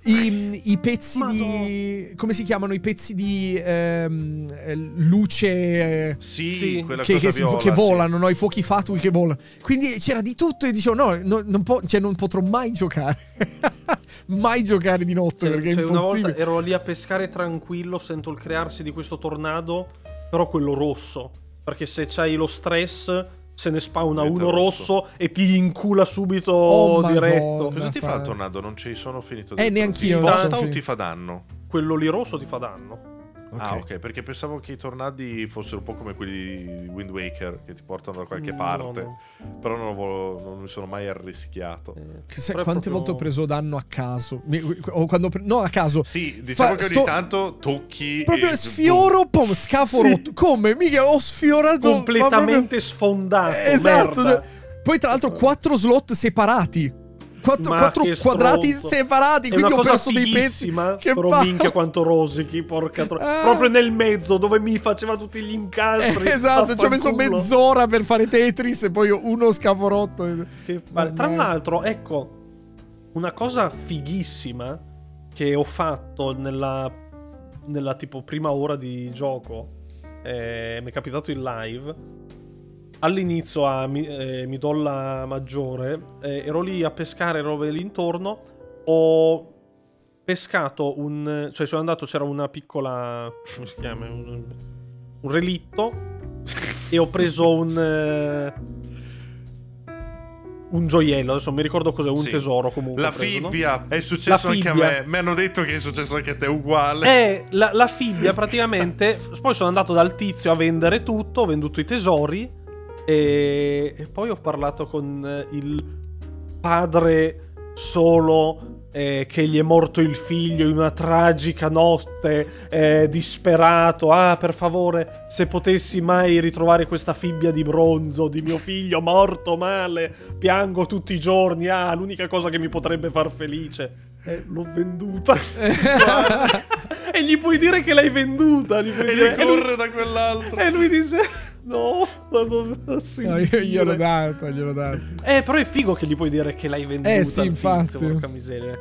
i, i, i pezzi Madò. di. Come si chiamano? I pezzi di ehm, eh, luce. Sì, Sì. quella che, che viola, che sì. volano, no? I fuochi fatui che volano. Quindi c'era di tutto e dicevo: no, no, non, po- cioè, non potrò mai giocare. mai giocare di notte Cioè, perché è cioè, una impossibile. volta ero lì a pescare tranquillo, sento il crearsi di questo tornado, però quello rosso. Perché se c'hai lo stress, se ne spawna Diventa uno rosso. rosso. e ti incula subito Oh, diretto. Madonna. Cosa ti fa il tornado? Non ci sono finito Eh, dentro. neanch'io, Ti sposta o ti fa danno? Quello lì rosso ti fa danno. Ah, ok, perché pensavo che i tornadi fossero un po' come quelli di Wind Waker che ti portano da qualche No, parte. no. Però non, vo- non mi sono mai arrischiato. Eh, sai quante proprio- volte ho preso danno a caso? Mi- o quando pre- no, a caso. Sì, diciamo Fa- che ogni sto- tanto tocchi. Proprio e- sfioro, pom, scafo Sì. rotto. Come? Mica ho sfiorato. completamente sfondato. proprio- Esatto. merda. Poi, tra l'altro, quattro slot separati. Quattro, quattro quadrati separati. È Quindi ho perso dei pezzi. Che però palle. minchia quanto rosichi, porca tro- Ah. Proprio nel mezzo dove mi faceva tutti gli incastri. Eh, esatto, ci ho messo mezz'ora per fare Tetris e poi uno scafo rotto. Che palle. Tra l'altro, ecco, una cosa fighissima che ho fatto nella, nella tipo prima ora di gioco, eh, mi è capitato in live. All'inizio a eh, Midolla Maggiore, eh, ero lì a pescare robe lì intorno. Ho pescato un. cioè, sono andato, c'era una piccola. come si chiama? Un, un relitto. e ho preso un. eh, un gioiello, adesso non mi ricordo cos'è, un Sì. tesoro comunque. La no? fibbia è successo La anche a fibbia. me. Mi hanno detto che è successo anche a te uguale. Eh, la, la fibbia praticamente. poi sono andato dal tizio a vendere tutto, ho venduto i tesori. E, e poi ho parlato con eh, il padre solo eh, che gli è morto il figlio in una tragica notte, eh, disperato. Ah, per favore, se potessi mai ritrovare questa fibbia di bronzo di mio figlio morto male, piango tutti i giorni. Ah, l'unica cosa che mi potrebbe far felice. Eh, l'ho venduta. e gli puoi dire che l'hai venduta. Gli puoi E dire- gli corre da quell'altro. e lui dice: No, vado a No, io gliel'ho sentire." dato, gliel'ho dato. Eh, però è figo che gli puoi dire che l'hai venduta. Eh, sì, infatti. tizio, porca miseria.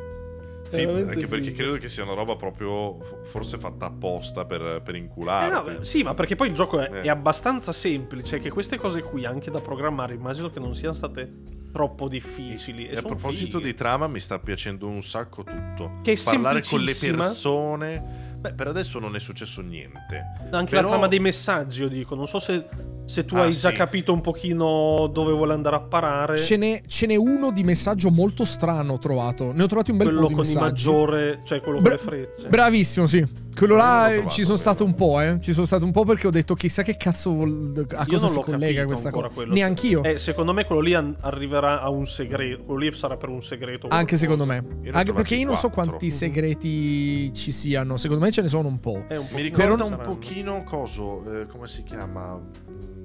Sì, anche perché figo. credo che sia una roba proprio forse fatta apposta per, per Eh incularti. no, sì, ma perché poi il gioco è, Eh. è abbastanza semplice. Che queste cose qui, anche da programmare, immagino che non siano state troppo difficili. E E a proposito fighe. di trama, mi sta piacendo un sacco tutto. Che è Parlare con le persone. Beh, per adesso non è successo niente. Anche Però- la trama dei messaggi, io dico. Non so se, se tu Ah, hai già sì. capito un pochino dove vuole andare a parare. Ce n'è, ce n'è uno di messaggio molto strano ho trovato. Ne ho trovati un bel quello po' di con i messaggi. maggiore, cioè quello Bra- con le frecce. Bravissimo, sì. Quello Eh, là non eh, trovato, ci sono stato un po', eh. Ci sono stato un po' perché ho detto chissà che cazzo a cosa non si collega questa cosa. quello. Neanch'io. Eh, secondo me quello lì an- arriverà a un segreto. Quello lì sarà per un segreto. Anche qualcosa. secondo me. Anche perché io non so quanti segreti ci siano. Secondo me ce ne sono un po'. È un po' Mi però ricorda un saranno. pochino coso, eh, come si chiama? Mm,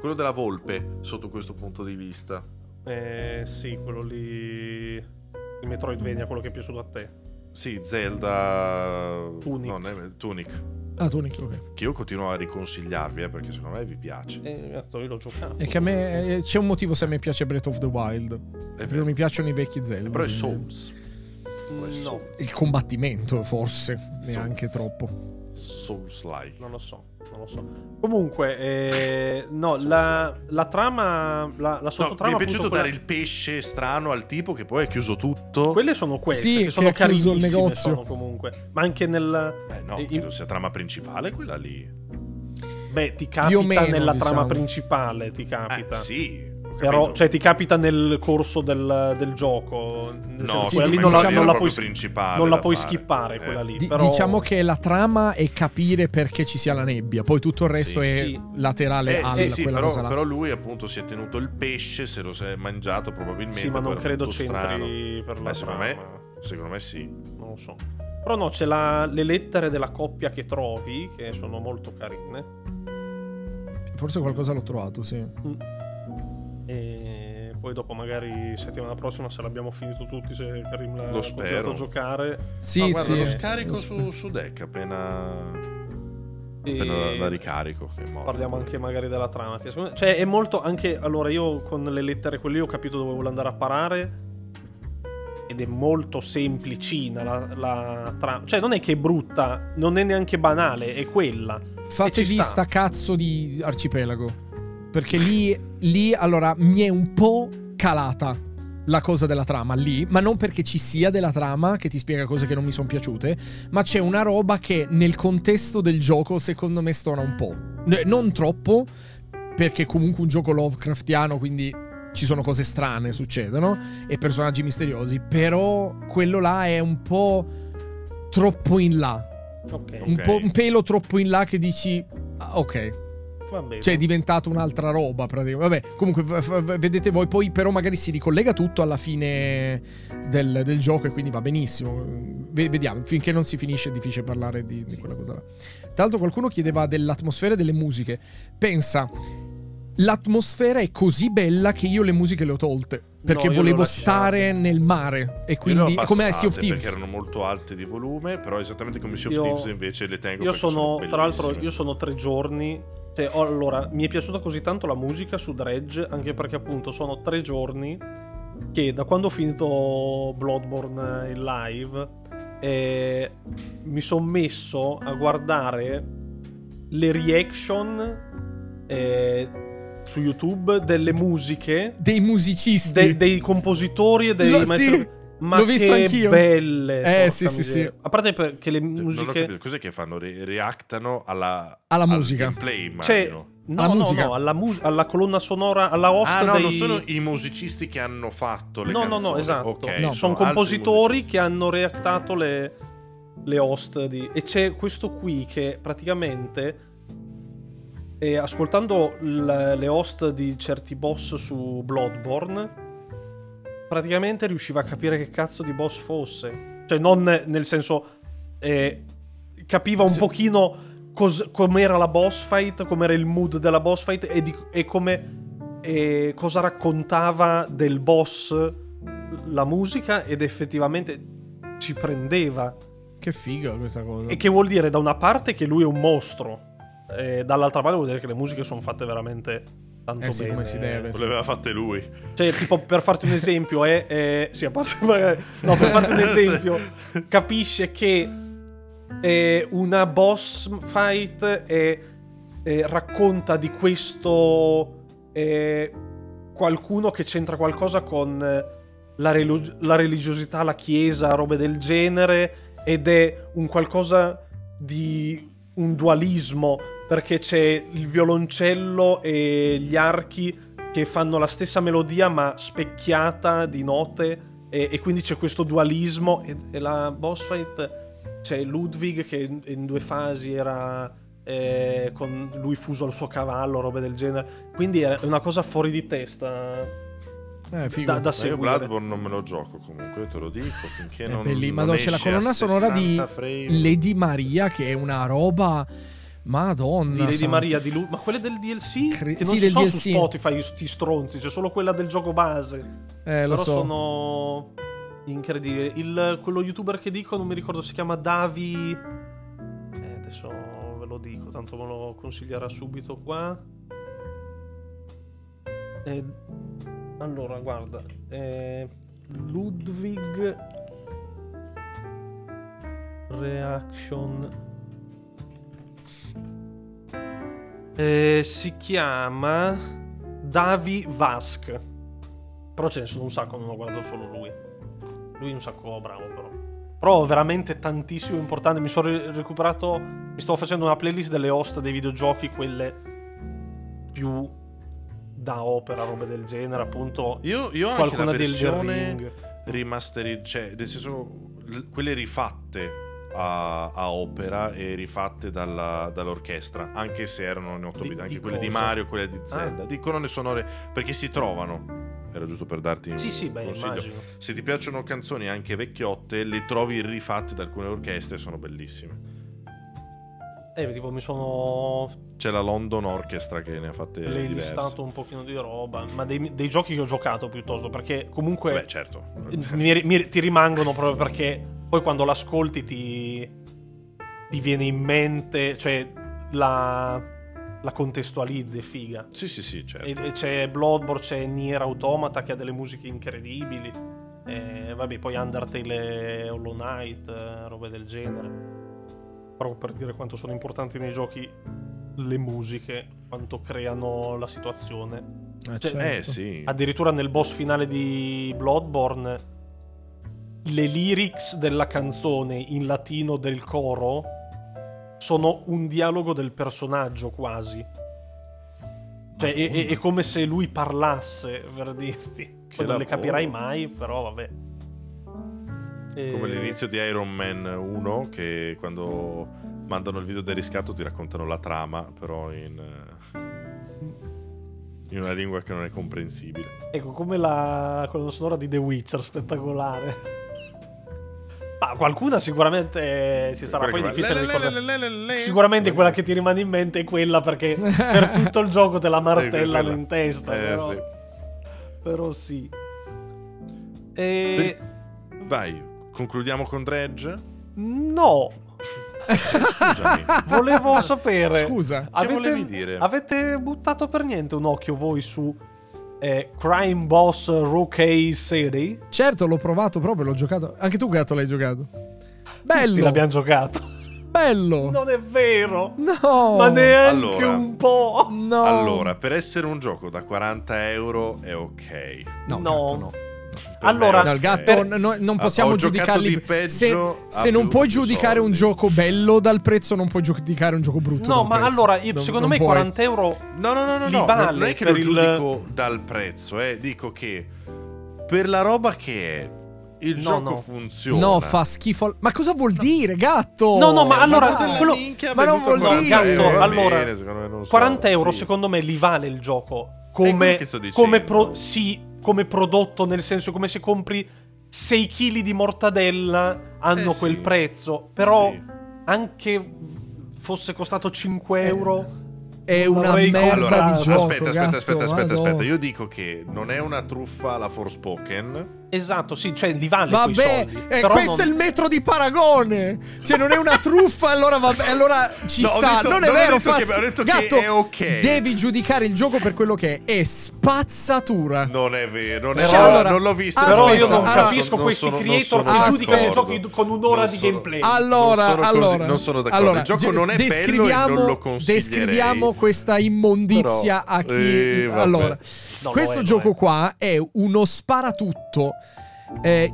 Quello della volpe, sotto questo punto di vista. Eh, sì, quello lì. Il Metroidvania, quello che è piaciuto a te. Sì, Zelda... Tunic. No, ne- Tunic. Ah, tu Nick, ok. Che io continuo a riconsigliarvi, eh, perché secondo me vi piace. Eh, io l'ho giocato. E che a me eh, c'è un motivo se a me piace Breath of the Wild. Perché non mi piacciono i vecchi Zelda. Però è Souls. No, Il combattimento, forse. Neanche Souls. troppo. Souls-like. non lo so. Non lo so. Comunque, eh, no, la, la trama. La, la No, mi sottotrama. è piaciuto appunto, dare quella- il pesce strano al tipo che poi ha chiuso tutto. Quelle sono queste, Sì, che che sono chiuso il carinissime. negozio. Sono comunque. Ma anche nel. Eh no, in- credo sia trama principale quella lì. Beh, ti capita meno, nella diciamo. trama principale, ti capita. Eh, sì. Però, cioè, ti capita nel corso del, del gioco. Nel No, quella lì diciamo- non non la puoi, principale non la puoi fare. skippare Eh. quella lì. Di- però... Diciamo che la trama è capire perché ci sia la nebbia. Poi tutto il resto Sì, è sì. laterale Eh, al sì, sì, quella però, però lui appunto si è tenuto il pesce, se lo si è mangiato probabilmente. Sì, ma non credo c'entri strano. per la Beh, secondo me, secondo me sì. Non lo so. Però no, c'è la- le lettere della coppia che trovi, che sono molto carine. Forse qualcosa l'ho trovato, sì. E poi dopo magari settimana prossima, se l'abbiamo finito tutti, se Karim l'ha Lo spero. a giocare. Sì, Ma guarda, sì. lo scarico Lo su, su deck appena, E appena la, la ricarico. Che è morto. Parliamo anche magari della trama. Che secondo cioè, è molto anche. Allora, io con le lettere quelle ho capito dove vuole andare a parare. Ed è molto semplicina la, la trama. Cioè, non è che è brutta, non è neanche banale, è quella. Fatevi sta cazzo di arcipelago. Perché lì, lì, allora, mi è un po' calata la cosa della trama lì, ma non perché ci sia della trama che ti spiega cose che non mi sono piaciute, ma c'è una roba che nel contesto del gioco secondo me stona un po'. Non troppo, perché comunque un gioco Lovecraftiano, quindi ci sono cose strane, succedono, e personaggi misteriosi, però quello là è un po' troppo in là. Ok, Un, po', un pelo troppo in là che dici, "Ah, ok. Cioè è diventato un'altra roba praticamente. Vabbè, comunque v- v- vedete voi, poi però magari si ricollega tutto alla fine del, del gioco e quindi va benissimo. Ve- vediamo, finché non si finisce è difficile parlare di, di quella cosa là. Tra l'altro qualcuno chiedeva dell'atmosfera e delle musiche. Pensa, l'atmosfera è così bella che io le musiche le ho tolte. Perché No, volevo stare nel mare e quindi come a Sea of Thieves. Perché erano molto alte di volume, però esattamente come Sea of Io- Thieves invece le tengo Io perché sono, tra l'altro, io sono tre giorni. Cioè, allora, mi è piaciuta così tanto la musica su Dredge, anche perché appunto sono tre giorni che da quando ho finito Bloodborne in live eh, mi sono messo a guardare le reaction eh, su YouTube delle musiche Dei musicisti. de- dei compositori e dei Lo- maestri- sì, Ma l'ho visto che anch'io. belle! Eh, sì, sì, miseria. sì. A parte perché le Non ho musiche. capito, cos'è che fanno? Re- reactano alla, Alla al musica. gameplay, Cioè, immagino. no, Alla no, musica. no, alla, mu- alla colonna sonora, alla host Ah no, dei... non sono i musicisti che hanno fatto le no, no, canzoni. no, esatto. Ok, No. sono altri compositori che hanno reactato le, le host di... E c'è questo qui che praticamente, eh, ascoltando l- le host di certi boss su Bloodborne, praticamente riusciva a capire che cazzo di boss fosse. Cioè, non nel senso... eh, capiva un Sì. pochino cos- com'era la boss fight, com'era il mood della boss fight e, di- e come e cosa raccontava del boss la musica ed effettivamente ci prendeva. Che figa questa cosa. E che vuol dire da una parte che lui è un mostro, e dall'altra parte vuol dire che le musiche sono fatte veramente tanto Eh sì, bene. come si deve. Le aveva fatte lui. Cioè, tipo, per farti un esempio, è, è- sì, a parte magari- no, per farti un esempio, capisce che è una boss fight è- è- racconta di questo è qualcuno che c'entra qualcosa con la, relo- la religiosità, la chiesa, robe del genere, ed è un qualcosa di un dualismo, perché c'è il violoncello e gli archi che fanno la stessa melodia ma specchiata di note e, e quindi c'è questo dualismo e, e la boss fight c'è Ludwig che in, in due fasi era eh, con lui fuso al suo cavallo, robe del genere. Quindi è una cosa fuori di testa Eh, figo. da, da Ma io seguire. Bloodborne non me lo gioco comunque, io te lo dico, finché È non, belli- non Madonna, c'è la colonna sonora di 60 frame. Lady Maria, che è una roba. Madonna. di Lady santa. Maria, di Lu- ma quelle del DLC Cre- che non sì, ci sono DLC. su Spotify sti stronzi, c'è solo quella del gioco base. Eh, lo Però so. sono incredibili. Il, quello youtuber che dico, non mi ricordo, si chiama Davi. Eh, adesso ve lo dico, tanto me lo consiglierà subito qua. Eh, allora, guarda, eh, Ludwig Reaction. Eh, si chiama Davi Vask. Però ce ne sono un sacco, non ho guardato solo lui. Lui è un sacco bravo, però. Però veramente tantissimo importante. Mi sono ri- recuperato. Mi stavo facendo una playlist delle host dei videogiochi, quelle più da opera, robe del genere. Appunto, Io, io ho anche la versione remastered, cioè nel senso l- quelle rifatte a, a opera e rifatte dalla- dall'orchestra, anche se erano in 8 Di- bit, anche di quelle di cosa? Mario, quelle di Zelda, Ah. di colonne sonore perché si trovano. Era giusto per darti un Sì, sì, beh, consiglio. immagino. Se ti piacciono canzoni anche vecchiotte, le trovi rifatte da alcune orchestre e sono bellissime. Eh, tipo, mi sono C'è la London Orchestra che ne ha fatte diverse. playlistato un pochino di roba. Ma dei, dei giochi che ho giocato piuttosto. Perché comunque. Beh, certo. mi- mi- ti rimangono proprio perché poi quando l'ascolti ti, ti viene in mente, cioè la, la contestualizzi, è figa. Sì, sì, sì, certo. E, e c'è Bloodborne, c'è Nier Automata che ha delle musiche incredibili. E vabbè, poi Undertale e Hollow Knight, eh, robe del genere. Proprio per dire quanto sono importanti nei giochi le musiche, quanto creano la situazione. Eh, Cioè, certo. Eh sì. Addirittura nel boss finale di Bloodborne, le lyrics della canzone in latino del coro sono un dialogo del personaggio quasi. Cioè, è, è- è come se lui parlasse, per dirti. Che non le capirai mai, però vabbè. E- Come l'inizio di Iron Man 1, che quando mandano il video del riscatto ti raccontano la trama, però in, eh, in una lingua che non è comprensibile. Ecco, come la colonna sonora di The Witcher, spettacolare. Ma qualcuna sicuramente ci sarà, poi difficile ricordare. Sicuramente quella che ti rimane in mente è quella perché per tutto il gioco te la martellano in testa. Eh, però, sì. però sì. E... Vai, concludiamo con Dredge. No, Scusami. volevo sapere. Scusa. Che volevi dire? Avete buttato per niente un occhio voi su eh, Crime Boss Rookie City? Certo, l'ho provato proprio, l'ho giocato. Anche tu, gatto, l'hai giocato. Tutti Bello. l'abbiamo giocato. Bello. Non è vero. No. Ma neanche Allora. un po'. No. Allora, per essere un gioco da 40 euro è ok. No, No. gatto, no. Allora, No, il ok. gatto n- no- non possiamo ho giudicarli. di peggio, se se non puoi giudicare un soldi. gioco bello dal prezzo, non puoi giudicare un gioco brutto. No, dal ma prezzo. allora, io- Non- secondo non me puoi. 40 euro No, no, no, no, li no, vale non è che lo il- giudico dal prezzo, eh. dico che per la roba che è, il No, gioco no. funziona. No, fa schifo. al- Ma cosa vuol dire, gatto? No, no, ma Eh, allora, quello- minchia, ma non vuol 40 dire. euro, va Allora, bene, me non so, 40 euro sì. secondo me li vale il gioco come, che sto dicendo. come pro- sì, come prodotto nel senso come se compri 6 kg di mortadella hanno Eh, quel sì. prezzo però Sì. anche fosse costato 5 euro È una merda Allora, di gioco. aspetta, aspetta, aspetta, aspetta, aspetta. Io dico che non è una truffa la Forspoken, Esatto, sì, cioè li vale Vabbè, soldi. eh, questo non- è il metro di paragone. Cioè, non è una truffa, allora vabbè, allora ci No, sta. detto- non è non ho vero, fa che- ho detto che Gatto, è ok. Devi giudicare il gioco per quello che è. È spazzatura. Non è vero, non, è vero, allora- non l'ho visto. Aspetta, Però io non allora- capisco non questi sono- creator che giudicano i giochi con un'ora Non di sono- gameplay. Allora, Non sono così- allora, non sono d'accordo. allora, Il gioco non è bello e descriviamo, non lo consiglierei. Descriviamo questa immondizia Però, a chi. eh, allora, questo è, gioco è. qua è uno sparatutto. Eh,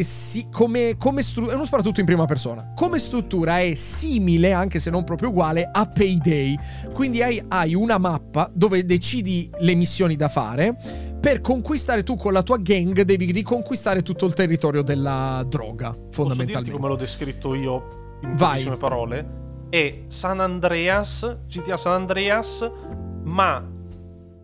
sì, come, come stru- è uno sparatutto in prima persona. Come struttura è simile, anche se non proprio uguale, a Payday. Quindi hai, hai una mappa dove decidi le missioni da fare. Per conquistare tu con la tua gang devi riconquistare tutto il territorio della droga, Posso fondamentalmente. come l'ho descritto io in pochissime parole? È San Andreas, GTA San Andreas, ma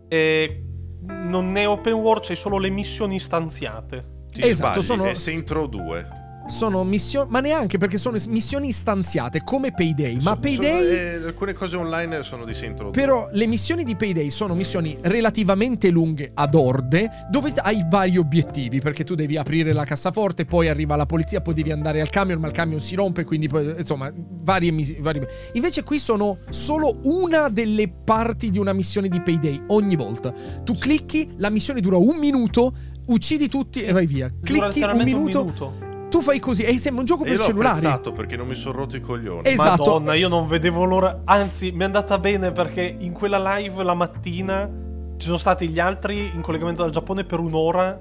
eh, non è open world, c'è solo le missioni istanziate. Ti Esatto, sbagli, sono- è Row 2. Sono missioni, ma neanche perché sono missioni istanziate come Payday. Ma So- Payday. sono- eh, alcune cose online sono di 2. Però le missioni di Payday sono missioni relativamente lunghe ad orde, dove hai vari obiettivi, perché tu devi aprire la cassaforte, poi arriva la polizia, poi devi andare al camion, ma il camion si rompe, quindi poi, insomma, varie missioni. Invece qui sono solo una delle parti di una missione di Payday ogni volta. Tu clicchi, la missione dura un minuto, uccidi tutti e vai via. Dura Clicchi un letteralmente minuto, tu fai così e sembra un gioco per l'ho cellulari. apprezzato perché non mi sono rotto i coglioni. Esatto. Madonna, io non vedevo l'ora. Anzi, mi è andata bene perché in quella live la mattina ci sono stati gli altri in collegamento dal Giappone per un'ora.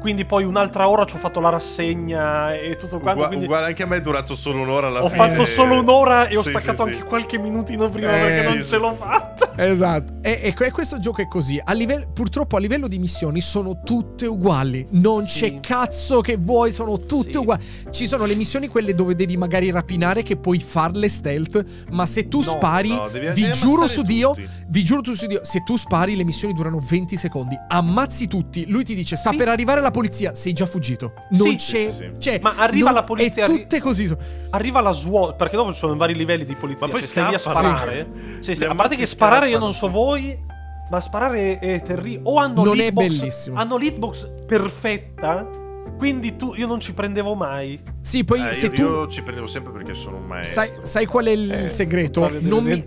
Quindi poi un'altra ora ci ho fatto la rassegna e tutto quanto. Ugua- quindi uguale anche a me è durato solo un'ora alla ho fine. fatto solo un'ora e ho Sì, staccato sì, anche sì. qualche minutino prima Eh, perché non sì, ce l'ho sì. fatta. Esatto. E, e que- questo gioco è così. A livello- purtroppo a livello di missioni sono tutte uguali. Non Sì. c'è cazzo che vuoi, sono tutte Sì. uguali. Ci sono le missioni quelle dove devi magari rapinare che puoi farle stealth, ma se tu No, spari, no, devi- vi devi giuro ammazzare su Dio, tutti. vi giuro tu su Dio, se tu spari le missioni durano 20 secondi. Ammazzi tutti, lui ti dice sta Sì. per arrivare la polizia, sei già fuggito. Non Sì, c'è, sì, sì. cioè, Ma arriva non- la polizia, E tutte così. Arriva la SWAT, perché dopo ci sono vari livelli di polizia. Ma poi se stai lì a sparare. Sì, sì, a parte che sparare io non so voi, ma sparare è, terribile. O hanno Non è l'hitbox, bellissimo. hanno l'hitbox perfetta. Quindi tu, io non ci prendevo mai. Sì, poi Eh, se io, tu io ci prendevo sempre perché sono un maestro. sai, sai qual è il Eh, segreto? Non, mi-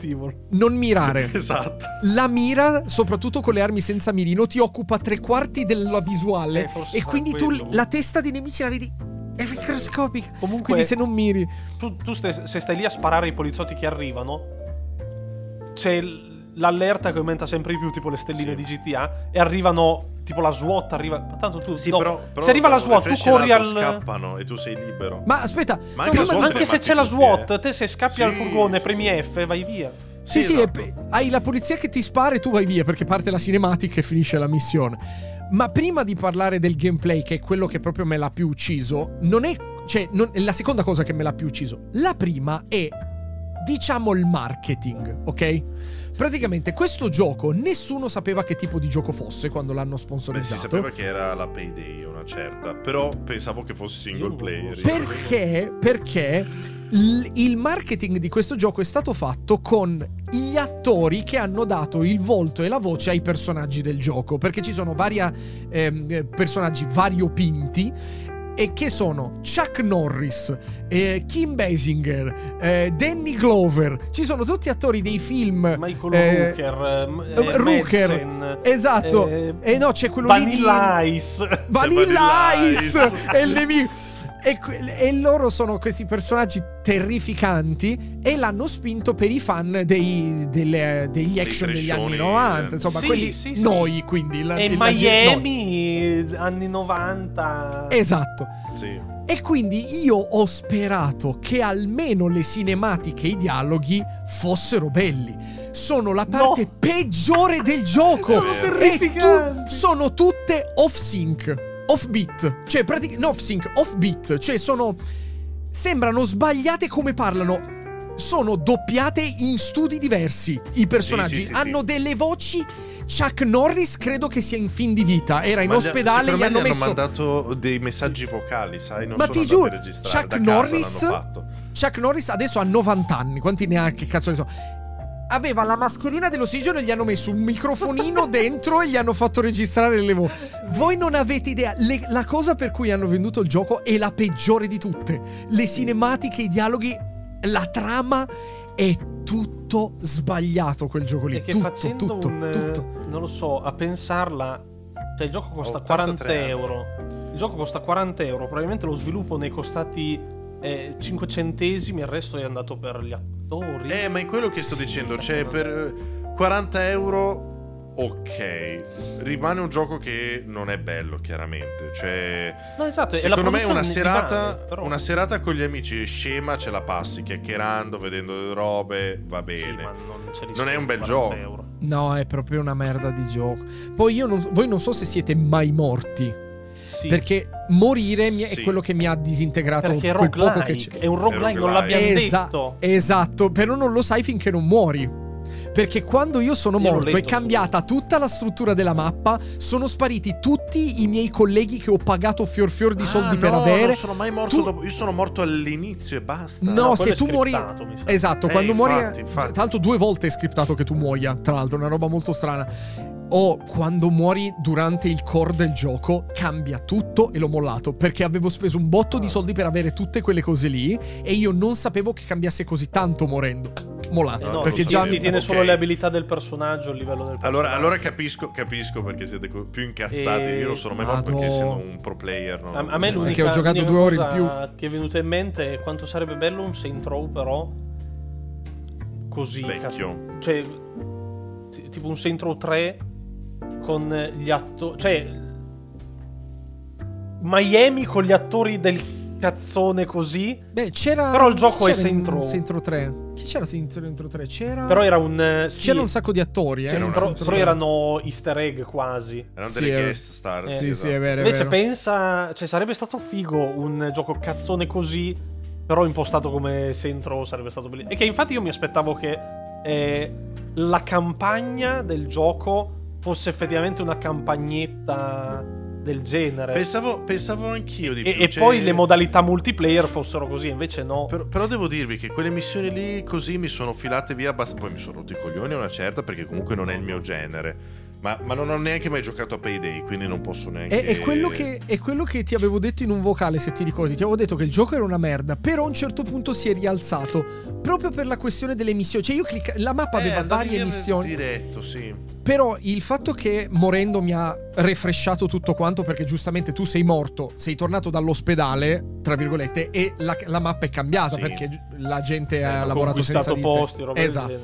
non mirare. Esatto. La mira, soprattutto con le armi senza mirino, ti occupa tre quarti della visuale. Eh, e quindi tu quello. la testa dei nemici la vedi. È microscopica. Comunque, Quindi se non miri. tu, tu stai- se stai lì a sparare ai poliziotti che arrivano, c'è l'allerta che aumenta sempre di più, tipo le stelline di GTA, e arrivano, tipo la SWAT arriva... Ma tanto tu... Sì, no, però, però se arriva la SWAT, tu corri al... scappano e tu sei libero. Ma aspetta, Ma anche No, ma anche se c'è la tutti, SWAT, eh. te se scappi Sì, al furgone, sì, premi. F, vai via. Sì, sì, esatto. e- hai la polizia che ti spara e tu vai via perché parte la cinematica e finisce la missione. Ma prima di parlare del gameplay, che è quello che proprio me l'ha più ucciso, non è. Cioè, non- è la seconda cosa che me l'ha più ucciso. La prima è. Diciamo il marketing, ok? Praticamente questo gioco nessuno sapeva che tipo di gioco fosse quando l'hanno Beh, si sponsorizzato. sapeva che era la Payday, una certa. Però pensavo che fosse single player. Perché? Perché l- il marketing di questo gioco è stato fatto con gli attori che hanno dato il volto e la voce ai personaggi del gioco. Perché ci sono vari personaggi variopinti. E che sono Chuck Norris, eh, Kim Basinger, eh, Danny Glover. Ci sono tutti attori dei film. Michael eh, Rooker, eh, eh, Rooker. Madsen, Esatto. eh, E no, c'è quello lì di. Vanilla Ice. Vanilla Vanilla Ice Ice. è il nemico. E, e loro sono questi personaggi terrificanti e l'hanno spinto per i fan dei- delle- degli action degli anni trashoni, 90. Insomma, Sì, quelli sì, sì. noi, quindi. la- E la- Miami, anni 90. noi. Esatto. Sì. E quindi io ho sperato che almeno le cinematiche e i dialoghi fossero belli. Sono la parte No. peggiore del gioco. Sono e tu- terrificanti. sono tutte off sync. Off beat. Cioè, praticamente. No, off sync, off beat. Cioè, sono. Sembrano sbagliate come parlano. Sono doppiate in studi diversi. I personaggi Sì, sì, sì, hanno delle voci. Chuck Norris credo che sia in fin di vita. Era in Ma gli- ospedale, gli hanno hanno messo. mandato dei messaggi vocali, sai? Non Ma ti giuro, Chuck Norris-. Chuck Norris adesso ha 90 anni. Quanti ne ha? Che cazzo ne so? Aveva la mascherina dell'ossigeno e gli hanno messo un microfonino dentro e gli hanno fatto registrare le voci. Voi non avete idea. Le- la cosa per cui hanno venduto il gioco è la peggiore di tutte. Le cinematiche, i dialoghi, la trama è tutto sbagliato quel gioco lì. E che tutto, facendo tutto, un, eh, tutto. non lo so, a pensarla, cioè il gioco costa 83 40 anni. euro. Il gioco costa 40 euro, probabilmente lo sviluppo ne è costati eh, 5 centesimi, il resto è andato per gli attori. Eh, ma è quello che sto Sì. dicendo. Cioè, per eh, 40 euro. Ok, rimane un gioco che non è bello, chiaramente. Cioè, no, esatto, secondo me una serata, Vale, però- una serata con gli amici scema ce la passi chiacchierando, vedendo le robe, va Sì, bene. ma non, c'è Non è un bel 40 gioco. euro. No, è proprio una merda di gioco. Poi io non, voi non so se siete mai morti. Sì, Perché morire mi- è Sì. quello che mi ha disintegrato perché è quel poco che roguelike, c'è. è un roguelike, non roguelike. l'abbiamo Esa- detto. Esatto, però non lo sai finché non muori. Perché quando io sono Io morto è cambiata tutta la struttura della mappa, sono spariti tutti i miei colleghi che ho pagato fior fior di soldi Ah, per no, avere. Non sono mai morto Tu- dopo. Io sono morto all'inizio e basta. No, quello se tu muori-. Esatto, Eh, quando infatti, muori. infatti. Tra l'altro, due volte è scriptato che tu muoia. Tra l'altro, una roba molto strana. O quando muori durante il core del gioco, cambia tutto e l'ho mollato. Perché avevo speso un botto di soldi per avere tutte quelle cose lì. E io non sapevo che cambiasse così tanto morendo. Mollato. Eh no, perché già ti mi. tiene ok. solo le abilità del personaggio, il livello del personaggio. Allora, allora capisco, capisco perché siete più incazzati. E- Io non sono mai morto Madò. perché essendo un pro player. no? A, a me Sì, l'unica, perché ho giocato due ore in cosa che è venuta in mente è quanto sarebbe bello un Saint Row però così Vecchio. cioè sì, tipo un Saint Row 3 con gli attori cioè Miami con gli attori del cazzone così Beh, c'era. Però il gioco è c'era in Saint Row. Saint Row 3. Chi c'era Row 3? C'era. però era un eh, sì, C'era un sacco di attori, eh. Un- però, però 3. erano easter egg quasi Erano Sì, delle è- guest star. Eh, Sì, esatto. sì, è vero. È Invece vero. pensa, cioè sarebbe stato figo un gioco cazzone così, però impostato come Centro sarebbe stato bellissimo. E che infatti io mi aspettavo che eh, la campagna del gioco fosse effettivamente una campagnetta del genere. Pensavo, pensavo anch'io di e più. e cioè- poi le modalità multiplayer fossero così, invece no. Però, però devo dirvi che quelle missioni lì così mi sono filate via abbastanza. Poi mi sono rotto i coglioni a una certa perché comunque non è il mio genere. Ma, ma non ho neanche mai giocato a Payday, quindi non posso neanche. È, è quello che, è quello che ti avevo detto in un vocale, se ti ricordi. Ti avevo detto che il gioco era una merda, però a un certo punto si è rialzato. Proprio per la questione delle missioni. Cioè, io clicca- La mappa Eh, aveva varie missioni. Diretto, sì. Però il fatto che morendo mi ha refresciato tutto quanto, perché giustamente tu sei morto, sei tornato dall'ospedale, tra virgolette, e la, la mappa è cambiata Sì. perché la gente Eh, ha lavorato senza vite. posti, roba Esatto.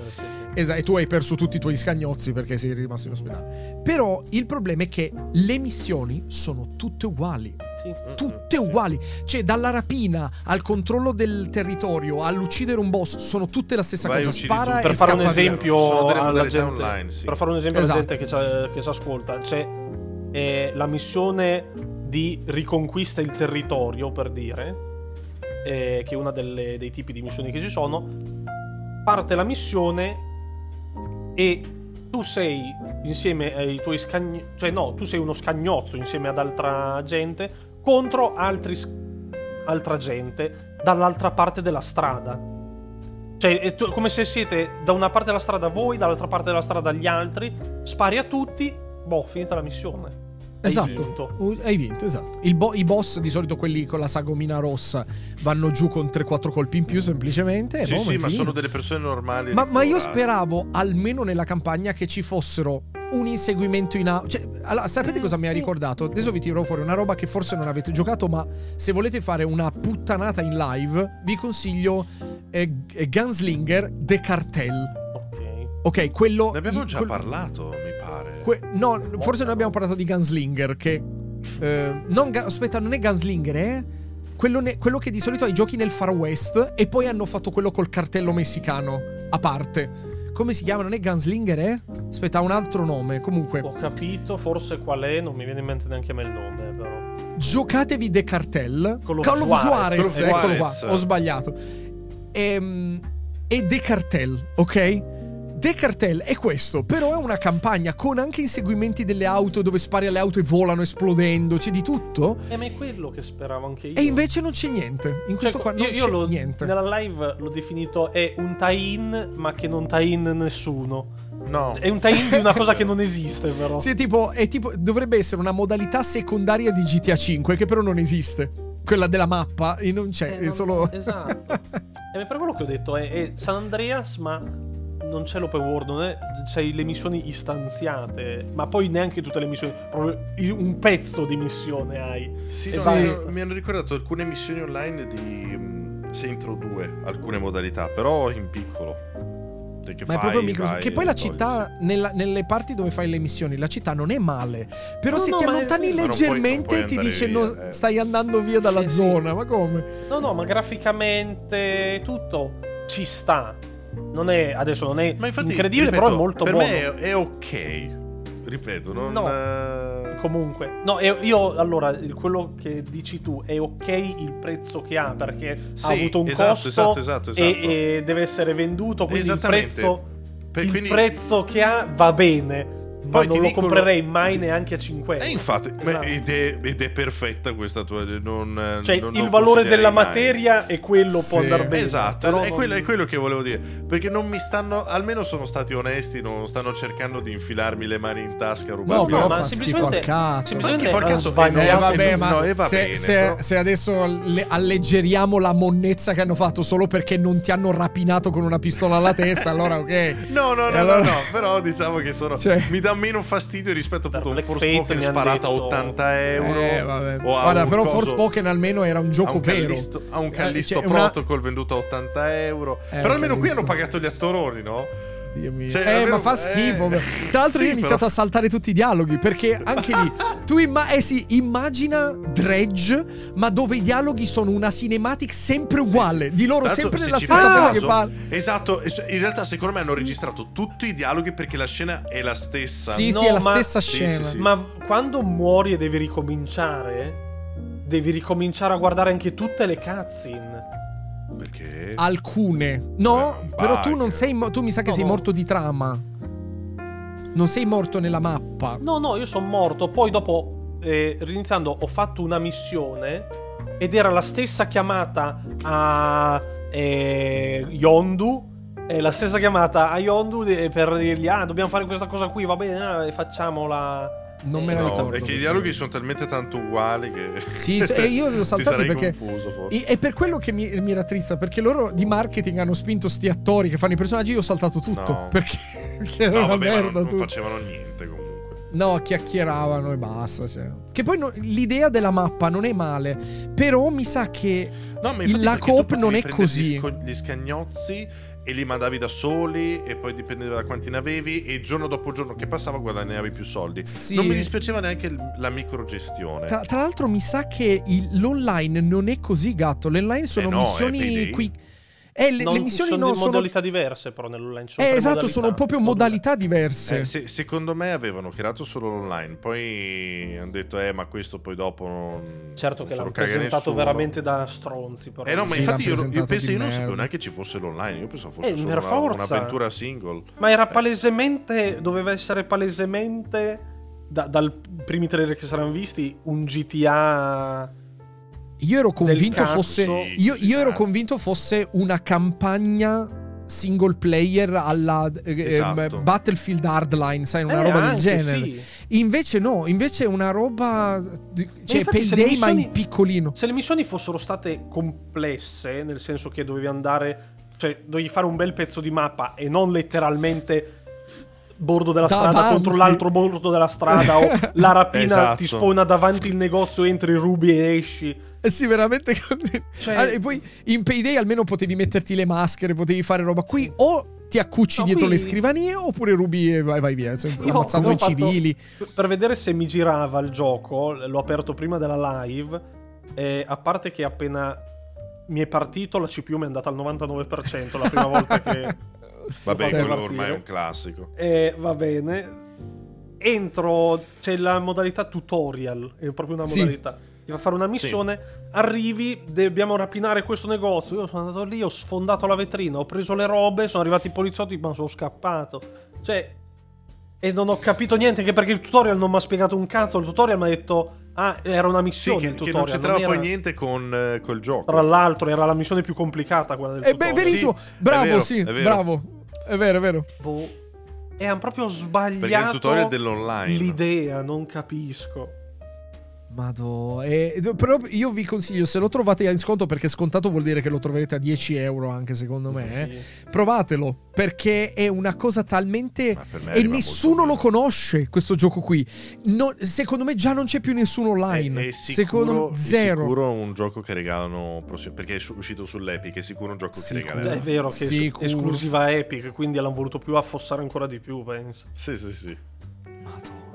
Esatto, e tu hai perso tutti i tuoi scagnozzi perché sei rimasto in ospedale. Però il problema è che le missioni sono tutte uguali. Sì. Tutte Mm, sì. uguali. Cioè, dalla rapina al controllo del territorio, all'uccidere un boss, sono tutte la stessa Vai, cosa. Spara e per fare un esempio alla gente, online, sì. per fare un esempio Esatto. alla gente che ci, che ci ascolta c'è eh, la missione di riconquista il territorio per dire eh, che è una delle- dei tipi di missioni che ci sono parte la missione e tu sei insieme ai tuoi scagni cioè no tu sei uno scagnozzo insieme ad altra gente contro altri altra gente dall'altra parte della strada cioè, è come se siete da una parte della strada voi, dall'altra parte della strada gli altri, spari a tutti, boh, finita la missione. Hai Esatto. vinto. Uh, Hai vinto, esatto. Il bo- I boss, di solito quelli con la sagomina rossa, vanno giù con 3-4 colpi in più semplicemente. Sì, boh, sì, ma finito. sono delle persone normali. Ma, ma io ricolorate. speravo, almeno nella campagna, che ci fossero un inseguimento in auto. Cioè, allora, sapete cosa mi ha ricordato? Adesso vi tirerò fuori una roba che forse non avete giocato, ma se volete fare una puttanata in live, vi consiglio eh, Gunslinger The Cartel. Ok. Ok, quello. Ne abbiamo già quel- parlato, mi pare. que- no, forse noi abbiamo parlato di Gunslinger. Che. eh, non Ga- aspetta, non è Gunslinger, eh? Quello, ne- quello che di solito ha i giochi nel Far West e poi hanno fatto quello col cartello messicano a parte. Come si chiama? Non è Gunslinger, eh? Aspetta, ha un altro nome. Comunque, Ho capito forse qual è, non mi viene in mente neanche a me il nome, però. giocatevi The Cartel. Call of Call of Juarez. Juarez, of eccolo qua. Juarez. Ho sbagliato. Ehm, E The Cartel, ok? The Cartel è questo, però è una campagna con anche inseguimenti delle auto dove spari alle auto e volano esplodendo, c'è di tutto. Eh, ma è quello che speravo anche io. E invece non c'è niente. In questo Cioè, qua non io, io c'è l'ho- niente. Nella live l'ho definito è un tie-in, ma che non tie-in nessuno. No. È un tie-in di una cosa che non esiste, però. Sì, è tipo, è tipo, dovrebbe essere una modalità secondaria di GTA 5, che però non esiste. Quella della mappa, e non c'è, Eh, è non- solo... Esatto. E per quello che ho detto è, è San Andreas, ma non c'è l'open world, non è, c'hai le missioni istanziate, ma poi neanche tutte le missioni, proprio un pezzo di missione hai. Sì, no, sì. hanno, mi hanno ricordato alcune missioni online di Row 2, alcune modalità, però in piccolo. Perché Ma è fai, proprio Microsoft. vai Che poi la togli. città, nella- nelle parti dove fai le missioni, la città non è male. Però No, se no, ti è- allontani ma non puoi- non leggermente puoi ti dice via, no, eh. stai andando via dalla Sì, sì. zona. Ma come? No, no, ma graficamente tutto ci sta. Non è, adesso non è Ma infatti, incredibile, ripeto, però è molto per buono. me è, è ok. Ripeto, non... No. eh, Comunque, no, e- io allora quello che dici tu è ok il prezzo che ha perché Sì, ha avuto un esatto, costo esatto, esatto, e- esatto. E, deve essere venduto, quindi il prezzo, Per- il quindi- prezzo che ha va bene. Ma Poi ti non lo comprerei mai neanche a 5 euro. E infatti, ma- Esatto. ed, è, ed è perfetta questa tua... Non, Cioè, non- il non valore della mai. materia è quello, Sì. può andare bene. Esatto, però è, non- quello, è quello che volevo dire. Perché non mi stanno. Almeno sono stati onesti, non stanno cercando di infilarmi le mani in tasca. No, rubarmi però la- ma fa schifo al semplicemente- cazzo. Fa semplicemente schifo al cazzo. sbagliato. e Eh no, vabbè, ma no, e va se, bene, se- però- se adesso le- alleggeriamo la monnezza che hanno fatto solo perché non ti hanno rapinato con una pistola alla testa, allora ok. No, no, no, allora- no, no, però diciamo che sono. Cioè- Mi dà meno fastidio rispetto appunto a un Forspoken sparato a detto- 80 euro. Eh, vabbè. o a Guarda, un però coso- Forspoken almeno era un a gioco un vero. Callisto, a un Eh, Callisto cioè, una- Protocol venduto a 80 euro. Eh, però almeno qui hanno pagato gli attoroni, no? Dio mio. Cioè, eh, almeno- ma fa eh, schifo. Tra l'altro, sì, io ho iniziato però- a saltare tutti i dialoghi. Perché anche lì, tu imma- eh sì, immagina Dredge, ma dove i dialoghi sono una cinematic sempre uguale. Di loro l'altro, sempre se nella stessa caso- che parla. Esatto, es- in realtà secondo me hanno registrato tutti i dialoghi perché la scena è la stessa. Sì, No, sì, è la ma- stessa Sì, scena. sì, sì. Ma quando muori e devi ricominciare, devi ricominciare a guardare anche tutte le cutscene. Perché? Alcune. No, Eh, però tu non sei. mo- Tu mi sa che No, sei no. morto di trama. Non sei morto nella mappa. No, no, io sono morto. Poi dopo, eh, riniziando, ho fatto una missione ed era la stessa chiamata a eh, Yondu. eh, la stessa chiamata a Yondu eh, per dirgli: Ah, dobbiamo fare questa cosa qui, va bene, eh, facciamola. Non me la No, ricordo. perché i dialoghi sono talmente tanto uguali che. Sì, e io li ho Ti saltati perché- confuso. I- È per quello che mi, mi rattrista, perché loro di marketing hanno spinto sti attori che fanno i personaggi. Io ho saltato tutto. No. Perché, perché era No, una vabbè, merda non, non facevano niente comunque. No, chiacchieravano e basta. cioè. Che poi no- l'idea della mappa non è male. Però mi sa che. No, la coop non è così. Gli, sco- gli scagnozzi e li mandavi da soli e poi dipendeva da quanti ne avevi e giorno dopo giorno che passava guadagnavi più soldi. Sì. Non mi dispiaceva neanche la microgestione. Tra, tra l'altro, mi sa che il- l'online non è così gatto. Le online sono Eh no, missioni qui. Eh, le, Non- le missioni sono no, di sono. modalità diverse, però nell'online. Eh, tre esatto, modalità. sono proprio modalità diverse. Eh, se- secondo me avevano creato solo l'online, poi hanno detto eh ma questo poi dopo non... Certo non che l'hanno presentato nessuno. veramente da stronzi. Però. Eh no, ma Sì, infatti io, io penso io non sapevo neanche ci fosse l'online, io pensavo fosse Eh, solo una- un'avventura single. Ma era palesemente. Doveva essere palesemente. da- dal primi trailer che saranno visti, un GTA. Io ero convinto fosse. Io, io ero tanto. convinto fosse una campagna single player alla eh, Esatto. ehm, Battlefield Hardline, sai, una Eh, roba del genere. sì. Invece no, invece è una roba. Cioè, Payday, ma in missioni- piccolino. Se le missioni fossero state complesse, nel senso che dovevi andare. Cioè, dovevi fare un bel pezzo di mappa e non letteralmente. Bordo della strada Davanti. contro l'altro bordo della strada o la rapina Esatto. ti spawna davanti il negozio, entri, rubi e esci. Eh sì, veramente. Cioè- Ah, E poi in Payday almeno potevi metterti le maschere, potevi fare roba. Qui o ti accucci No, dietro qui- le scrivanie oppure rubi e vai, vai via, senza, Io ammazzando i fatto- civili. Per vedere se mi girava il gioco, l'ho aperto prima della live. E a parte che appena mi è partito, la CPU mi è andata al 99% la prima volta che. Vabbè, Sì. quello partire. ormai è un classico. E va bene. Entro, c'è la modalità tutorial, è proprio una Sì. Ti fa fare una missione, arrivi, dobbiamo rapinare questo negozio. Io sono andato lì, ho sfondato la vetrina, ho preso le robe, sono arrivati i poliziotti, ma sono scappato. Cioè, e non ho capito niente, anche perché il tutorial non mi ha spiegato un cazzo. Il tutorial mi ha detto, ah, era una Sì, missione. che, il che tutorial, non c'entrava era- poi niente con eh, col gioco. Tra l'altro, era la missione più complicata quella del Eh, beh, tutorial. verissimo. Sì, bravo, è vero, sì, è vero. bravo. È vero, è vero. Boh. E hanno proprio sbagliato Perché il tutorial dell'online. l'idea, non capisco. Mado, eh, però io vi consiglio, se lo trovate in sconto, perché scontato vuol dire che lo troverete a 10 euro anche secondo me, eh, Sì. provatelo, perché è una cosa talmente... E nessuno lo conosce questo gioco qui. No- secondo me già non c'è più nessuno online. È, è sicuro, secondo me è zero. sicuro un gioco che regalano perché è uscito sull'Epic, è sicuro un gioco Sicuro. che Già, regaleranno. è vero che è Sicuro. esclusiva Epic, quindi l'hanno voluto più affossare ancora di più, penso. Sì, sì, sì. Madonna.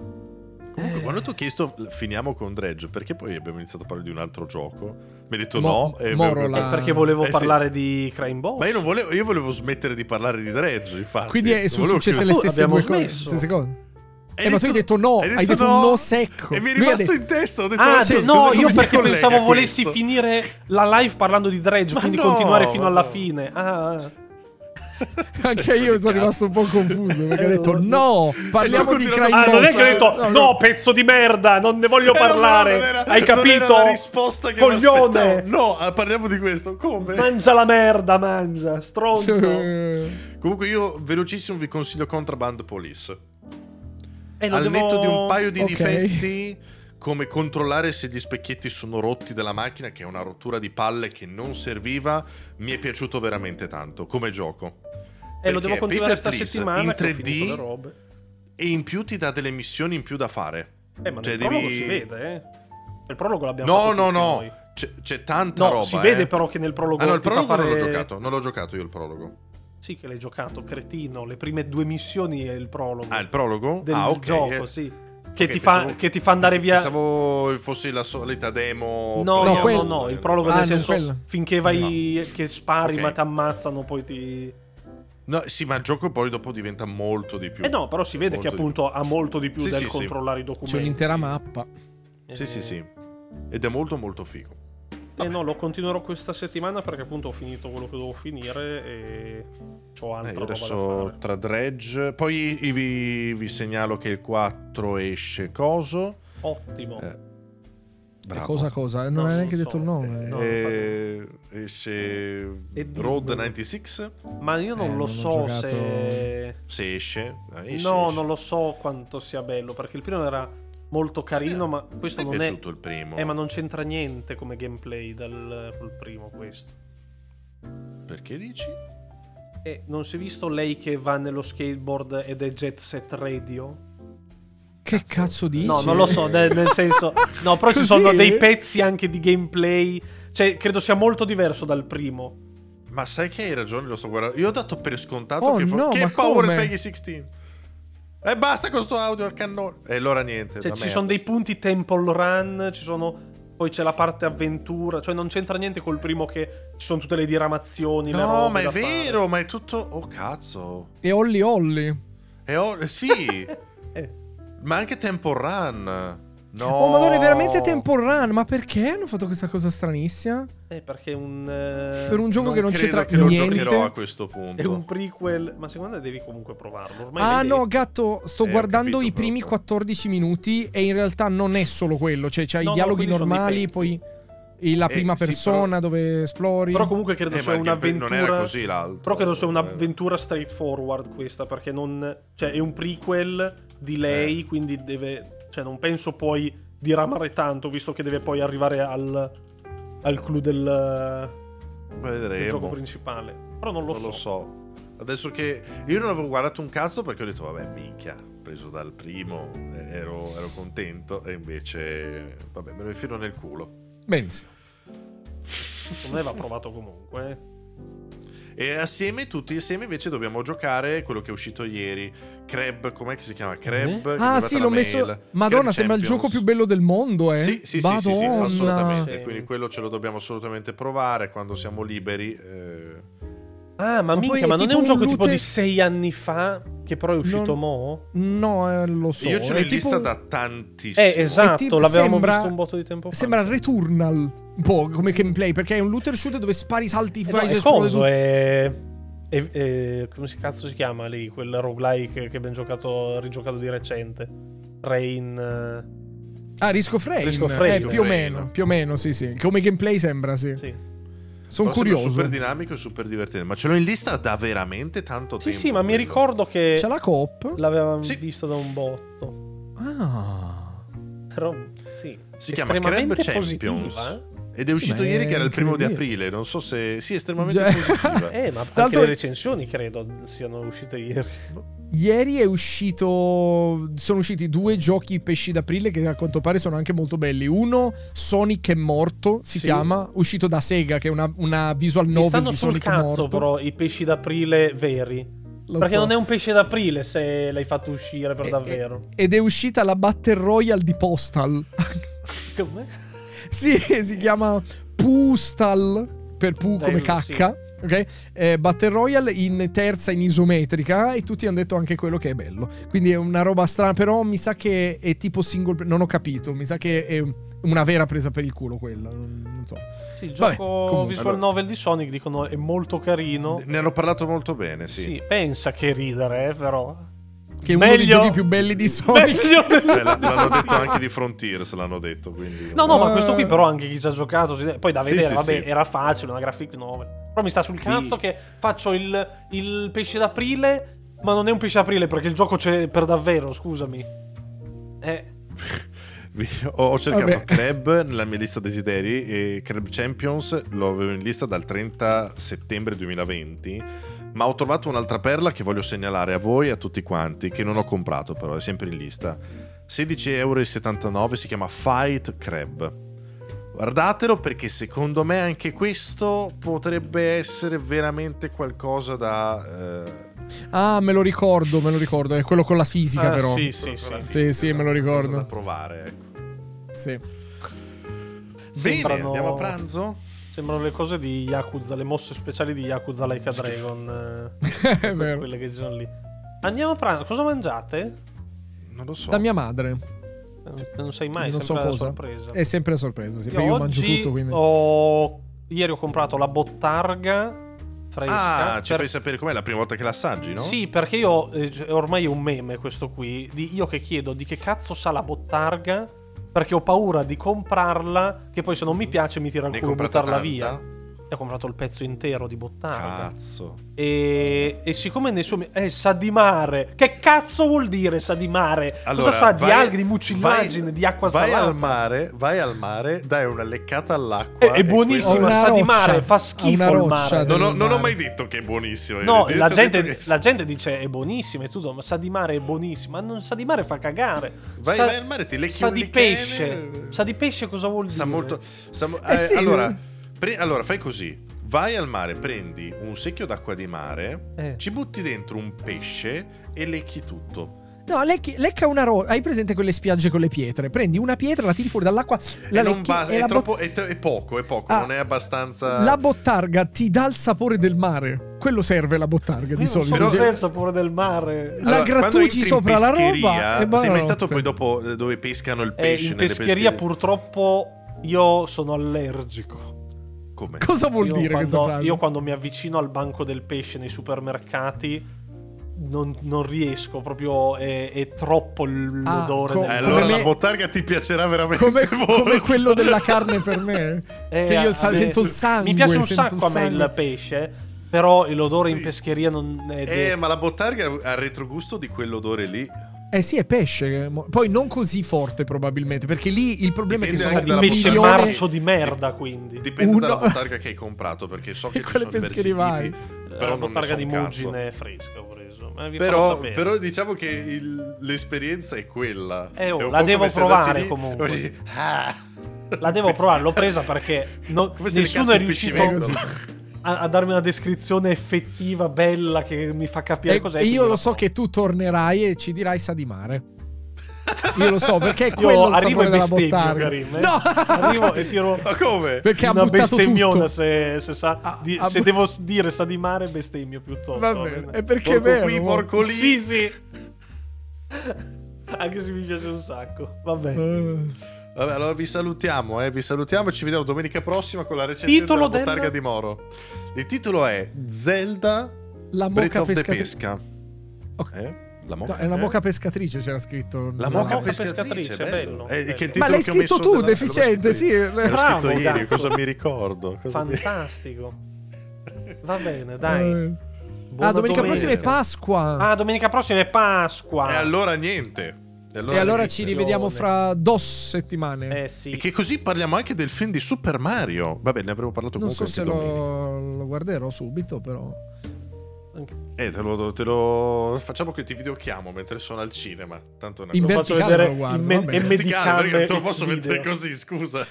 Comunque, Eh. quando ti ho chiesto finiamo con Dredge, perché poi abbiamo iniziato a parlare di un altro gioco? Mi hai detto Mo- no. E Moro abbiamo- la- Perché volevo Eh, sì. parlare di Crime Boss. Ma io, non volevo, io volevo smettere di parlare di Dredge, infatti. Quindi è Non su- volevo successe le stesse abbiamo due cose. smesso. stesse cose. Hai Eh, ma tu hai detto no, hai detto un no secco. E mi è rimasto detto- in testa. Ho detto, Ah, sì, no, io perché pensavo volessi questo? finire la live parlando di Dredge, Ma quindi no, continuare fino alla no. fine. Ah, Anche io sono rimasto un po' confuso perché ho detto no, parliamo di Crime Ah, non è che ho detto No, no, pezzo di merda, non ne voglio Eh, parlare. no, era- Hai capito? la risposta che Coglione. No, eh, parliamo di questo. Come? Mangia la merda, mangia, stronzo. Comunque io velocissimo vi consiglio Contraband Police. E lo Al devo- netto di un paio di Ok. difetti come controllare se gli specchietti sono rotti della macchina, che è una rottura di palle che non serviva, mi è piaciuto veramente tanto come gioco. E lo Perché devo continuare sta Paper Please settimana in che ho finito 3D le robe. e in più ti dà delle missioni in più da fare. Eh, ma nel Cioè, prologo devi- si vede, eh. Il prologo l'abbiamo No, fatto no, no. noi. C'è, c'è tanta No, roba. si vede eh. però che nel prologo Ah no, il prologo fare... non l'ho giocato, non l'ho giocato io il prologo. Sì, che l'hai giocato, cretino. Le prime due missioni è il prologo. Ah, il prologo? del ah, ok. gioco, eh. sì. Che, Ok, ti fa, pensavo- che ti fa andare via... Pensavo fosse la solita demo. No, No, no, quel- no, no, il prologo Ah, nel senso quello. finché vai che spari Ok. ma ti ammazzano poi ti... No, sì, ma il gioco poi dopo diventa molto di più. Eh no, però si vede Molto che appunto ha molto di più Sì, del sì, sì. controllare i documenti. C'è un'intera mappa. Eh, Sì, sì, sì. Ed è molto molto figo. Eh no, lo continuerò questa settimana perché appunto ho finito quello che dovevo finire e ho Eh, altra da adesso fare. tra Dredge. Poi vi, vi segnalo che il 4 esce coso. Ottimo. Eh, E bravo. cosa cosa? Non No, hai non neanche so. detto il nome. No, Eh, esce Road dimmelo. 96. Ma io non Eh, lo non so giocato- se... Se esce. eh, esce, no, esce. non lo so quanto sia bello perché il primo era molto carino, ma questo Mi è non è... piaciuto il primo. Eh, ma non c'entra niente come gameplay dal col primo questo. Perché dici? E non si è visto lei che va nello skateboard ed è Jet Set Radio? Che cazzo dici? No, non lo so, ne- nel senso... No, però ci sono dei pezzi anche di gameplay. Cioè, credo sia molto diverso dal primo. Ma sai che hai ragione, lo sto guardando. Io ho dato per scontato Oh, che, no, che ma Power come? Peggy 16. E basta con sto audio al cannone. E allora niente. Cioè, ci merda. sono dei punti temple run, ci sono... Poi c'è la parte avventura, cioè non c'entra niente col primo che ci sono tutte le diramazioni. le No, robe ma è da fare. vero, ma è tutto. Oh, cazzo. E Olli Olli. E ho... Sì, Eh, ma anche Temple Run. No. Oh, madonna, è veramente Temple Run. Ma perché hanno fatto questa cosa stranissima? eh, perché è un... eh, Per un gioco che non credo c'entra che lo niente. giocherò a questo punto. È un prequel, ma secondo me devi comunque provarlo. Ormai Ah no, gatto, sto Eh, guardando capito i primi proprio. 14 minuti e in realtà non è solo quello, cioè c'hai No, i no, dialoghi dei normali, poi la Eh, prima sì, persona dove esplori. Però comunque credo Eh, sia un'avventura. Non era così l'altro. Però credo sia Eh. un'avventura straightforward questa, perché non. Cioè, è un prequel di lei, Eh. quindi deve. Cioè, non penso poi diramare tanto, visto che deve poi arrivare al. al clou del. del Vedremo. gioco principale. Però non lo non so. lo so. Adesso che io non avevo guardato un cazzo perché ho detto, vabbè, minchia, preso dal primo, eh, ero, ero contento. E invece, vabbè, me lo infilo nel culo. Benissimo. Secondo me va provato comunque. Eh. E assieme, tutti insieme, invece dobbiamo giocare quello che è uscito ieri. Crab, com'è che si chiama? Crab. è Ah, sì, l'ho mail. messo. Madonna, Crab sembra il Champions. gioco più bello del mondo, eh. Sì, sì, sì, sì, sì, assolutamente. Sì. Quindi quello ce lo dobbiamo assolutamente provare quando siamo liberi. eh. Ah, ma, Ma minchia, ma non è tipo un un gioco tipo looter- di sei anni fa? Che però è uscito Non- mo? No, eh, lo so. Io ce l'ho è in tipo lista un- da tantissimo. Eh, esatto, tipo- l'avevamo sembra- visto un botto di tempo fa. Sembra Returnal un po' come gameplay perché è un looter shooter dove spari salti, Eh, fai no, tutto. è... è- è- come si cazzo si chiama lì? Quel roguelike che abbiamo giocato, rigiocato di recente. Rain... eh, Ah, Risk of Rain. Risk of Eh, Rain. più o meno, più o meno, sì, sì. Come gameplay sembra, sì. sì. Sono curioso. super dinamico e super divertente. Ma ce l'ho in lista da veramente tanto Sì, tempo. sì, ma mi quello. ricordo che C'è la coop? l'avevamo Sì. visto da un botto. Ah. Però, sì. Si chiama estremamente Crab Champions. positiva. eh. Ed è uscito è ieri che era il primo di aprile. Non so se. Sì, estremamente Già. positiva. Eh, ma anche l'altro- le recensioni credo siano uscite ieri. Ieri è uscito. Sono usciti due giochi pesci d'aprile che a quanto pare sono anche molto belli. Uno, Sonic è morto, si Sì. chiama, uscito da Sega, che è una, una visual novel di Sonic cazzo morto. però i pesci d'aprile veri. Lo Perché so. non è un pesce d'aprile se l'hai fatto uscire per E- davvero. ed è uscita la Battle Royale di Postal. Come? sì, si chiama Pustal per Pu come cacca. Ok? Eh, Battle Royale in terza in isometrica e tutti hanno detto anche quello che è bello. Quindi è una roba strana, però mi sa che è tipo single non ho capito, mi sa che è una vera presa per il culo quella, non, non so. Sì, il Vabbè, gioco comunque, visual allora- novel di Sonic dicono è molto carino. Ne hanno parlato molto bene, sì. Sì, pensa che ridere, eh, però. Che è uno dei Meglio- giochi più belli di Sonic. Meglio Eh, l- l'hanno detto anche di Frontiers, l'hanno detto. Quindi... No, no, ma Eh. questo qui però anche chi ci ha giocato, poi da vedere, sì, vabbè, sì. era facile, una graphic novel. Però mi sta sul cazzo che faccio il, il pesce d'aprile, ma non è un pesce d'aprile perché il gioco c'è per davvero, scusami. Eh, ho cercato Vabbè. Crab nella mia lista desideri e Crab Champions lo avevo in lista dal 30 settembre 2020. Ma ho trovato un'altra perla che voglio segnalare a voi e a tutti quanti, che non ho comprato però, è sempre in lista. 16,79 euro, si chiama Fight Crab. Guardatelo perché secondo me anche questo potrebbe essere veramente qualcosa da... eh, ah, me lo ricordo, me lo ricordo, è quello con la fisica Ah, però. sì, sì, sì. quella Sì, sì, me lo ricordo. Da provare, ecco. Sì. Bene, Sembrano- andiamo a pranzo? Sembrano le cose di Yakuza, le mosse speciali di Yakuza Like a Dragon. è eh, vero. quelle che ci sono lì. Andiamo a pranzo, cosa mangiate? Non lo so. Da mia madre. Eh, Non sai mai, non so sempre la cosa. sorpresa. È sempre a sorpresa, sì. Io io mangio oggi tutto, quindi. ho- Ieri ho comprato la bottarga fresca. Ah, ci per- fai sapere com'è la prima volta che l'assaggi, no? Sì, perché io eh, ormai è un meme questo qui. Di io che chiedo di che cazzo sa la bottarga. Perché ho paura di comprarla. Che poi se non mi piace mi tira il culo buttarla tanta? via. Ho comprato il pezzo intero di bottarga. Cazzo. E, e siccome nessuno. Eh, sa di mare. Che cazzo vuol dire sa di mare? Allora, Cosa sa di vai- alghe, di mucillagine, vai- di acqua vai salata? al mare, vai al mare, dai una leccata all'acqua. È- è buonissima, sa di roccia, mare, fa ha schifo il mare. Non ho, non ho mai detto che è buonissimo. No, la gente, che- la gente dice è buonissima e tutto, ma sa di mare è buonissima. Ma non sa di mare fa cagare. Vai- sa, vai al mare, ti lecchi sa un di pesce. Sa di pesce cosa vuol dire? Sa molto. sa Eh eh, sì. allora, pre- allora, fai così. Vai al mare, prendi un secchio d'acqua di mare, Eh. ci butti dentro un pesce e lecchi tutto. No, lecchi- lecca una roccia. Hai presente quelle spiagge con le pietre? Prendi una pietra, la tiri fuori dall'acqua, la e non lecchi basta, e è, la, bot- troppo, è, è poco, è poco, Ah, non è abbastanza. la bottarga ti dà il sapore del mare. Quello serve la bottarga di solito. so Cioè, cos'è il sapore del mare. La Allora, quando grattugi entri in sopra la roba pescheria- e Sei mai buonanotte. stato poi dopo eh, dove pescano il Eh, pesce? in nelle pescheria pescherie? purtroppo io sono allergico. Come? Cosa vuol io dire quando, questa frase? Io quando mi avvicino al banco del pesce nei supermercati non, non riesco, proprio è, è troppo Ah, l'odore. co- del- Eh, allora me- la bottarga ti piacerà veramente come, molto. come quello della carne per me. Eh, che io sa- me- sento il sangue. Mi piace un sento sacco a me il pesce, però l'odore in Sì. pescheria non è... Eh, ma la bottarga ha il retrogusto di quell'odore lì. Eh sì, è pesce. mo- Poi non così forte probabilmente, perché lì il problema Dipende è che sono un pesce milione... marcio di merda, quindi. Dipende Uno- dalla bottarga che hai comprato, perché so che E ci quelle sono diversi tipi, Eh, però la so di. Mugine fresca ho preso. Eh, Però, però diciamo che il- l'esperienza è quella. Eh, oh, È la devo provare lì, comunque. così, ah. La devo provare, l'ho presa perché no- nessuno è riuscito. A, a darmi una descrizione effettiva, bella, che mi fa capire E, cos'è. e io lo so che tu tornerai e ci dirai sa di mare. Io lo so, perché è quello il arrivo sapore e della bottarga. Karim, eh. No! Arrivo e tiro Ma come? Perché ha una buttato bestemmiona tutto. se, se sa Ha- di- ha se bu- devo dire sa di mare bestemmio piuttosto. Va va bene, bene? è perché è Porco vero. qui, porco lì. Sì, sì. Anche se mi piace un sacco. Vabbè. Eh. Vabbè, allora vi salutiamo, eh, vi salutiamo e ci vediamo domenica prossima con la recensione Titolo della bottarga del- di Moro. Il titolo è Zelda La moca pescatrice. Pesca. Ok. Eh? La No, moca? è la eh? moca pescatrice, c'era scritto. La No. moca moca pescatrice, pescatrice, bello. bello, Eh, bello. è Ma l'hai scritto tu, nella- deficiente, sì. L'ho Bravo, scritto ieri, cosa mi ricordo? Cosa mi- Fantastico. Va bene, dai. Eh. Buona Ah, domenica prossima è domenica. Pasqua. Ah, domenica prossima è Pasqua. E allora niente. E allora, e allora ci rivediamo fra dos settimane. Eh sì. E che così parliamo anche del film di Super Mario. Vabbè, ne avremo parlato non comunque so se lo, lo guarderò subito, però. Eh, te lo, te lo- Facciamo che ti videochiamo mentre sono al cinema. Tanto è una In cosa- Lo faccio vedere lo guardo, in me- va bene. in verticale, perché non te lo posso mettere così, scusa.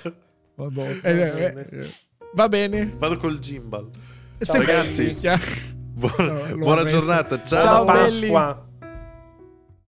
Vabbè. Eh, eh, eh. Va bene. Vado col gimbal. Se- ragazzi. Buona, No, buona giornata. Ciao. Ciao, Buona belli. Pasqua.